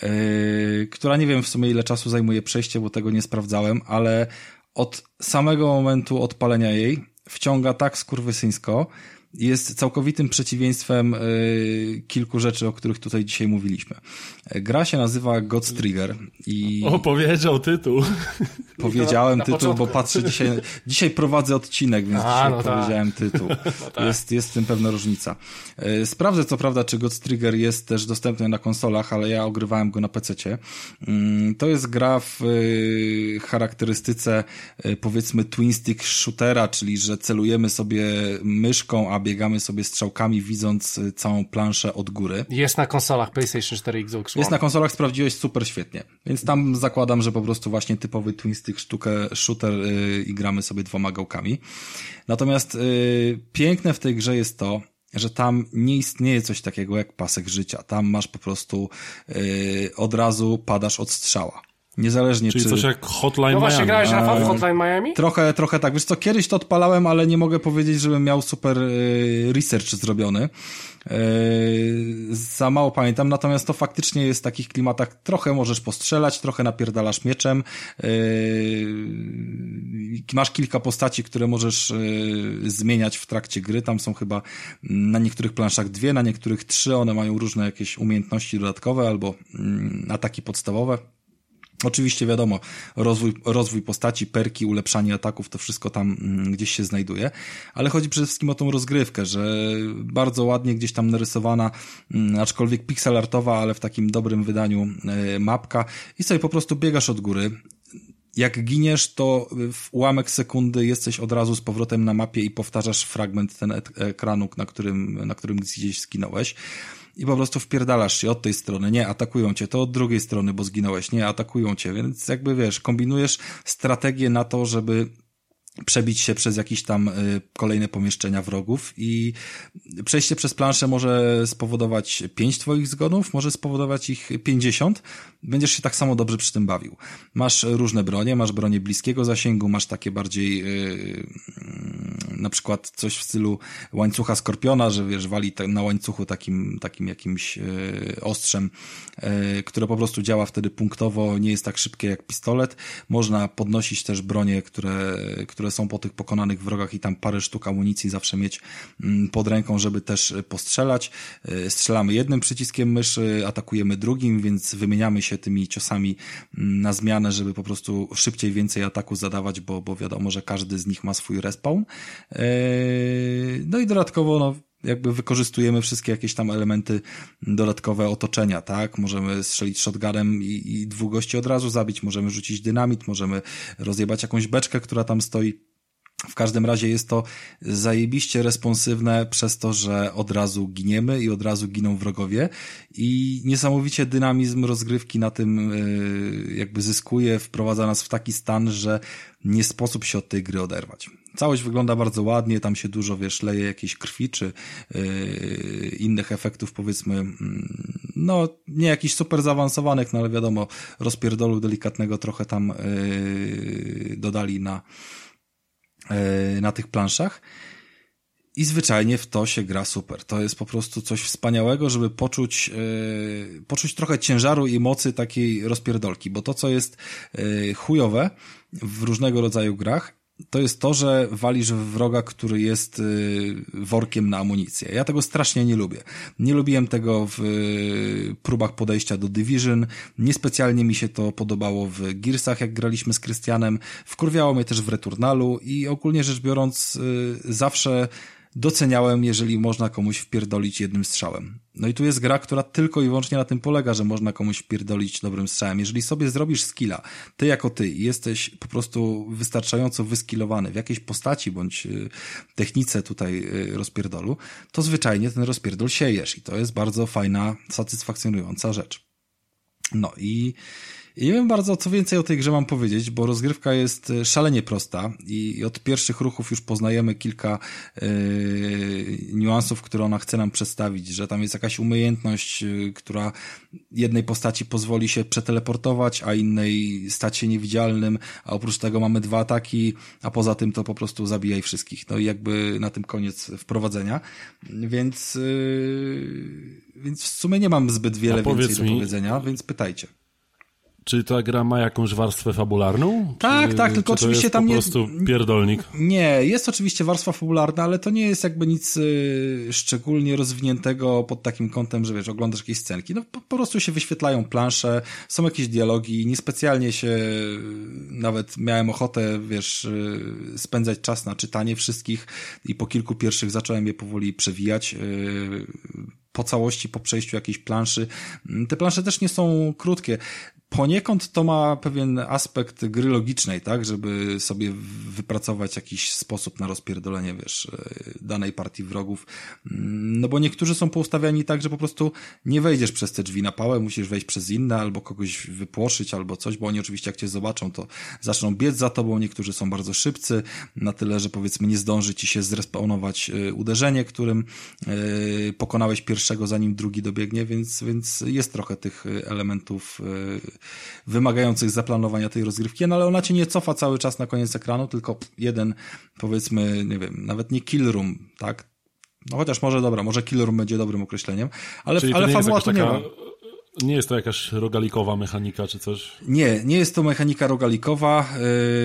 yy, która nie wiem w sumie ile czasu zajmuje przejście, bo tego nie sprawdzałem, ale od samego momentu odpalenia jej wciąga tak skurwysyńsko, jest całkowitym przeciwieństwem yy, kilku rzeczy, o których tutaj dzisiaj mówiliśmy. Yy, Gra się nazywa God's Trigger i O, powiedział tytuł. powiedziałem na tytuł, bo początku. patrzę dzisiaj, dzisiaj prowadzę odcinek, więc A, dzisiaj no tak. powiedziałem tytuł. jest, jest w tym pewna różnica. E, Sprawdzę co prawda, czy God Trigger jest też dostępny na konsolach, ale ja ogrywałem go na PC-cie. Mm, To jest gra w e, charakterystyce e, powiedzmy twin stick shootera, czyli że celujemy sobie myszką, a biegamy sobie strzałkami, widząc e, całą planszę od góry. Jest na konsolach PlayStation 4 i Xbox One. Jest na konsolach, sprawdziłeś super świetnie. Więc tam zakładam, że po prostu właśnie typowy twin stick sztukę, shooter yy, i gramy sobie dwoma gałkami. Natomiast yy, piękne w tej grze jest to, że tam nie istnieje coś takiego jak pasek życia. Tam masz po prostu yy, od razu padasz od strzała. Niezależnie Czyli czy... coś jak Hotline No właśnie, Miami. grałeś Rafał w Hotline Miami? Trochę, trochę tak. Wiesz co, kiedyś to odpalałem, ale nie mogę powiedzieć, żebym miał super y, research zrobiony. Y, za mało pamiętam, natomiast to faktycznie jest w takich klimatach, trochę możesz postrzelać, trochę napierdalasz mieczem, y, masz kilka postaci, które możesz zmieniać w trakcie gry, tam są chyba na niektórych planszach dwie, na niektórych trzy, one mają różne jakieś umiejętności dodatkowe albo mm, ataki podstawowe. Oczywiście wiadomo, rozwój, rozwój postaci, perki, ulepszanie ataków, to wszystko tam mm, gdzieś się znajduje, ale chodzi przede wszystkim o tą rozgrywkę, że bardzo ładnie gdzieś tam narysowana, mm, aczkolwiek pixelartowa, ale w takim dobrym wydaniu e, mapka. I sobie po prostu biegasz od góry. Jak giniesz, to w ułamek sekundy jesteś od razu z powrotem na mapie i powtarzasz fragment ten ek- ekranu, na którym, na którym gdzieś zginąłeś i po prostu wpierdalasz się od tej strony, nie, atakują cię, to od drugiej strony, bo zginąłeś, nie, atakują cię, więc jakby wiesz, kombinujesz strategię na to, żeby przebić się przez jakieś tam y, kolejne pomieszczenia wrogów i przejście przez planszę może spowodować 5 twoich zgonów, może spowodować ich 50. Będziesz się tak samo dobrze przy tym bawił. Masz różne bronie, masz bronie bliskiego zasięgu, masz takie bardziej y, na przykład coś w stylu łańcucha skorpiona, że wiesz, wali na łańcuchu takim, takim jakimś e, ostrzem, e, które po prostu działa wtedy punktowo, nie jest tak szybkie jak pistolet. Można podnosić też bronie, które, które są po tych pokonanych wrogach i tam parę sztuk amunicji zawsze mieć mm, pod ręką, żeby też postrzelać. E, Strzelamy jednym przyciskiem myszy, atakujemy drugim, więc wymieniamy się tymi ciosami mm, na zmianę, żeby po prostu szybciej więcej ataku zadawać, bo, bo wiadomo, że każdy z nich ma swój respawn. Eee, No i dodatkowo, no, jakby wykorzystujemy wszystkie jakieś tam elementy dodatkowe otoczenia, tak? Możemy strzelić shotgunem i, i dwóch gości od razu zabić, możemy rzucić dynamit, możemy rozjebać jakąś beczkę, która tam stoi. W każdym razie jest to zajebiście responsywne przez to, że od razu giniemy i od razu giną wrogowie i niesamowicie dynamizm rozgrywki na tym y, jakby zyskuje, wprowadza nas w taki stan, że nie sposób się od tej gry oderwać. Całość wygląda bardzo ładnie, tam się dużo, wiesz, leje jakiejś krwi, czy yy, innych efektów, powiedzmy, yy, no, nie jakichś super zaawansowanych, no ale wiadomo, rozpierdolu delikatnego trochę tam yy, dodali na, na tych planszach. I zwyczajnie w to się gra super. To jest po prostu coś wspaniałego, żeby poczuć, yy, poczuć trochę ciężaru i mocy takiej rozpierdolki, bo to, co jest yy, chujowe w różnego rodzaju grach, to jest to, że walisz w wroga, który jest y, workiem na amunicję. Ja tego strasznie nie lubię. Nie lubiłem tego w y, próbach podejścia do Division. Niespecjalnie mi się to podobało w Gearsach, jak graliśmy z Krystianem. Wkurwiało mnie też w Returnalu i ogólnie rzecz biorąc y, zawsze doceniałem, jeżeli można komuś wpierdolić jednym strzałem. No i tu jest gra, która tylko i wyłącznie na tym polega, że można komuś wpierdolić dobrym strzałem. Jeżeli sobie zrobisz skilla, ty jako ty jesteś po prostu wystarczająco wyskillowany w jakiejś postaci bądź y, technice tutaj y, rozpierdolu, to zwyczajnie ten rozpierdol siejesz i to jest bardzo fajna, satysfakcjonująca rzecz. No i i nie wiem bardzo, co więcej o tej grze mam powiedzieć, bo rozgrywka jest e, szalenie prosta i od pierwszych ruchów już poznajemy kilka yy, niuansów, które ona chce nam przedstawić, że tam jest jakaś umiejętność, yy, która jednej postaci pozwoli się przeteleportować, a innej stać się niewidzialnym, a oprócz tego mamy dwa ataki, a poza tym to po prostu zabijaj wszystkich. No i jakby na tym koniec wprowadzenia. Więc, yy, więc w sumie nie mam zbyt wiele więcej do powiedzenia, więc pytajcie. Czy ta gra ma jakąś warstwę fabularną? Tak, czy, tak, tylko czy oczywiście tam nie. Po prostu pierdolnik. Nie, jest oczywiście warstwa fabularna, ale to nie jest jakby nic y, szczególnie rozwiniętego pod takim kątem, że wiesz, oglądasz jakieś scenki. No po, po, prostu się wyświetlają plansze, są jakieś dialogi, niespecjalnie się nawet miałem ochotę, wiesz, y, spędzać czas na czytanie wszystkich i po kilku pierwszych zacząłem je powoli przewijać. Y, po całości, po przejściu jakiejś planszy. Te plansze też nie są krótkie poniekąd to ma pewien aspekt gry logicznej, tak, żeby sobie wypracować jakiś sposób na rozpierdolenie, wiesz, e, danej partii wrogów. No bo niektórzy są poustawiani tak, że po prostu nie wejdziesz przez te drzwi na pałę, musisz wejść przez inne, albo kogoś wypłoszyć, albo coś, bo oni oczywiście jak cię zobaczą, to zaczną biec za tobą, niektórzy są bardzo szybcy, na tyle, że powiedzmy nie zdąży ci się zrespawnować e, uderzenie, którym e, pokonałeś pierwszego, zanim drugi dobiegnie, więc, więc jest trochę tych elementów wymagających zaplanowania tej rozgrywki, no ale ona cię nie cofa cały czas na koniec ekranu, tylko jeden, powiedzmy, nie wiem, nawet nie kill room, tak? No chociaż może dobra, może kill room będzie dobrym określeniem, ale, ale fabuła to nie ma. Nie jest to jakaś rogalikowa mechanika czy coś? Nie, nie jest to mechanika rogalikowa.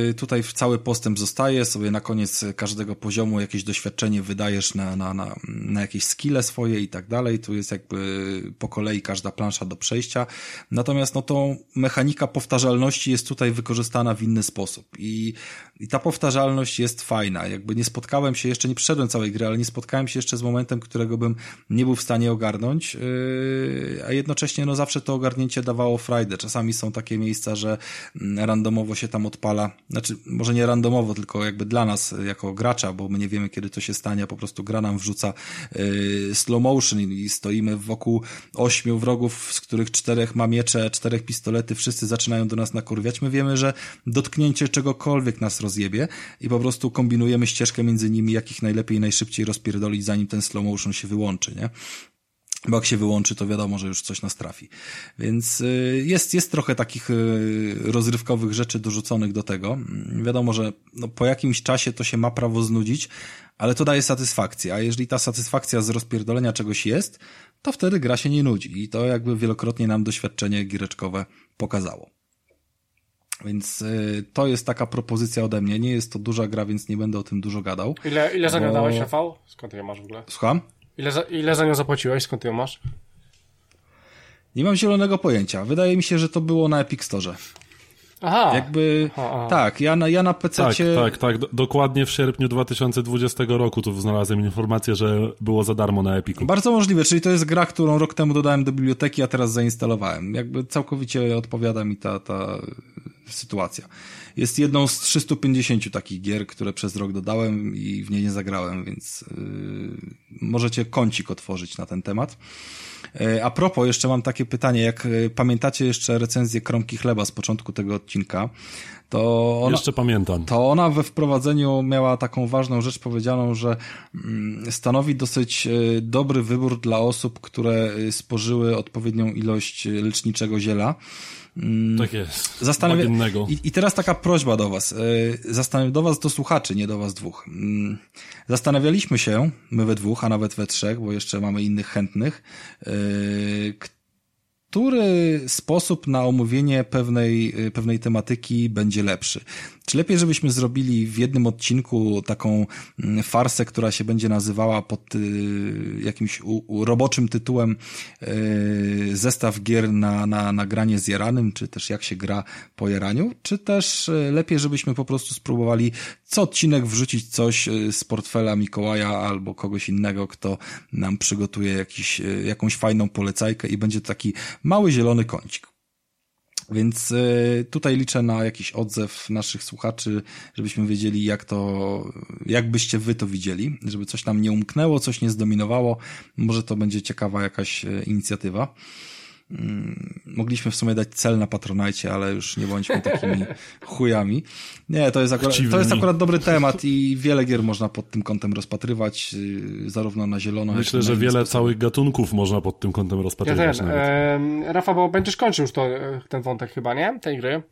Yy, tutaj cały postęp zostaje. Sobie na koniec każdego poziomu jakieś doświadczenie wydajesz na, na, na, na jakieś skille swoje i tak dalej. Tu jest jakby po kolei każda plansza do przejścia. Natomiast no to mechanika powtarzalności jest tutaj wykorzystana w inny sposób. I, i ta powtarzalność jest fajna. Jakby nie spotkałem się jeszcze, nie przeszedłem całej gry, ale nie spotkałem się jeszcze z momentem, którego bym nie był w stanie ogarnąć. Yy, a jednocześnie no zawsze to ogarnięcie dawało frajdę. Czasami są takie miejsca, że mm, randomowo się tam odpala, znaczy może nie randomowo, tylko jakby dla nas jako gracza, bo my nie wiemy kiedy to się stanie, a po prostu gra nam wrzuca yy, slow motion i stoimy wokół ośmiu wrogów, z których czterech ma miecze, czterech pistolety, wszyscy zaczynają do nas nakurwiać. My wiemy, że dotknięcie czegokolwiek nas rozjebie i po prostu kombinujemy ścieżkę między nimi, jak ich najlepiej i najszybciej rozpierdolić, zanim ten slow motion się wyłączy, nie? Bo jak się wyłączy, to wiadomo, że już coś nas trafi. Więc y, jest, jest trochę takich y, rozrywkowych rzeczy dorzuconych do tego. Wiadomo, że no, po jakimś czasie to się ma prawo znudzić, ale to daje satysfakcję. A jeżeli ta satysfakcja z rozpierdolenia czegoś jest, to wtedy gra się nie nudzi. I to jakby wielokrotnie nam doświadczenie gireczkowe pokazało. Więc y, to jest taka propozycja ode mnie. Nie jest to duża gra, więc nie będę o tym dużo gadał. Ile, ile za nią bo... Rafał? Skąd je masz w ogóle? Słucham? Ile za, ile za nią zapłaciłeś? Skąd ty ją masz? Nie mam zielonego pojęcia. Wydaje mi się, że to było na Epic Store. Aha. Jakby, aha, aha. tak, ja na, ja na PC. Tak, tak, tak. dokładnie w sierpniu 2020 roku tu znalazłem informację, że było za darmo na Epiku. Bardzo możliwe, czyli to jest gra, którą rok temu dodałem do biblioteki, a teraz zainstalowałem. Jakby całkowicie odpowiada mi ta, ta sytuacja. Jest jedną z 350 takich gier, które przez rok dodałem i w nie nie zagrałem, więc yy, możecie kącik otworzyć na ten temat. E, a propos, jeszcze mam takie pytanie, jak e, pamiętacie jeszcze recenzję Kromki Chleba z początku tego odcinka, to ona, Jeszcze pamiętam. To ona we wprowadzeniu miała taką ważną rzecz powiedzianą, że mm, stanowi dosyć e, dobry wybór dla osób, które spożyły odpowiednią ilość leczniczego ziela. Mm, tak jest. Zastanawia... I, I, teraz taka prośba do was. Zastanaw... Do was, do słuchaczy, nie do was dwóch. Mm, zastanawialiśmy się, my we dwóch, a nawet we trzech, bo jeszcze mamy innych chętnych, który sposób na omówienie pewnej, pewnej tematyki będzie lepszy. Czy lepiej, żebyśmy zrobili w jednym odcinku taką mm, farsę, która się będzie nazywała pod y, jakimś roboczym tytułem y, zestaw gier na, na, na granie z jaranym, czy też jak się gra po jaraniu, czy też y, lepiej, żebyśmy po prostu spróbowali co odcinek wrzucić coś z portfela Mikołaja albo kogoś innego, kto nam przygotuje jakiś, jakąś fajną polecajkę i będzie taki mały zielony kącik. Więc e, tutaj liczę na jakiś odzew naszych słuchaczy, żebyśmy wiedzieli, jak to, jak byście wy to widzieli, żeby coś nam nie umknęło, coś nie zdominowało. Może to będzie ciekawa jakaś e, inicjatywa. Mm, mogliśmy w sumie dać cel na Patronajcie, ale już nie bądźmy takimi chujami. Nie, to jest, akurat, to jest akurat dobry temat i wiele gier można pod tym kątem rozpatrywać, y, zarówno na zielono, Myślę, że wiele sposoby. całych gatunków można pod tym kątem rozpatrywać. Ja ten, e, Rafa, bo będziesz kończył już to, e, ten wątek chyba, nie? Tej gry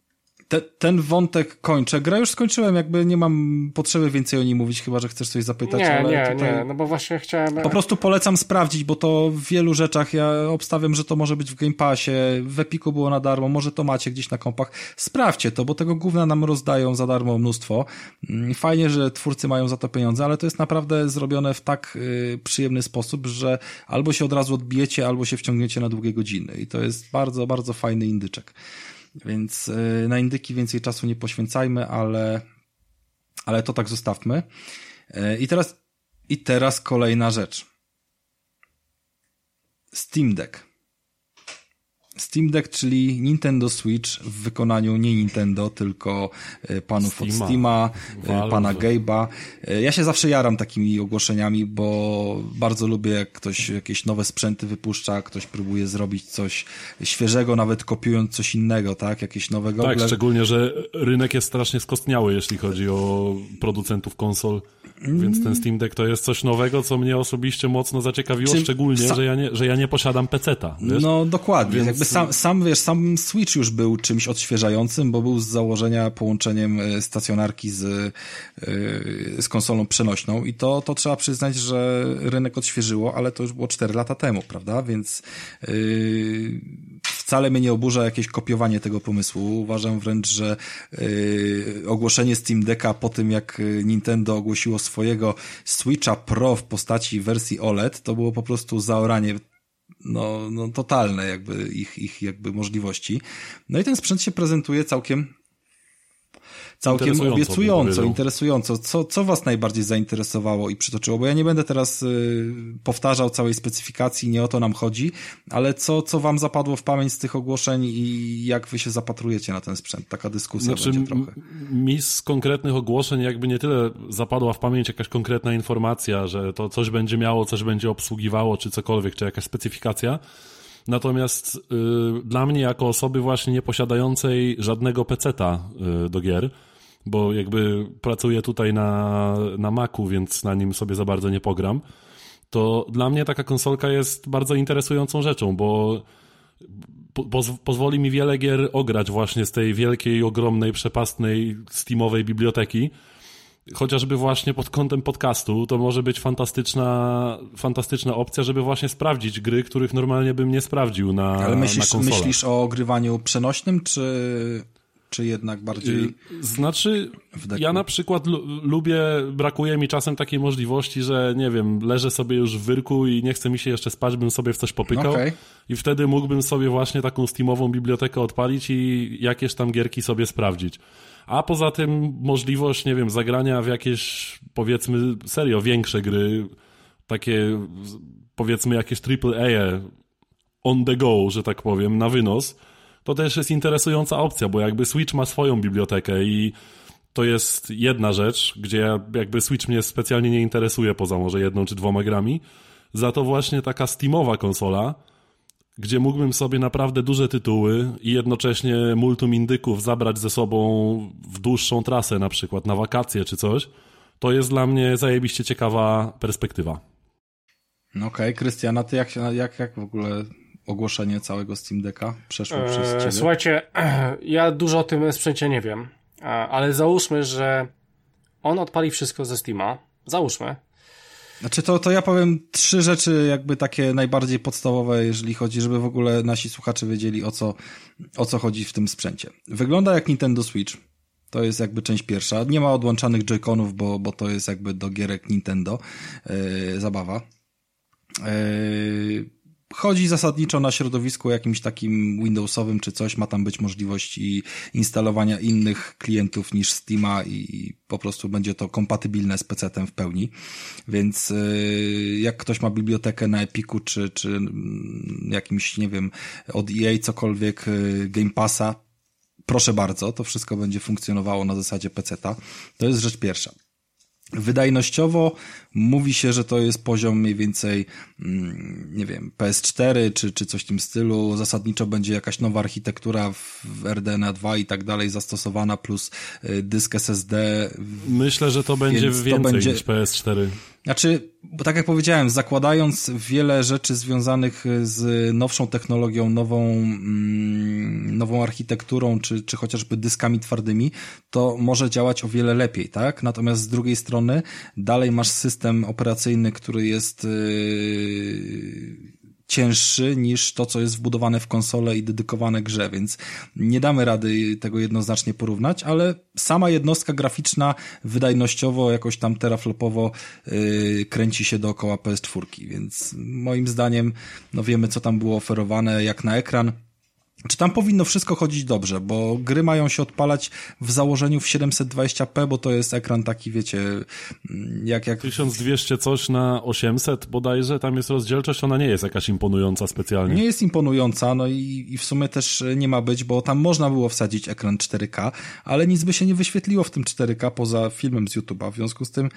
te, ten wątek kończę. Gra już skończyłem, jakby nie mam potrzeby więcej o niej mówić, chyba że chcesz coś zapytać. Nie, nie, tutaj... nie, no bo właśnie chciałem. Po prostu polecam sprawdzić, bo to w wielu rzeczach ja obstawiam, że to może być w Game Passie, w Epiku było na darmo, może to macie gdzieś na kompach. Sprawdźcie to, bo tego gówna nam rozdają za darmo mnóstwo. Mm, fajnie, że twórcy mają za to pieniądze, ale to jest naprawdę zrobione w tak y, przyjemny sposób, że albo się od razu odbijecie, albo się wciągniecie na długie godziny. I to jest bardzo, bardzo fajny indyczek. Więc y, na indyki więcej czasu nie poświęcajmy, ale, ale to tak zostawmy. Y, I teraz, i teraz kolejna rzecz. Steam Deck. Steam Deck, czyli Nintendo Switch w wykonaniu nie Nintendo, tylko e, panów Steama, od Steama, e, Valve. pana Gabe'a. E, ja się zawsze jaram takimi ogłoszeniami, bo bardzo lubię, jak ktoś jakieś nowe sprzęty wypuszcza, ktoś próbuje zrobić coś świeżego, nawet kopiując coś innego, tak? Jakieś nowe gogle. Tak, szczególnie, że rynek jest strasznie skostniały, jeśli chodzi o producentów konsol. Więc ten Steam Deck to jest coś nowego, co mnie osobiście mocno zaciekawiło, Czy szczególnie, że ja nie, że ja nie posiadam peceta. Wiesz? No dokładnie. Więc... Jakby sam, sam, wiesz, sam Switch już był czymś odświeżającym, bo był z założenia połączeniem e, stacjonarki z, e, z konsolą przenośną i to, to trzeba przyznać, że rynek odświeżyło, ale to już było 4 lata temu, prawda? Więc yy, wcale mnie nie oburza jakieś kopiowanie tego pomysłu. Uważam wręcz, że yy, ogłoszenie Steam Decka po tym, jak Nintendo ogłosiło swojego Switcha Pro w postaci wersji OLED, to było po prostu zaoranie no, no totalne jakby ich, ich jakby możliwości. No i ten sprzęt się prezentuje całkiem całkiem interesująco, obiecująco, interesująco. Co, co was najbardziej zainteresowało i przytoczyło? Bo ja nie będę teraz y, powtarzał całej specyfikacji, nie o to nam chodzi, ale co, co wam zapadło w pamięć z tych ogłoszeń i jak wy się zapatrujecie na ten sprzęt? Taka dyskusja znaczy, będzie trochę. Mi z konkretnych ogłoszeń jakby nie tyle zapadła w pamięć jakaś konkretna informacja, że to coś będzie miało, coś będzie obsługiwało, czy cokolwiek, czy jakaś specyfikacja, Natomiast y, dla mnie, jako osoby właśnie nie posiadającej żadnego peceta y, do gier, bo jakby pracuję tutaj na, na Macu, więc na nim sobie za bardzo nie pogram, to dla mnie taka konsolka jest bardzo interesującą rzeczą, bo poz pozwoli mi wiele gier ograć właśnie z tej wielkiej, ogromnej, przepastnej Steamowej biblioteki, chociażby właśnie pod kątem podcastu, to może być fantastyczna, fantastyczna opcja, żeby właśnie sprawdzić gry, których normalnie bym nie sprawdził na Ale myślisz, na myślisz o ogrywaniu przenośnym, czy czy jednak bardziej. Y, znaczy, ja na przykład lubię, brakuje mi czasem takiej możliwości, że nie wiem, leżę sobie już w wyrku i nie chce mi się jeszcze spać, bym sobie w coś popykał. Okay. I wtedy mógłbym sobie właśnie taką Steamową bibliotekę odpalić i jakieś tam gierki sobie sprawdzić. A poza tym możliwość, nie wiem, zagrania w jakieś, powiedzmy, serio większe gry, takie, powiedzmy, jakieś AAA on the go, że tak powiem, na wynos to też jest interesująca opcja, bo jakby Switch ma swoją bibliotekę i to jest jedna rzecz, gdzie jakby Switch mnie specjalnie nie interesuje poza może jedną czy dwoma grami. Za to właśnie taka Steamowa konsola, gdzie mógłbym sobie naprawdę duże tytuły i jednocześnie multum indyków zabrać ze sobą w dłuższą trasę, na przykład na wakacje czy coś, to jest dla mnie zajebiście ciekawa perspektywa. No okej, okay. Krystiana, ty jak, jak, jak w ogóle ogłoszenie całego Steam Decka przeszło eee, przez ciebie? Słuchajcie, ja dużo o tym sprzęcie nie wiem, ale załóżmy, że on odpali wszystko ze Steama. Załóżmy. Znaczy to, to ja powiem trzy rzeczy jakby takie najbardziej podstawowe, jeżeli chodzi, żeby w ogóle nasi słuchacze wiedzieli o co, o co chodzi w tym sprzęcie. Wygląda jak Nintendo Switch. To jest jakby część pierwsza. Nie ma odłączanych joyconów, bo, bo to jest jakby do gierek Nintendo yy, zabawa. Yy, chodzi zasadniczo na środowisku jakimś takim Windowsowym czy coś, ma tam być możliwość instalowania innych klientów niż Steama i po prostu będzie to kompatybilne z PC-tem w pełni. Więc y, jak ktoś ma bibliotekę na Epiku czy, czy mm, jakimś, nie wiem, od EA cokolwiek, y, Game Passa, proszę bardzo, to wszystko będzie funkcjonowało na zasadzie PC-ta. To jest rzecz pierwsza. Wydajnościowo mówi się, że to jest poziom mniej więcej, mm, nie wiem, PS4 czy, czy coś w tym stylu. Zasadniczo będzie jakaś nowa architektura w RDNA 2 i tak dalej zastosowana, plus y, dysk SSD. Myślę, że to będzie więcej to będzie... niż PS4. Znaczy, bo tak jak powiedziałem, zakładając wiele rzeczy związanych z nowszą technologią, nową, mm, nową architekturą, czy, czy chociażby dyskami twardymi, to może działać o wiele lepiej, tak? Natomiast z drugiej strony dalej masz system operacyjny, który jest yy, cięższy niż to, co jest wbudowane w konsolę i dedykowane grze, więc nie damy rady tego jednoznacznie porównać, ale sama jednostka graficzna wydajnościowo, jakoś tam teraflopowo yy, kręci się dookoła PS4, więc moim zdaniem no wiemy, co tam było oferowane, jak na ekran, czy tam powinno wszystko chodzić dobrze, bo gry mają się odpalać w założeniu w 720p, bo to jest ekran taki, wiecie, mm, jak... jak... 1200 coś na 800 bodajże, tam jest rozdzielczość, ona nie jest jakaś imponująca specjalnie. Nie jest imponująca, no i, i w sumie też nie ma być, bo tam można było wsadzić ekran 4K, ale nic by się nie wyświetliło w tym 4K poza filmem z YouTube'a, w związku z tym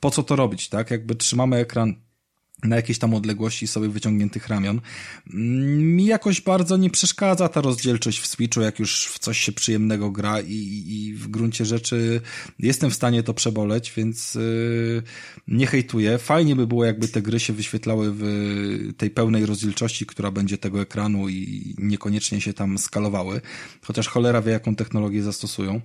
po co to robić, tak? Jakby trzymamy ekran na jakiejś tam odległości sobie wyciągniętych ramion. Mi jakoś bardzo nie przeszkadza ta rozdzielczość w Switchu, jak już w coś się przyjemnego gra i, i w gruncie rzeczy jestem w stanie to przeboleć, więc yy, nie hejtuję. Fajnie by było, jakby te gry się wyświetlały w tej pełnej rozdzielczości, która będzie tego ekranu i niekoniecznie się tam skalowały, chociaż cholera wie, jaką technologię zastosują.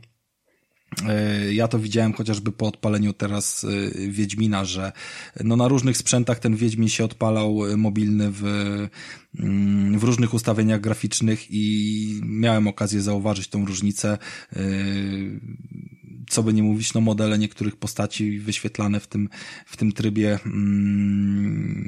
E, ja to widziałem chociażby po odpaleniu teraz e, Wiedźmina, że no na różnych sprzętach ten Wiedźmin się odpalał e, mobilny w, mm, w różnych ustawieniach graficznych i miałem okazję zauważyć tą różnicę co by nie mówić, no modele niektórych postaci wyświetlane w tym, w tym trybie, mm,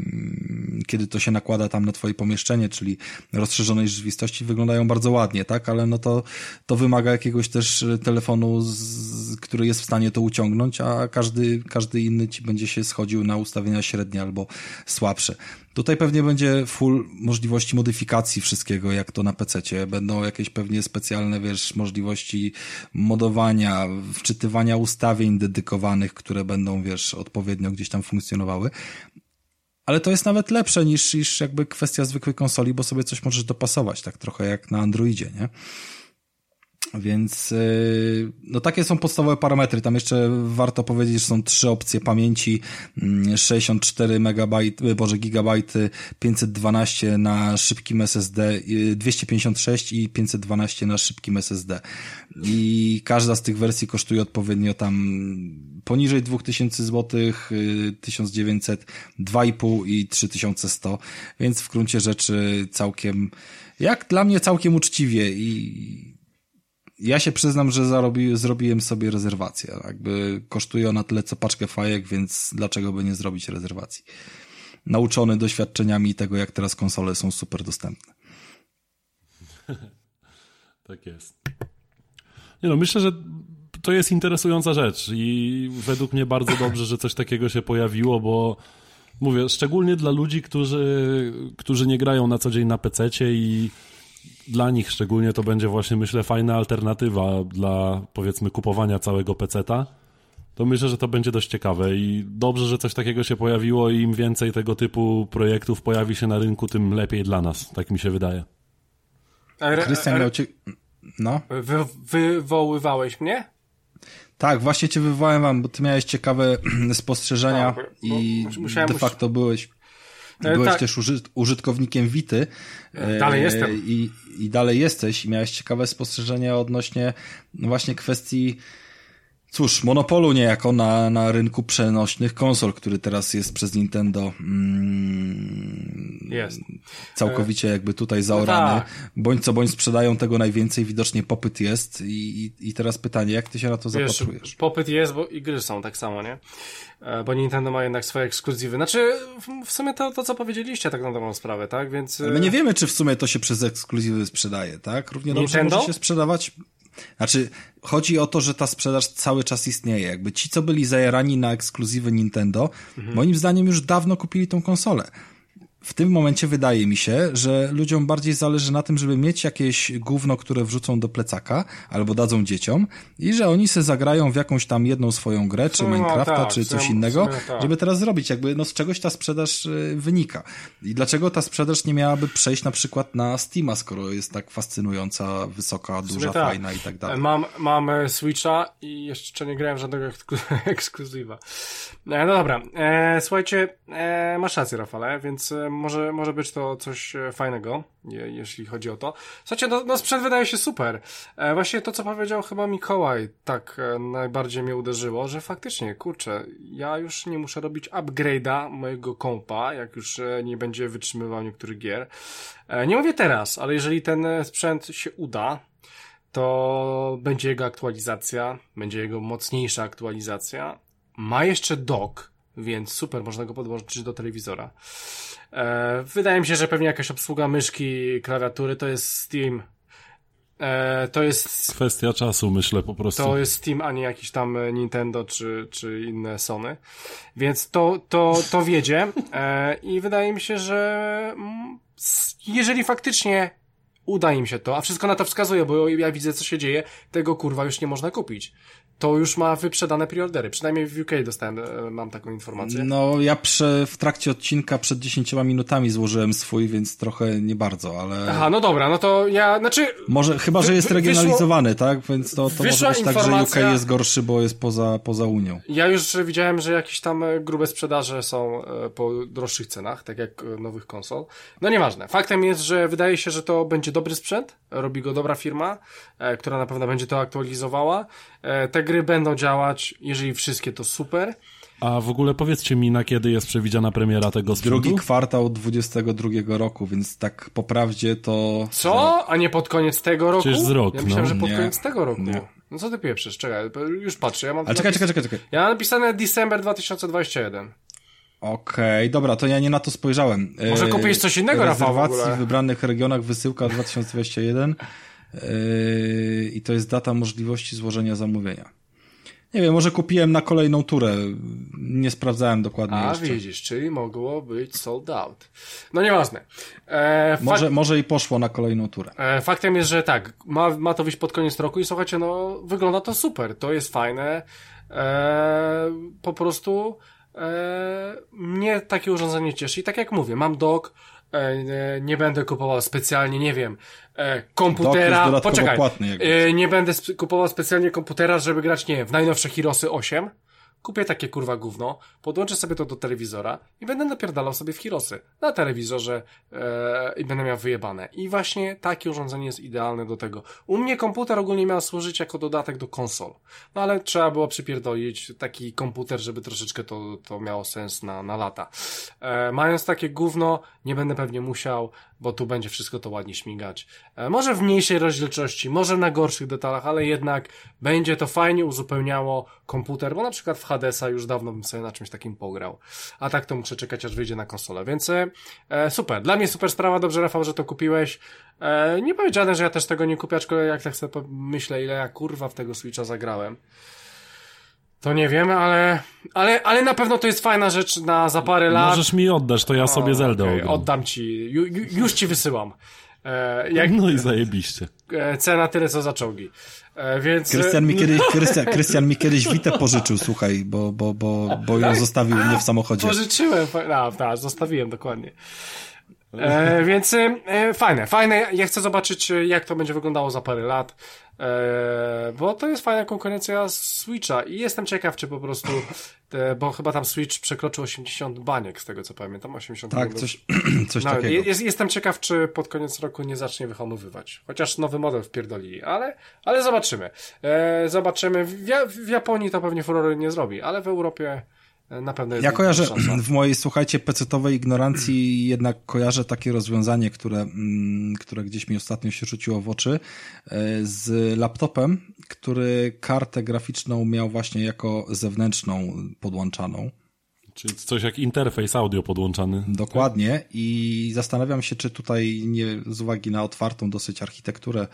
kiedy to się nakłada tam na twoje pomieszczenie, czyli rozszerzonej rzeczywistości, wyglądają bardzo ładnie, tak? Ale no to, to wymaga jakiegoś też telefonu, z, który jest w stanie to uciągnąć, a każdy, każdy inny ci będzie się schodził na ustawienia średnie albo słabsze. Tutaj pewnie będzie full możliwości modyfikacji wszystkiego, jak to na PC. Będą jakieś pewnie specjalne, wiesz, możliwości modowania, wczytywania ustawień dedykowanych, które będą, wiesz, odpowiednio gdzieś tam funkcjonowały. Ale to jest nawet lepsze niż, niż jakby kwestia zwykłej konsoli, bo sobie coś możesz dopasować, tak trochę jak na Androidzie, nie? Więc y, no takie są podstawowe parametry. Tam jeszcze warto powiedzieć, że są trzy opcje pamięci 64 MB, boże gigabajty, 512 na szybkim SSD, 256 i 512 na szybkim SSD. I każda z tych wersji kosztuje odpowiednio tam poniżej 2000 zł, 1900, 2,5 i 3100, więc w gruncie rzeczy całkiem jak dla mnie całkiem uczciwie i ja się przyznam, że zarobi, zrobiłem sobie rezerwację. Jakby kosztuje ona tyle co paczkę fajek, więc dlaczego by nie zrobić rezerwacji? Nauczony doświadczeniami tego, jak teraz konsole są super dostępne. tak jest. Nie no, myślę, że to jest interesująca rzecz i według mnie bardzo dobrze, że coś takiego się pojawiło, bo mówię, szczególnie dla ludzi, którzy, którzy nie grają na co dzień na PC i dla nich szczególnie to będzie właśnie, myślę, fajna alternatywa dla, powiedzmy, kupowania całego peceta. To myślę, że to będzie dość ciekawe i dobrze, że coś takiego się pojawiło i im więcej tego typu projektów pojawi się na rynku, tym lepiej dla nas, tak mi się wydaje. Krystian miał cię... No? Wy, wywoływałeś mnie? Tak, właśnie cię wywołałem wam, bo ty miałeś ciekawe spostrzeżenia tak, i de facto byłeś Byłeś tak. też użyt, użytkownikiem Wity. Dalej e, jestem. I, I dalej jesteś i miałeś ciekawe spostrzeżenia odnośnie no właśnie kwestii Cóż, monopolu niejako na, na rynku przenośnych konsol, który teraz jest przez Nintendo mm, jest. całkowicie jakby tutaj zaorany. No tak. Bądź co bądź sprzedają tego najwięcej, widocznie popyt jest i, i, i teraz pytanie, jak ty się na to Wiesz, zapatrujesz? Popyt jest, bo i gry są tak samo, nie? E, bo Nintendo ma jednak swoje ekskluzywy. Znaczy, w sumie to, to co powiedzieliście tak na dobrą sprawę, tak? Więc... Ale my nie wiemy, czy w sumie to się przez ekskluzywy sprzedaje, tak? Równie dobrze Nintendo? może się sprzedawać znaczy, chodzi o to, że ta sprzedaż cały czas istnieje. Jakby ci, co byli zajarani na ekskluzywy Nintendo, mhm. moim zdaniem już dawno kupili tą konsolę w tym momencie wydaje mi się, że ludziom bardziej zależy na tym, żeby mieć jakieś gówno, które wrzucą do plecaka albo dadzą dzieciom i że oni se zagrają w jakąś tam jedną swoją grę, czy no, Minecrafta, tak, czy coś innego, tak. żeby teraz zrobić. Jakby no z czegoś ta sprzedaż y, wynika. I dlaczego ta sprzedaż nie miałaby przejść na przykład na Steama, skoro jest tak fascynująca, wysoka, duża, tak. fajna i tak dalej. Mam, mam e, Switcha i jeszcze nie grałem żadnego ekskluzywa. E, no dobra, e, słuchajcie, e, masz rację Rafale, więc e, może, może być to coś e, fajnego, je, jeśli chodzi o to. Słuchajcie, no, no sprzęt wydaje się super. E, właśnie to, co powiedział chyba Mikołaj, tak e, najbardziej mnie uderzyło, że faktycznie, kurczę, ja już nie muszę robić upgrade'a mojego kompa, jak już nie będzie wytrzymywał niektórych gier. Nie mówię teraz, ale jeżeli ten sprzęt się uda, to będzie jego aktualizacja, będzie jego mocniejsza aktualizacja. Ma jeszcze dock, więc super, można go podłączyć do telewizora. E, wydaje mi się, że pewnie jakaś obsługa myszki, klawiatury to jest Steam. E, to jest. Kwestia czasu, myślę po prostu. To jest Steam, a nie jakiś tam Nintendo czy, czy inne Sony. Więc to, to, to wiedzie. E, I wydaje mi się, że jeżeli faktycznie uda im się to, a wszystko na to wskazuje, bo ja widzę, co się dzieje, tego kurwa już nie można kupić to już ma wyprzedane preordery. Przynajmniej w UK dostałem, e, mam taką informację. No, ja przy, w trakcie odcinka przed 10 minutami złożyłem swój, więc trochę nie bardzo, ale... Aha, no dobra, no to ja, znaczy... Może, chyba, że jest regionalizowany, wyszło, tak? Więc to, to może być tak, że UK jest gorszy, bo jest poza, poza Unią. Ja już widziałem, że jakieś tam e, grube sprzedaże są e, po droższych cenach, tak jak nowych konsol. No nieważne. Faktem jest, że wydaje się, że to będzie dobry sprzęt, robi go dobra firma, która na pewno będzie to aktualizowała. Te gry będą działać, jeżeli wszystkie to super. A w ogóle powiedzcie mi, na kiedy jest przewidziana premiera tego sprzętu? Drugi kwartał 22 roku, więc tak po prawdzie to... Co? A nie pod koniec tego roku? Przecież z rok, Ja myślałem, no. że pod nie. koniec tego roku. Nie. No co ty pieprzysz? Czekaj, już patrzę. Ja mam Ale czekaj, czekaj, czekaj, czekaj. Ja mam napisane December 2021. Okej, okay, dobra, to ja nie na to spojrzałem. Może kupisz coś innego, Rafał, w, w wybranych regionach wysyłka 2021 yy, i to jest data możliwości złożenia zamówienia. Nie wiem, może kupiłem na kolejną turę. Nie sprawdzałem dokładnie A, jeszcze. widzisz, czyli mogło być sold out. No nieważne. E, może, może i poszło na kolejną turę. E, faktem jest, że tak, ma, ma to wyjść pod koniec roku i słuchajcie, no wygląda to super. To jest fajne. E, po prostu e, mnie takie urządzenie cieszy. I tak jak mówię, mam dock, E, nie będę kupował specjalnie, nie wiem, e, komputera. Poczekaj, e, nie będę kupował specjalnie komputera, żeby grać, nie wiem, w najnowsze Hirosy 8 kupię takie kurwa gówno, podłączę sobie to do telewizora i będę napierdalał sobie w Hirosy na telewizorze e, i będę miał wyjebane. I właśnie takie urządzenie jest idealne do tego. U mnie komputer ogólnie miał służyć jako dodatek do konsol. No ale trzeba było przypierdolić taki komputer, żeby troszeczkę to, to miało sens na, na lata. E, mając takie gówno, nie będę pewnie musiał, bo tu będzie wszystko to ładnie śmigać. E, może w mniejszej rozdzielczości, może na gorszych detalach, ale jednak będzie to fajnie uzupełniało komputer, bo na przykład w Hadesa już dawno bym sobie na czymś takim pograł. A tak to muszę czekać, aż wyjdzie na konsolę. Więc e, e super. Dla mnie super sprawa. Dobrze, Rafał, że to kupiłeś. Nie powiedziane, że ja też tego nie kupię, aczkolwiek jak tak sobie myślę, ile ja kurwa w tego Switcha zagrałem. To nie wiem, ale, ale, ale na pewno to jest fajna rzecz na za parę lat. Możesz mi oddać, to ja sobie Zeldę okay, Oddam ci, ju, ju, już ci wysyłam. E, jak, No i zajebiście. e, cena tyle co za czołgi. E, więc... Krystian mi kiedyś, Krystian, Krystian mi kiedyś Witę pożyczył, słuchaj, bo, bo, bo, bo ją zostawił mnie w samochodzie. Pożyczyłem, no, tak, zostawiłem dokładnie. E, więc e, fajne, fajne. Ja chcę zobaczyć, e, jak to będzie wyglądało za parę lat. E, bo to jest fajna konkurencja Switcha i jestem ciekaw, czy po prostu, bo chyba tam Switch przekroczył 80 baniek, z tego co pamiętam, 80 Tak, baniek. coś, coś No, takiego. jest, jestem ciekaw, czy pod koniec roku nie zacznie wyhamowywać. Chociaż nowy model wpierdolili, ale, ale zobaczymy. E, zobaczymy. W, w Japonii to pewnie furory nie zrobi, ale w Europie na pewno jest Ja kojarzę szansa. w mojej, słuchajcie, pecetowej ignorancji jednak kojarzę takie rozwiązanie, które, mm, które gdzieś mi ostatnio się rzuciło w oczy, e, z laptopem, który kartę graficzną miał właśnie jako zewnętrzną podłączaną. Czyli coś jak interfejs audio podłączany. Dokładnie i zastanawiam się, czy tutaj nie, z uwagi na otwartą dosyć architekturę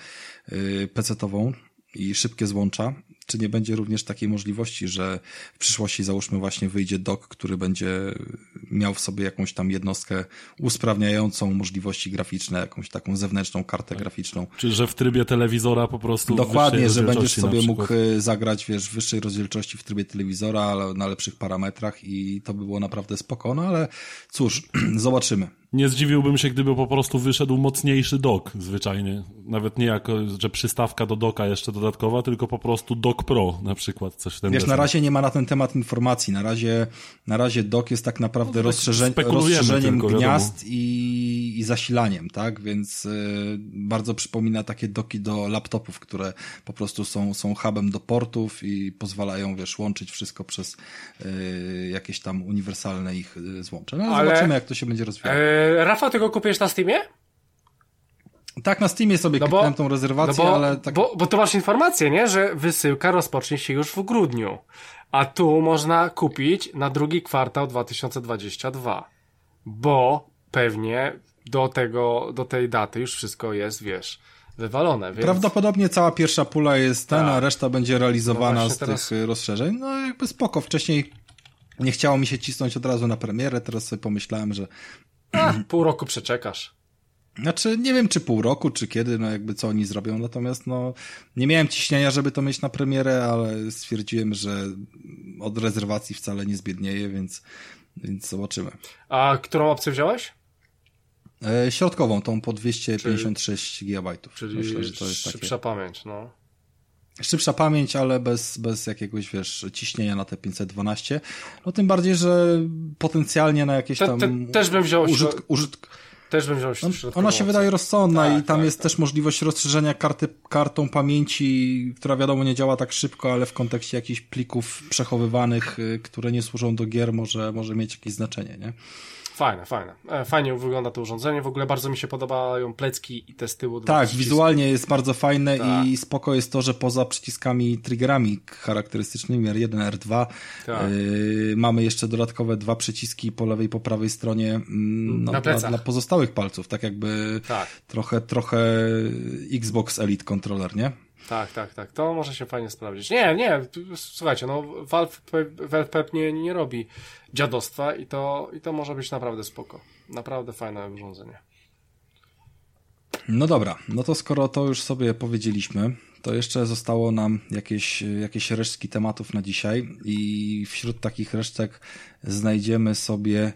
yy, PC-tową i szybkie złącza, czy nie będzie również takiej możliwości, że w przyszłości załóżmy właśnie wyjdzie dock, który będzie miał w sobie jakąś tam jednostkę usprawniającą możliwości graficzne, jakąś taką zewnętrzną kartę graficzną. Czy że w trybie telewizora po prostu. Dokładnie, że będziesz sobie mógł y, zagrać, wiesz, w wyższej rozdzielczości w trybie telewizora, ale na lepszych parametrach i to by było naprawdę spoko, no ale cóż, zobaczymy. Nie zdziwiłbym się, gdyby po prostu wyszedł mocniejszy dock zwyczajnie. Nawet nie jako, że przystawka do doka jeszcze dodatkowa, tylko po prostu dock pro na przykład. Coś w ten Wiesz, na razie nie ma na ten temat informacji. Na razie, na razie dock jest tak naprawdę rozszerze, spekulujemy rozszerzeniem tylko, gniazd i, i zasilaniem, tak? Więc y, bardzo przypomina takie doki do laptopów, które po prostu są, są hubem do portów i pozwalają, wiesz, łączyć wszystko przez y, jakieś tam uniwersalne ich y, złącze. No ale, Ale- zobaczymy, jak to się będzie rozwijało. E, Rafał, ty go kupisz na Steamie? Tak, na Steamie sobie No bo- tą rezerwację, no bo, ale tak... bo, bo tu masz informację, nie? Że wysyłka rozpocznie się już w grudniu. A tu można kupić na drugi kwartał 2022. Bo pewnie do tego, do tej daty już wszystko jest, wiesz, wywalone. Więc... Prawdopodobnie cała pierwsza pula jest ten, Tak. a reszta będzie realizowana No z teraz- tych y, rozszerzeń. No jakby spoko. Wcześniej nie chciało mi się cisnąć od razu na premierę, teraz sobie pomyślałem, że A, pół roku przeczekasz. znaczy nie wiem czy pół roku, czy kiedy, no jakby co oni zrobią, natomiast no nie miałem ciśnienia, żeby to mieć na premierę, ale stwierdziłem, że od rezerwacji wcale nie zbiednieje, więc, więc zobaczymy. A którą opcję wziąłeś? E, środkową, tą po 256 GB. Czyli Myślę, że to jest takie... szybsza pamięć, no. Szybsza pamięć, ale bez, bez jakiegoś, wiesz, ciśnienia na te 512. No tym bardziej, że potencjalnie na jakieś Te- tam... te- też bym wziął Użytk, użytk, Też bym wziął środkową ona się wydaje rozsądna Tak, i tam tak, jest też możliwość rozszerzenia karty, kartą pamięci, która wiadomo nie działa tak szybko, ale w kontekście jakichś plików przechowywanych, y, które nie służą do gier, może, może mieć jakieś znaczenie, nie? Fajne, fajne. E, Fajnie wygląda to urządzenie. W ogóle bardzo mi się podobają plecki i te z tyłu. Tak, wizualnie jest bardzo fajne Tak. i spoko jest to, że poza przyciskami triggerami charakterystycznymi R1, R2 Tak. yy, mamy jeszcze dodatkowe dwa przyciski po lewej i po prawej stronie mm, no, Na dla, dla pozostałych palców, tak jakby Tak. trochę, trochę Xbox Elite Controller, nie? Tak, tak, tak. To może się fajnie sprawdzić. Nie, nie, słuchajcie, no Valve, Valve Pep nie, nie robi dziadostwa i to, i to może być naprawdę spoko. Naprawdę fajne urządzenie. No dobra, no to skoro to już sobie powiedzieliśmy, to jeszcze zostało nam jakieś, jakieś resztki tematów na dzisiaj i wśród takich resztek znajdziemy sobie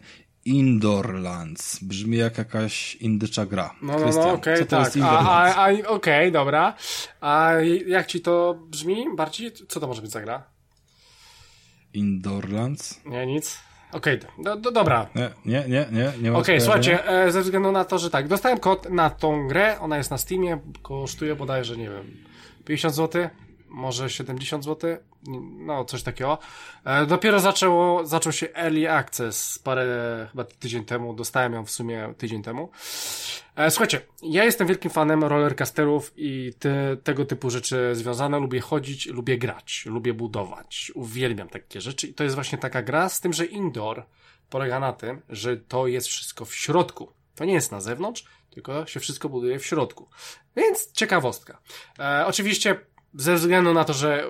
Indoorlands. Brzmi jak jakaś indycza gra. No, no, no, okej, to tak. A, a, a okej, dobra. A jak ci to brzmi bardziej? Co to może być za gra? Indoorlands? Nie, nic. Okej, do, do, dobra. Nie, nie, nie, nie, nie Okej, skojarzenia. słuchajcie, e, ze względu na to, że tak, dostałem kod na tą grę, ona jest na Steamie, kosztuje bodajże, nie wiem, 50 zł, może 70 zł, no coś takiego. E, dopiero zaczęło, zaczął się Early Access parę, chyba tydzień temu, dostałem ją w sumie tydzień temu. E, słuchajcie, ja jestem wielkim fanem rollercasterów i te, tego typu rzeczy związane. Lubię chodzić, lubię grać, lubię budować. Uwielbiam takie rzeczy i to jest właśnie taka gra, z tym, że indoor polega na tym, że to jest wszystko w środku. To nie jest na zewnątrz, tylko się wszystko buduje w środku. Więc ciekawostka. E, oczywiście ze względu na to, że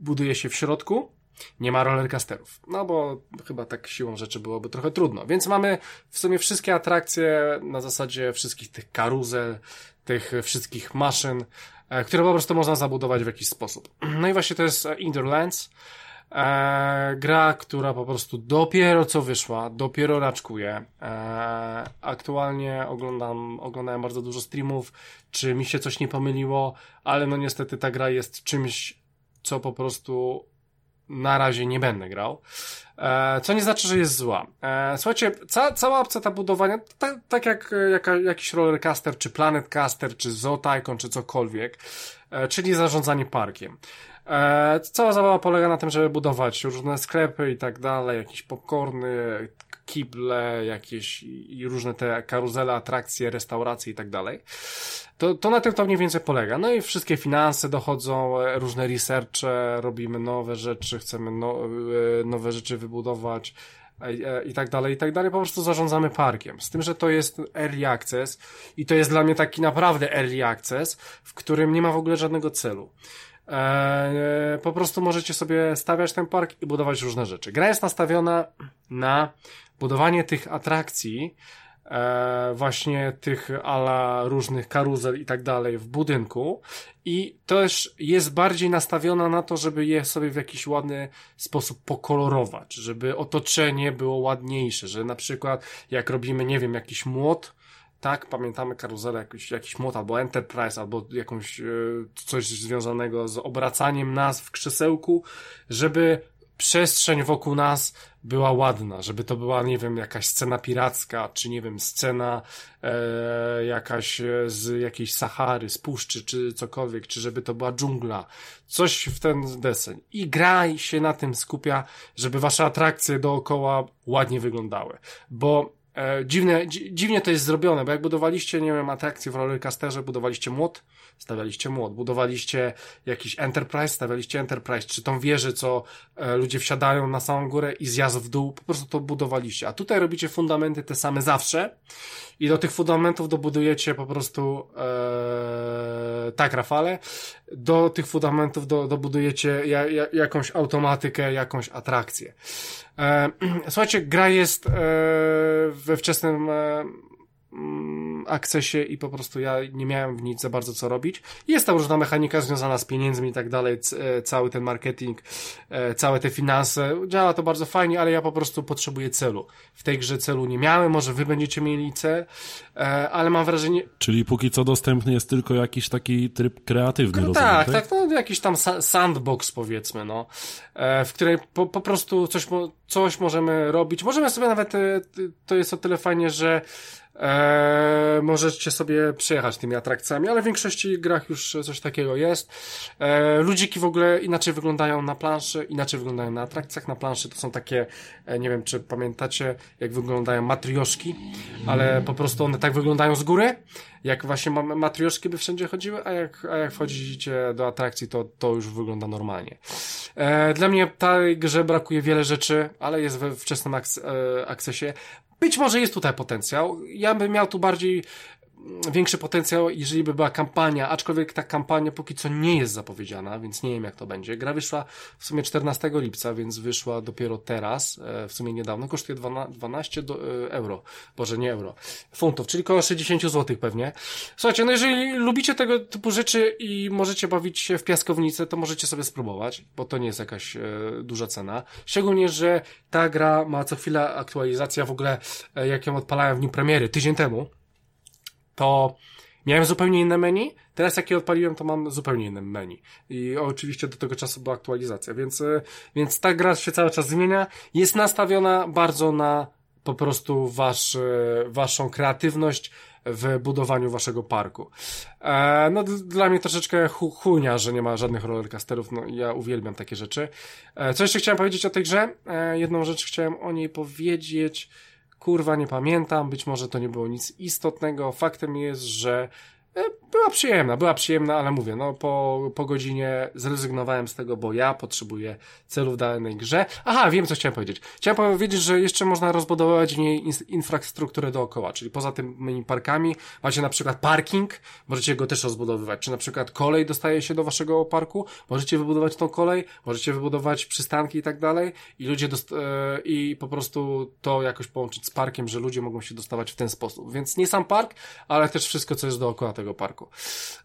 buduje się w środku, Nie ma rollercoasterów. No bo chyba tak siłą rzeczy byłoby trochę trudno. Więc mamy w sumie wszystkie atrakcje na zasadzie wszystkich tych karuzel, tych wszystkich maszyn, e, które po prostu można zabudować w jakiś sposób. No i właśnie to jest Indoorlands. E, gra, która po prostu dopiero co wyszła, dopiero raczkuje. E, aktualnie oglądam, oglądałem bardzo dużo streamów, czy mi się coś nie pomyliło, ale no niestety ta gra jest czymś, co po prostu na razie nie będę grał. E, co nie znaczy, że jest zła. E, słuchajcie, ca, cała opcja ta budowania, tak, tak jak jaka, jakiś rollercaster, czy planetcaster, czy Zoo Tycoon, czy cokolwiek, e, czyli zarządzanie parkiem. E, cała zabawa polega na tym, żeby budować różne sklepy i tak dalej, jakieś popcorny, kible, jakieś i różne te karuzele, atrakcje, restauracje i tak dalej. To, to na tym to mniej więcej polega. No i wszystkie finanse dochodzą, e, różne researche, robimy nowe rzeczy, chcemy no, e, nowe rzeczy wybudować i tak dalej, i tak dalej. Po prostu zarządzamy parkiem. Z tym, że to jest early access i to jest dla mnie taki naprawdę early access, w którym nie ma w ogóle żadnego celu. Eee, po prostu możecie sobie stawiać ten park i budować różne rzeczy. Gra jest nastawiona na budowanie tych atrakcji, e, właśnie tych ala różnych karuzel i tak dalej w budynku i też jest bardziej nastawiona na to, żeby je sobie w jakiś ładny sposób pokolorować, żeby otoczenie było ładniejsze, że na przykład jak robimy, nie wiem, jakiś młot, tak, pamiętamy karuzelę, jakiś, jakiś młot, albo Enterprise, albo jakąś, e, coś związanego z obracaniem nas w krzesełku, żeby przestrzeń wokół nas była ładna, żeby to była, nie wiem, jakaś scena piracka, czy nie wiem, scena e, jakaś z jakiejś Sahary, z puszczy, czy cokolwiek, czy żeby to była dżungla, coś w ten deseń. I gra się na tym skupia, żeby wasze atrakcje dookoła ładnie wyglądały, bo E, dziwne, dziwnie to jest zrobione, bo jak budowaliście, nie wiem, atrakcję w rollercasterze, budowaliście młot, stawialiście młot, budowaliście jakiś Enterprise, stawialiście Enterprise, czy tą wieżę, co e, ludzie wsiadają na samą górę i zjazd w dół, po prostu to budowaliście. A tutaj robicie fundamenty te same zawsze i do tych fundamentów dobudujecie po prostu e, tak, Rafale, do tych fundamentów do, dobudujecie ja, ja, jakąś automatykę, jakąś atrakcję. E, słuchajcie, gra jest e, we wczesnym e, akcesie i po prostu ja nie miałem w nic za bardzo co robić. Jest tam różna mechanika związana z pieniędzmi i tak dalej, e, cały ten marketing, e, całe te finanse. Działa to bardzo fajnie, ale ja po prostu potrzebuję celu. W tej grze celu nie miałem, może wy będziecie mieli cel, e, ale mam wrażenie... Czyli póki co dostępny jest tylko jakiś taki tryb kreatywny, no, rozumiem, tak, tak, no jakiś tam sandbox powiedzmy, no, w której po, po prostu coś, coś możemy robić. Możemy sobie nawet, to jest o tyle fajnie, że Eee, możecie sobie przejechać tymi atrakcjami, ale w większości grach już coś takiego jest. Eee, ludziki w ogóle inaczej wyglądają na planszy, inaczej wyglądają na atrakcjach. Na planszy to są takie, e, nie wiem czy pamiętacie, jak wyglądają matrioszki, ale po prostu one tak wyglądają z góry, jak właśnie matrioszki by wszędzie chodziły, a jak, a jak wchodzicie do atrakcji, to, to już wygląda normalnie. Eee, dla mnie w tej grze brakuje wiele rzeczy, ale jest we wczesnym e, akcesie. Być może jest tutaj potencjał. Ja bym miał tu bardziej większy potencjał, jeżeli by była kampania, aczkolwiek ta kampania póki co nie jest zapowiedziana, więc nie wiem jak to będzie. Gra wyszła w sumie 14 lipca, więc wyszła dopiero teraz, e, w sumie niedawno, kosztuje 12 do, e, euro, boże nie euro, funtów, czyli około 60 zł pewnie. Słuchajcie, no jeżeli lubicie tego typu rzeczy i możecie bawić się w piaskownicę, to możecie sobie spróbować, bo to nie jest jakaś e, duża cena. Szczególnie, że ta gra ma co chwilę aktualizacja, w ogóle jak ją odpalałem w dniu premiery, tydzień temu, to miałem zupełnie inne menu. Teraz jak je odpaliłem, to mam zupełnie inne menu. I oczywiście do tego czasu była aktualizacja, więc, e, więc ta gra się cały czas zmienia. Jest nastawiona bardzo na po prostu wasz, e, waszą kreatywność w budowaniu waszego parku. E, no dla mnie troszeczkę hu chujnia, że nie ma żadnych rollercasterów, no ja uwielbiam takie rzeczy. E, co jeszcze chciałem powiedzieć o tej grze? E, jedną rzecz chciałem o niej powiedzieć. Kurwa, nie pamiętam, być może to nie było nic istotnego. Faktem jest, że była przyjemna, była przyjemna, ale mówię, no po, po godzinie zrezygnowałem z tego, bo ja potrzebuję celów w danej grze. Aha, wiem, co chciałem powiedzieć. Chciałem powiedzieć, że jeszcze można rozbudowywać w niej infrastrukturę dookoła, czyli poza tymi parkami macie na przykład parking, możecie go też rozbudowywać, czy na przykład kolej dostaje się do waszego parku, możecie wybudować tą kolej, możecie wybudować przystanki i tak dalej i ludzie dost- e, i po prostu to jakoś połączyć z parkiem, że ludzie mogą się dostawać w ten sposób. Więc nie sam park, ale też wszystko, co jest dookoła tego parku.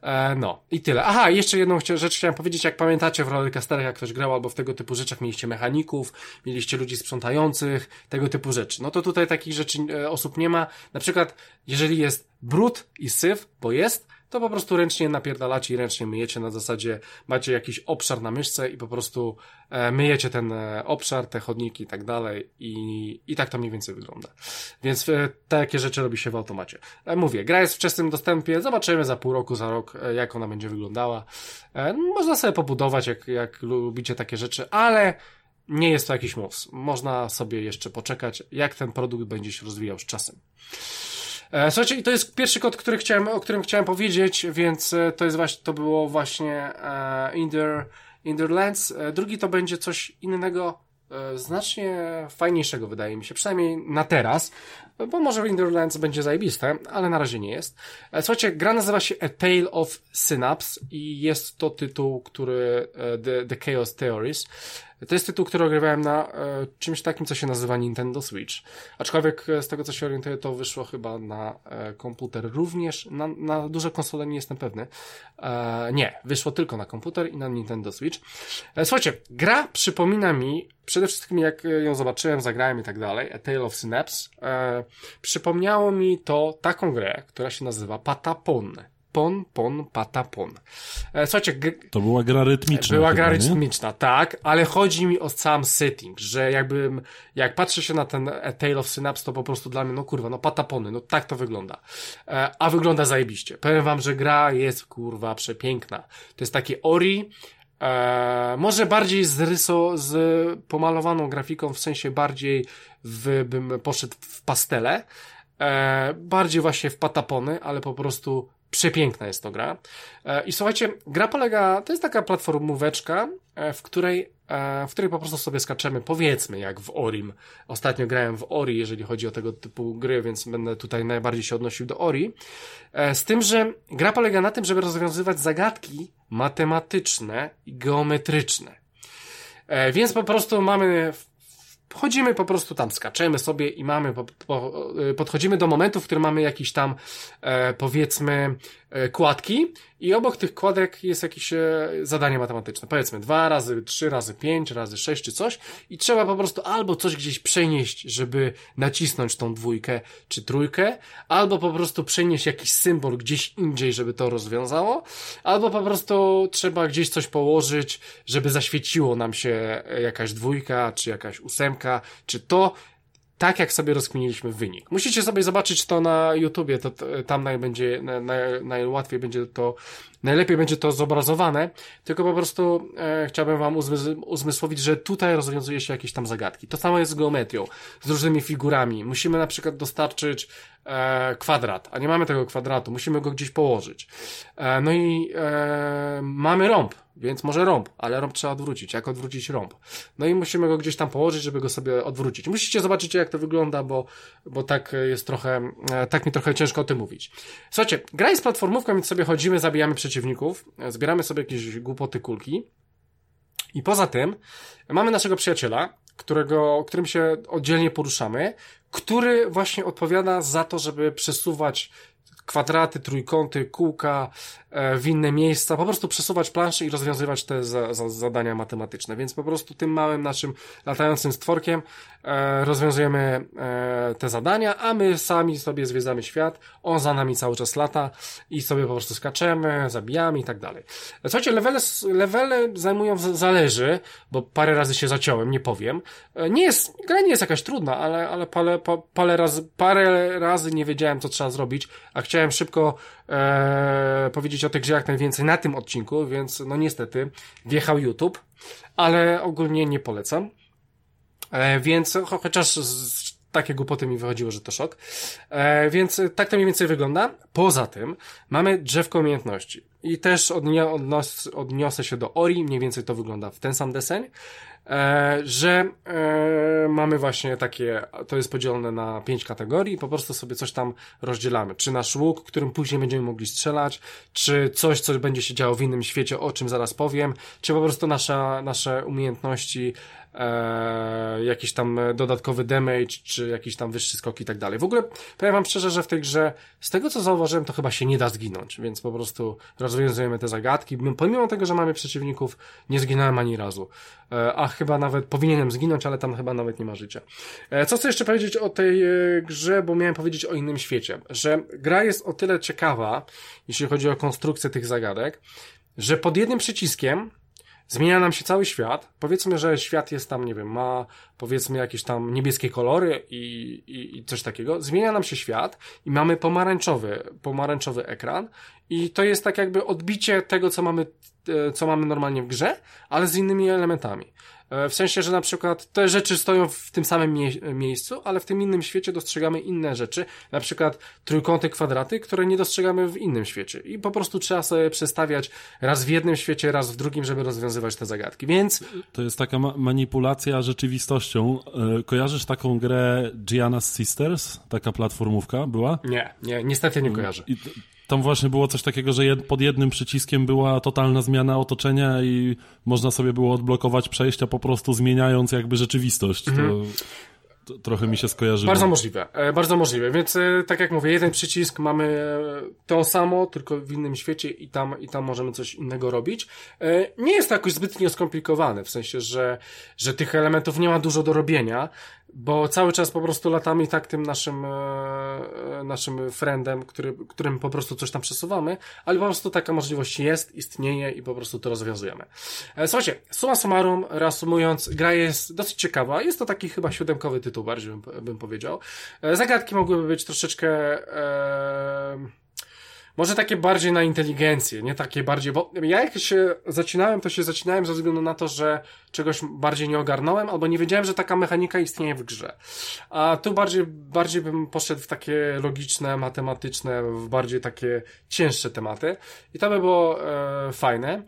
E, no, i tyle. Aha, jeszcze jedną rzecz chciałem powiedzieć, jak pamiętacie w rollercoasterach, jak ktoś grał albo w tego typu rzeczach mieliście mechaników, mieliście ludzi sprzątających, tego typu rzeczy. No to tutaj takich rzeczy e, osób nie ma. Na przykład, jeżeli jest brud i syf, bo jest, to po prostu ręcznie napierdalacie i ręcznie myjecie na zasadzie macie jakiś obszar na myszce i po prostu e, myjecie ten e, obszar, te chodniki i tak dalej i, i tak to mniej więcej wygląda. Więc e, takie rzeczy robi się w automacie. Mówię, gra jest w wczesnym dostępie, zobaczymy za pół roku, za rok, jak ona będzie wyglądała. Można sobie pobudować, jak, jak lubicie takie rzeczy, ale nie jest to jakiś mus. Można sobie jeszcze poczekać, jak ten produkt będzie się rozwijał z czasem. E, słuchajcie, i to jest pierwszy kod, który chciałem, o którym chciałem powiedzieć, więc e, to jest właśnie, to było właśnie e, Inder, Inderlands. Drugi to będzie coś innego, znacznie fajniejszego wydaje mi się, przynajmniej na teraz, bo może Inderlands będzie zajebiste, ale na razie nie jest. Słuchajcie, gra nazywa się A Tale of Synapse i jest to tytuł, który The, The Chaos Theories. To jest tytuł, który ogrywałem na e, czymś takim, co się nazywa Nintendo Switch. Aczkolwiek e, z tego, co się orientuję, to wyszło chyba na e, komputer również. Na, na duże konsole nie jestem pewny. E, nie, wyszło tylko na komputer i na Nintendo Switch. E, słuchajcie, gra przypomina mi przede wszystkim jak ją zobaczyłem, zagrałem i tak dalej, A Tale of Synapse, e, przypomniało mi to taką grę, która się nazywa Patapon. Pon, pon, patapon. E, słuchajcie, to była gra rytmiczna. Była gra rytmiczna, nie? tak, ale chodzi mi o sam setting, że jakbym, jak patrzę się na ten Tale of Synapse, to po prostu dla mnie, no kurwa, no patapony, no tak to wygląda. E, a wygląda zajebiście. Powiem wam, że gra jest, kurwa, przepiękna. To jest takie Ori, e, może bardziej z ryso, z pomalowaną grafiką, w sensie bardziej w, bym poszedł w pastele, bardziej właśnie w patapony, ale po prostu Przepiękna jest to gra. E, I słuchajcie, gra polega, to jest taka platformóweczka, e, w której, e, w której po prostu sobie skaczemy, powiedzmy, jak w Orim. Ostatnio grałem w Ori, jeżeli chodzi o tego typu gry, więc będę tutaj najbardziej się odnosił do Ori. Z tym, że gra polega na tym, żeby rozwiązywać zagadki matematyczne i geometryczne. Więc po prostu mamy chodzimy po prostu tam, skaczemy sobie i mamy, po, po, podchodzimy do momentu, w którym mamy jakiś tam, e, powiedzmy, kładki i obok tych kładek jest jakieś e, zadanie matematyczne. Powiedzmy dwa razy, trzy razy pięć, razy sześć czy coś i trzeba po prostu albo coś gdzieś przenieść, żeby nacisnąć tą dwójkę czy trójkę, albo po prostu przenieść jakiś symbol gdzieś indziej, żeby to rozwiązało, albo po prostu trzeba gdzieś coś położyć, żeby zaświeciło nam się jakaś dwójka czy jakaś ósemka, czy to tak jak sobie rozkminiliśmy wynik. Musicie sobie zobaczyć to na YouTubie, to, tam naj będzie, naj, najłatwiej będzie to, najlepiej będzie to zobrazowane, tylko po prostu e, chciałbym wam uzmysłowić, że tutaj rozwiązuje się jakieś tam zagadki. To samo jest z geometrią, z różnymi figurami. Musimy na przykład dostarczyć e, kwadrat, a nie mamy tego kwadratu, musimy go gdzieś położyć. E, no i e, mamy rąb, więc może rąb, ale rąb trzeba odwrócić. Jak odwrócić rąb? No i musimy go gdzieś tam położyć, żeby go sobie odwrócić. Musicie zobaczyć, jak to wygląda, bo, bo tak jest trochę, e, tak mi trochę ciężko o tym mówić. Słuchajcie, gra jest platformówką, więc sobie chodzimy, zabijamy przeciwników, zbieramy sobie jakieś głupoty kulki. I poza tym mamy naszego przyjaciela, którego, którym się oddzielnie poruszamy, który właśnie odpowiada za to, żeby przesuwać kwadraty, trójkąty, kółka w inne miejsca, po prostu przesuwać planszę i rozwiązywać te za, za, zadania matematyczne. Więc po prostu tym małym naszym latającym stworkiem e, rozwiązujemy e, te zadania, a my sami sobie zwiedzamy świat, on za nami cały czas lata i sobie po prostu skaczemy, zabijamy i tak dalej. Słuchajcie, levele, levele zajmują, zależy, bo parę razy się zaciąłem, nie powiem. E, nie jest, gra nie jest jakaś trudna, ale, ale parę, parę, razy, parę razy nie wiedziałem, co trzeba zrobić, a chciałem szybko e, powiedzieć o tej grze jak najwięcej na tym odcinku, więc no niestety wjechał YouTube, ale ogólnie nie polecam. E, więc chociaż z, takie głupoty mi wychodziło, że to szok. E, więc tak to mniej więcej wygląda. Poza tym mamy drzewko umiejętności. I też odnie, odnos, odniosę się do Ori, mniej więcej to wygląda w ten sam deseń. E, że e, mamy właśnie takie, to jest podzielone na pięć kategorii, po prostu sobie coś tam rozdzielamy. Czy nasz łuk, którym później będziemy mogli strzelać, czy coś, co będzie się działo w innym świecie, o czym zaraz powiem, czy po prostu nasza, nasze umiejętności e, jakiś tam dodatkowy damage, czy jakiś tam wyższy skok i tak dalej. W ogóle powiem wam szczerze, że w tej grze, z tego co zauważyłem, to chyba się nie da zginąć, więc po prostu rozwiązujemy te zagadki. Pomimo tego, że mamy przeciwników, nie zginąłem ani razu. E, a chyba nawet powinienem zginąć, ale tam chyba nawet nie ma życia. E, co chcę jeszcze powiedzieć o tej e, grze, bo miałem powiedzieć o innym świecie, że gra jest o tyle ciekawa, jeśli chodzi o konstrukcję tych zagadek, że pod jednym przyciskiem zmienia nam się cały świat. Powiedzmy, że świat jest tam, nie wiem, ma powiedzmy jakieś tam niebieskie kolory i, i, i coś takiego. Zmienia nam się świat i mamy pomarańczowy, pomarańczowy ekran i to jest tak jakby odbicie tego, co mamy, e, co mamy normalnie w grze, ale z innymi elementami. E, w sensie, że na przykład te rzeczy stoją w tym samym mie miejscu, ale w tym innym świecie dostrzegamy inne rzeczy, na przykład trójkąty, kwadraty, które nie dostrzegamy w innym świecie. I po prostu trzeba sobie przestawiać raz w jednym świecie, raz w drugim, żeby rozwiązywać te zagadki. Więc. To jest taka ma manipulacja rzeczywistością. E, kojarzysz taką grę Gianna's Sisters? Taka platformówka była? Nie, nie, niestety nie kojarzę. I tam właśnie było coś takiego, że jed, pod jednym przyciskiem była totalna zmiana otoczenia i można sobie było odblokować przejścia po prostu zmieniając jakby rzeczywistość. Mhm. To, to, trochę mi się skojarzyło. Bardzo możliwe, e, bardzo możliwe. Więc e, tak jak mówię, jeden przycisk mamy e, to samo, tylko w innym świecie i tam, i tam możemy coś innego robić. Nie jest to jakoś zbytnio skomplikowane, w sensie, że, że tych elementów nie ma dużo do robienia bo cały czas po prostu latamy i tak tym naszym, e, naszym friendem, który, którym po prostu coś tam przesuwamy, ale po prostu taka możliwość jest, istnieje i po prostu to rozwiązujemy. E, słuchajcie, suma summarum, reasumując, gra jest dosyć ciekawa, jest to taki chyba siódemkowy tytuł bardziej bym, bym powiedział. E, zagadki mogłyby być troszeczkę, e, może takie bardziej na inteligencję, nie takie bardziej, bo ja jak się zacinałem, to się zacinałem ze względu na to, że czegoś bardziej nie ogarnąłem, albo nie wiedziałem, że taka mechanika istnieje w grze. A tu bardziej, bardziej bym poszedł w takie logiczne, matematyczne, w bardziej takie cięższe tematy i to by było e, fajne.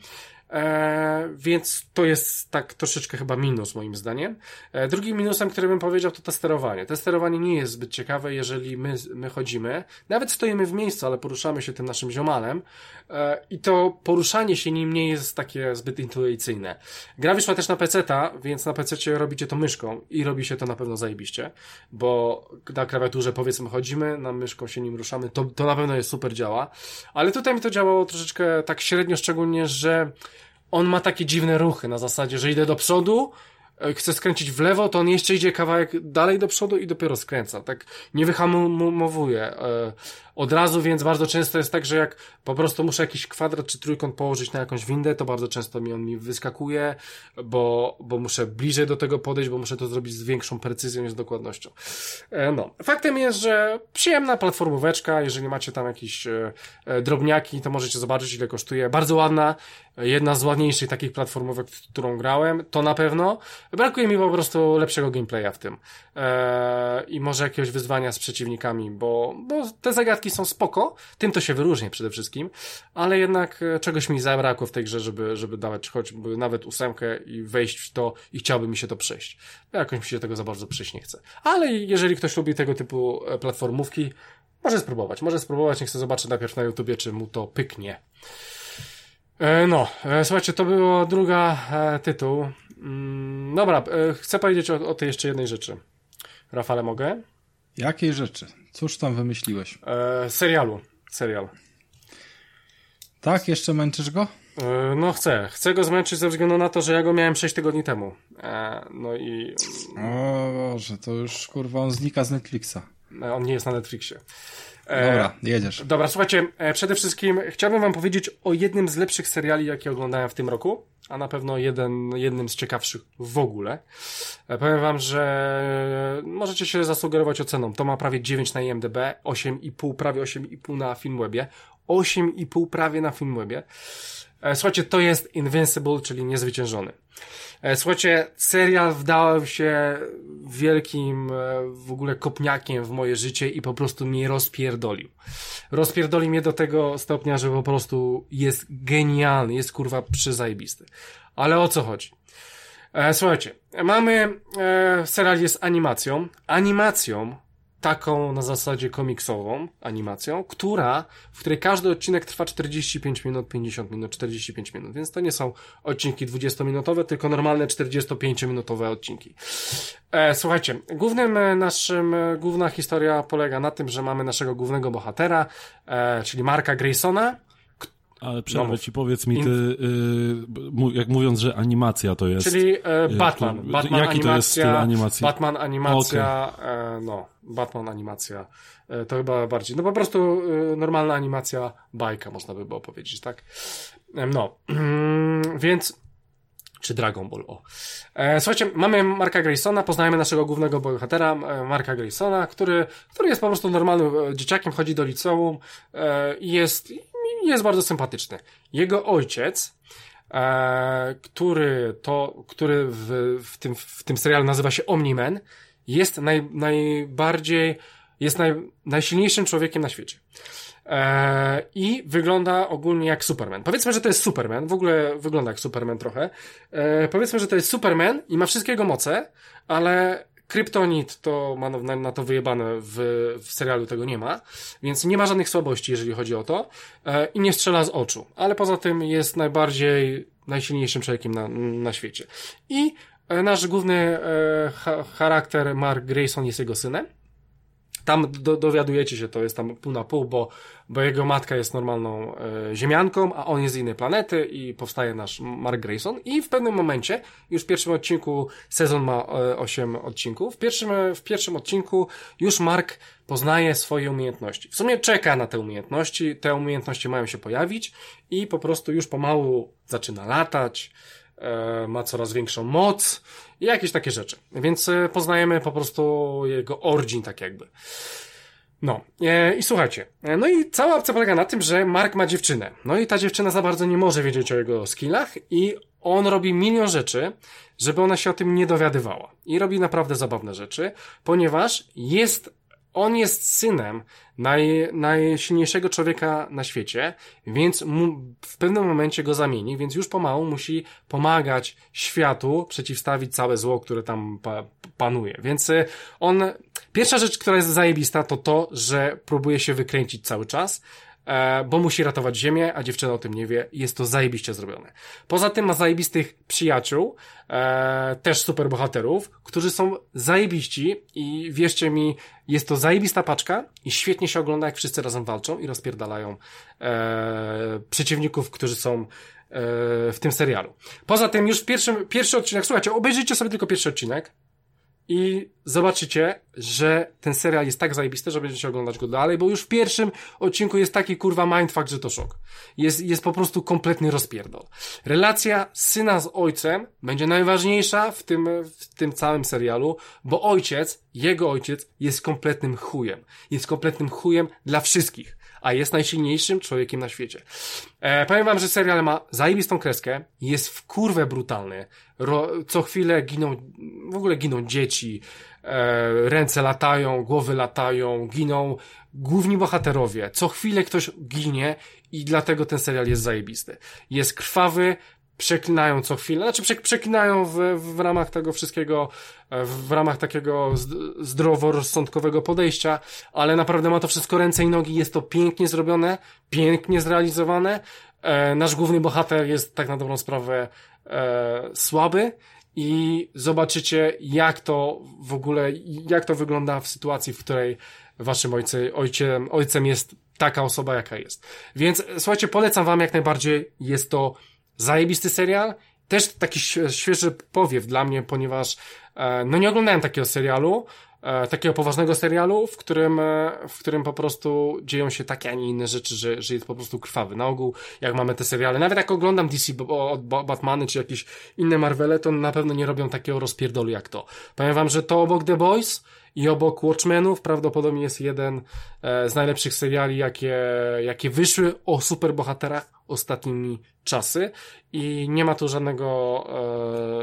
E, więc to jest tak troszeczkę chyba minus moim zdaniem. E, drugim minusem, który bym powiedział, to to sterowanie. Sterowanie nie jest zbyt ciekawe, jeżeli my, my chodzimy, nawet stoimy w miejscu, ale poruszamy się tym naszym ziomalem e, i to poruszanie się nim nie jest takie zbyt intuicyjne. Gra wyszła też na PC-ta, więc na PC-cie robicie to myszką i robi się to na pewno zajebiście, bo na klawiaturze powiedzmy chodzimy, na myszką się nim ruszamy, to, to na pewno jest super działa, ale tutaj mi to działało troszeczkę tak średnio, szczególnie, że on ma takie dziwne ruchy na zasadzie, że idę do przodu, e, chce skręcić w lewo, to on jeszcze idzie kawałek dalej do przodu i dopiero skręca. Tak nie wyhamowuje. Od razu, więc bardzo często jest tak, że jak po prostu muszę jakiś kwadrat czy trójkąt położyć na jakąś windę, to bardzo często mi on mi wyskakuje, bo, bo muszę bliżej do tego podejść, bo muszę to zrobić z większą precyzją i z dokładnością. E, no. Faktem jest, że przyjemna platformóweczka, jeżeli macie tam jakieś e, e, drobniaki, to możecie zobaczyć ile kosztuje. Bardzo ładna, jedna z ładniejszych takich platformówek, którą grałem, to na pewno. Brakuje mi po prostu lepszego gameplaya w tym. I może jakiegoś wyzwania z przeciwnikami, bo, bo te zagadki są spoko, tym to się wyróżnia przede wszystkim, ale jednak e, czegoś mi zabrakło w tej grze, żeby, żeby dawać choćby nawet ósemkę i wejść w to i chciałby mi się to przejść. Jakoś mi się tego za bardzo przejść nie chce. Ale jeżeli ktoś lubi tego typu e, platformówki, może spróbować, może spróbować, niech sobie zobaczy najpierw na YouTubie, czy mu to pyknie. E, no, słuchajcie, to było druga tytuł. Mm, dobra, chcę powiedzieć o, o tej jeszcze jednej rzeczy. Rafale, mogę? Jakiej rzeczy? Cóż tam wymyśliłeś? E, serialu. Serial. Tak? Jeszcze męczysz go? E, no chcę. Chcę go zmęczyć ze względu na to, że ja go miałem 6 tygodni temu. E, no i... O Boże, to już kurwa on znika z Netflixa. E, on nie jest na Netflixie. E, dobra, jedziesz. Dobra, słuchajcie, e, przede wszystkim chciałbym wam powiedzieć o jednym z lepszych seriali, jakie oglądałem w tym roku a na pewno jeden, jednym z ciekawszych w ogóle. E, powiem wam, że możecie się zasugerować oceną. To ma prawie 9 na IMDb, 8,5, prawie 8,5 na Filmwebie. 8,5 prawie na Filmwebie. E, słuchajcie, to jest Invincible, czyli niezwyciężony. E, słuchajcie, serial wdał się wielkim e, w ogóle kopniakiem w moje życie i po prostu mnie rozpierdolił. Rozpierdolił mnie do tego stopnia, że po prostu jest genialny, jest kurwa przyzajebisty. Ale o co chodzi? Słuchajcie, mamy, serial jest animacją. Animacją taką na zasadzie komiksową animacją, która, w której każdy odcinek trwa 45 minut, 50 minut, 45 minut, więc to nie są odcinki 20-minutowe, tylko normalne 45-minutowe odcinki. E, słuchajcie, głównym e, naszym, e, główna historia polega na tym, że mamy naszego głównego bohatera, e, czyli Marka Graysona, ale przerwę no, ci, powiedz mi, ty, y, jak mówiąc, że animacja to jest... Czyli e, y, Batman. Batman jaki animacja, to jest styl animacji? Batman animacja, okay. e, no, Batman animacja, e, to chyba bardziej, no po prostu normalna animacja bajka, można by było powiedzieć, tak? No, więc czy Dragon Ball, o. Słuchajcie, mamy Marka Graysona, poznajemy naszego głównego bohatera, Marka Graysona, który, który jest po prostu normalnym dzieciakiem, chodzi do liceum i jest, jest bardzo sympatyczny. Jego ojciec, e, który to, który w, w, tym, w tym serialu nazywa się Omni-Man, jest naj, najbardziej, jest naj, najsilniejszym człowiekiem na świecie. Eee, I wygląda ogólnie jak Superman. Powiedzmy, że to jest Superman. W ogóle wygląda jak Superman trochę. Eee, powiedzmy, że to jest Superman i ma wszystkiego moce, ale Kryptonit to ma na, na to wyjebane w, w serialu tego nie ma, więc nie ma żadnych słabości, jeżeli chodzi o to eee, i nie strzela z oczu, ale poza tym jest najbardziej najsilniejszym człowiekiem na, na świecie. I e, nasz główny e, charakter Mark Grayson jest jego synem. Tam do, dowiadujecie się, to jest tam pół na pół, bo, bo jego matka jest normalną e, ziemianką, a on jest z innej planety i powstaje nasz Mark Grayson. I w pewnym momencie, już w pierwszym odcinku, sezon ma e, 8 odcinków, w pierwszym, w pierwszym odcinku już Mark poznaje swoje umiejętności. W sumie czeka na te umiejętności, te umiejętności mają się pojawić i po prostu już pomału zaczyna latać, e, ma coraz większą moc i jakieś takie rzeczy. Więc e, poznajemy po prostu jego origin, tak jakby. No, e, i słuchajcie, e, no i cała opcja polega na tym, że Mark ma dziewczynę. No i ta dziewczyna za bardzo nie może wiedzieć o jego skillach i on robi milion rzeczy, żeby ona się o tym nie dowiadywała. I robi naprawdę zabawne rzeczy, ponieważ jest on jest synem naj, najsilniejszego człowieka na świecie, więc mu, w pewnym momencie go zamieni, więc już pomału musi pomagać światu przeciwstawić całe zło, które tam pa, panuje. Więc y, on, pierwsza rzecz, która jest zajebista, to to, że próbuje się wykręcić cały czas, bo musi ratować ziemię, a dziewczyna o tym nie wie. Jest to zajebiście zrobione. Poza tym ma zajebistych przyjaciół, e, też superbohaterów, którzy są zajebiści i wierzcie mi, jest to zajebista paczka i świetnie się ogląda, jak wszyscy razem walczą i rozpierdalają e, przeciwników, którzy są e, w tym serialu. Poza tym już w pierwszym, pierwszy odcinek, słuchajcie, obejrzyjcie sobie tylko pierwszy odcinek, i zobaczycie, że ten serial jest tak zajebisty, że będziecie oglądać go dalej, bo już w pierwszym odcinku jest taki kurwa mindfuck, że to szok. Jest, jest po prostu kompletny rozpierdol. Relacja syna z ojcem będzie najważniejsza w tym, w tym całym serialu, bo ojciec, jego ojciec jest kompletnym chujem. Jest kompletnym chujem dla wszystkich a jest najsilniejszym człowiekiem na świecie. E, powiem wam, że serial ma zajebistą kreskę, jest w kurwę brutalny. Ro, co chwilę giną, w ogóle giną dzieci, e, ręce latają, głowy latają, giną główni bohaterowie. Co chwilę ktoś ginie i dlatego ten serial jest zajebisty. Jest krwawy, przeklinają co chwilę, znaczy przeklinają w, w ramach tego wszystkiego, e, w ramach takiego zdroworozsądkowego podejścia, ale naprawdę ma to wszystko ręce i nogi, jest to pięknie zrobione, pięknie zrealizowane. E, nasz główny bohater jest tak na dobrą sprawę e, słaby i zobaczycie jak to w ogóle, jak to wygląda w sytuacji, w której waszym ojcy, ojcem, ojcem jest taka osoba, jaka jest. Więc słuchajcie, polecam wam jak najbardziej, jest to Zajebisty serial. Też taki świeży powiew dla mnie, ponieważ e, no nie oglądałem takiego serialu, e, takiego poważnego serialu, w którym, e, w którym po prostu dzieją się takie, a nie inne rzeczy, że, że jest po prostu krwawy. Na ogół, jak mamy te seriale, nawet jak oglądam DC od Batmany czy jakieś inne Marvele, to na pewno nie robią takiego rozpierdolu jak to. Powiem wam, że to obok The Boys i obok Watchmenów prawdopodobnie jest jeden e, z najlepszych seriali, jakie, jakie wyszły o superbohaterach ostatnimi czasy i nie ma tu żadnego,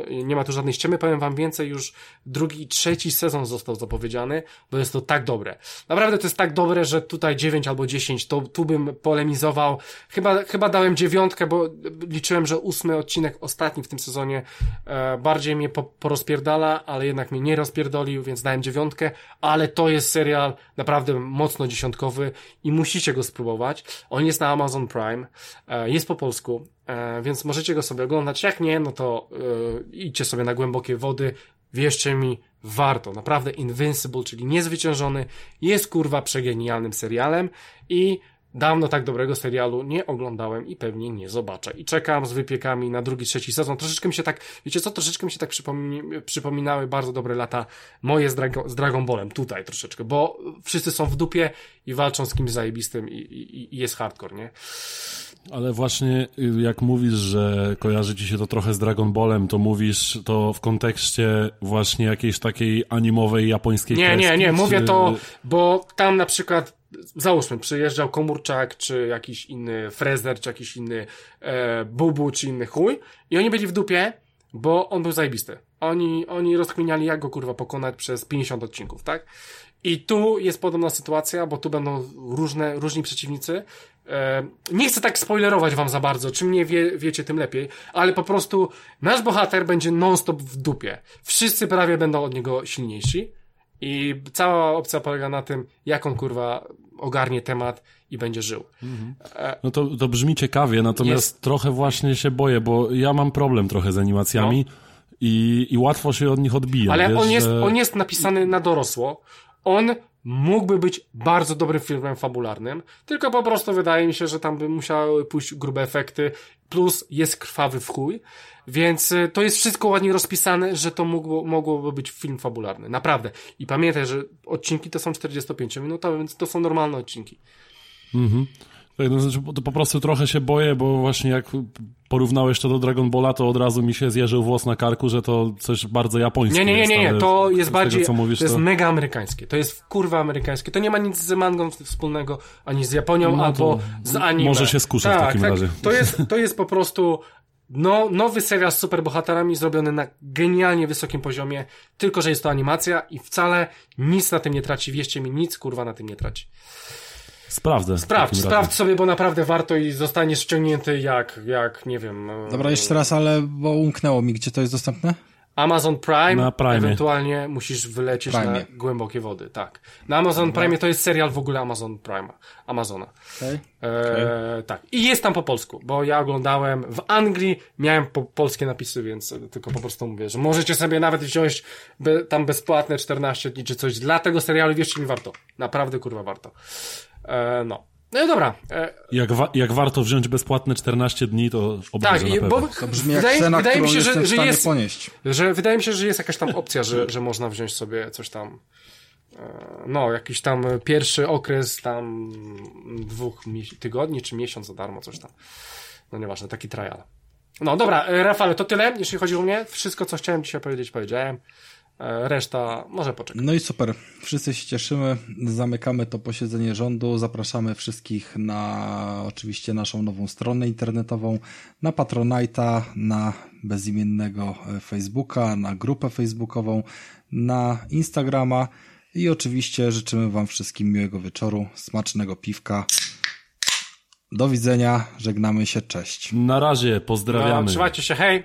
e, nie ma tu żadnej ściemy. Powiem wam więcej, już drugi, trzeci sezon został zapowiedziany, bo jest to tak dobre. Naprawdę to jest tak dobre, że tutaj 9 albo 10, to tu bym polemizował. Chyba, chyba dałem dziewiątkę, bo liczyłem, że ósmy odcinek, ostatni w tym sezonie, e, bardziej mnie po, porozpierdala, ale jednak mnie nie rozpierdolił, więc dałem dziewiątkę, ale to jest serial naprawdę mocno dziesiątkowy i musicie go spróbować. On jest na Amazon Prime, e, jest po polsku, e, więc możecie go sobie oglądać. Jak nie, no to e, idźcie sobie na głębokie wody. Wierzcie mi, warto. Naprawdę Invincible, czyli niezwyciężony, jest kurwa przegenialnym serialem i Dawno tak dobrego serialu nie oglądałem i pewnie nie zobaczę. I czekam z wypiekami na drugi, trzeci sezon. Troszeczkę mi się tak, wiecie co, troszeczkę mi się tak przypomni, przypominały bardzo dobre lata moje z, Drago, z Dragon Ballem, tutaj troszeczkę, bo wszyscy są w dupie i walczą z kimś zajebistym i, i, i jest hardcore, nie? Ale właśnie y, jak mówisz, że kojarzy ci się to trochę z Dragon Ballem, to mówisz to w kontekście właśnie jakiejś takiej animowej japońskiej Nie, kreski, nie, nie, mówię czy... to, bo tam na przykład załóżmy, przyjeżdżał Komórczak, czy jakiś inny Frezer, czy jakiś inny e, Bubu, czy inny chuj i oni byli w dupie, bo on był zajebisty. Oni, oni rozkminiali, jak go kurwa pokonać przez 50 odcinków, tak? I tu jest podobna sytuacja, bo tu będą różne, różni przeciwnicy. E, nie chcę tak spoilerować wam za bardzo, czym nie wie, wiecie, tym lepiej, ale po prostu nasz bohater będzie non-stop w dupie. Wszyscy prawie będą od niego silniejsi. I cała opcja polega na tym, jak on kurwa ogarnie temat i będzie żył. No to, to brzmi ciekawie, natomiast Jest. trochę właśnie się boję, bo ja mam problem trochę z animacjami i, i łatwo się od nich odbija. No. Ale wiesz, on jest, że... on jest napisany na dorosło. On mógłby być bardzo dobrym filmem fabularnym, tylko po prostu wydaje mi się, że tam by musiały pójść grube efekty, plus jest krwawy w chuj, więc y, to jest wszystko ładnie rozpisane, że to mogło, mogłoby być film fabularny. Naprawdę. I pamiętaj, że odcinki to są 45-minutowe, więc to są normalne odcinki. Tak, no, znaczy, to po prostu trochę się boję, bo właśnie jak porównałeś to do Dragon Balla, to od razu mi się zjeżył włos na karku, że to coś bardzo japońskie Nie, nie, nie, nie, to jest bardziej, mówisz, to jest to... mega amerykańskie. To jest kurwa amerykańskie. To nie ma nic z mangą wspólnego, ani z Japonią, No to albo z anime. może się skuszę w tak, takim tak. razie. To jest, to jest po prostu no, nowy serial z superbohaterami zrobiony na genialnie wysokim poziomie, tylko że jest to animacja i wcale nic na tym nie traci. Wierzcie mi, nic kurwa na tym nie traci. Sprawdzę. Sprawdź, sprawdź sobie, bo naprawdę warto i zostaniesz ściągnięty jak, jak, nie wiem... e, Dobra, jeszcze raz, ale bo umknęło mi, gdzie to jest dostępne? Amazon Prime, Na Prime. ewentualnie musisz wylecieć Prime. na głębokie wody, tak. Na Amazon Prime to jest serial w ogóle Amazon Prime, Amazona. Okay. E, Tak. I jest tam po polsku, bo ja oglądałem w Anglii, miałem po, polskie napisy, więc tylko po prostu mówię, że możecie sobie nawet wziąć be, tam bezpłatne 14 dni czy coś dla tego serialu, wierzcie mi, warto. Naprawdę, kurwa, warto. E, no. No i dobra. E, Jak, wa- jak warto wziąć bezpłatne 14 dni, to obejrzę tak, na pewno. bo To brzmi jak wydaje, cena, wydaje którą mi się, że, że jest, ponieść. że wydaje mi się, że jest jakaś tam opcja, że, że można wziąć sobie coś tam e, no, jakiś tam pierwszy okres tam dwóch tygodni czy miesiąc za darmo, coś tam. No nieważne, taki trial. No dobra, Rafale, to tyle, jeśli chodzi o mnie. Wszystko, co chciałem dzisiaj powiedzieć, powiedziałem. E, Reszta może poczekać. No i super. Wszyscy się cieszymy. Zamykamy to posiedzenie rządu. Zapraszamy wszystkich na oczywiście naszą nową stronę internetową, na Patronite'a, na bezimiennego e, Facebooka, na grupę facebookową, na Instagrama i oczywiście życzymy Wam wszystkim miłego wieczoru, smacznego piwka. Do widzenia, żegnamy się, cześć. Na razie, No, pozdrawiamy. trzymajcie się, hej!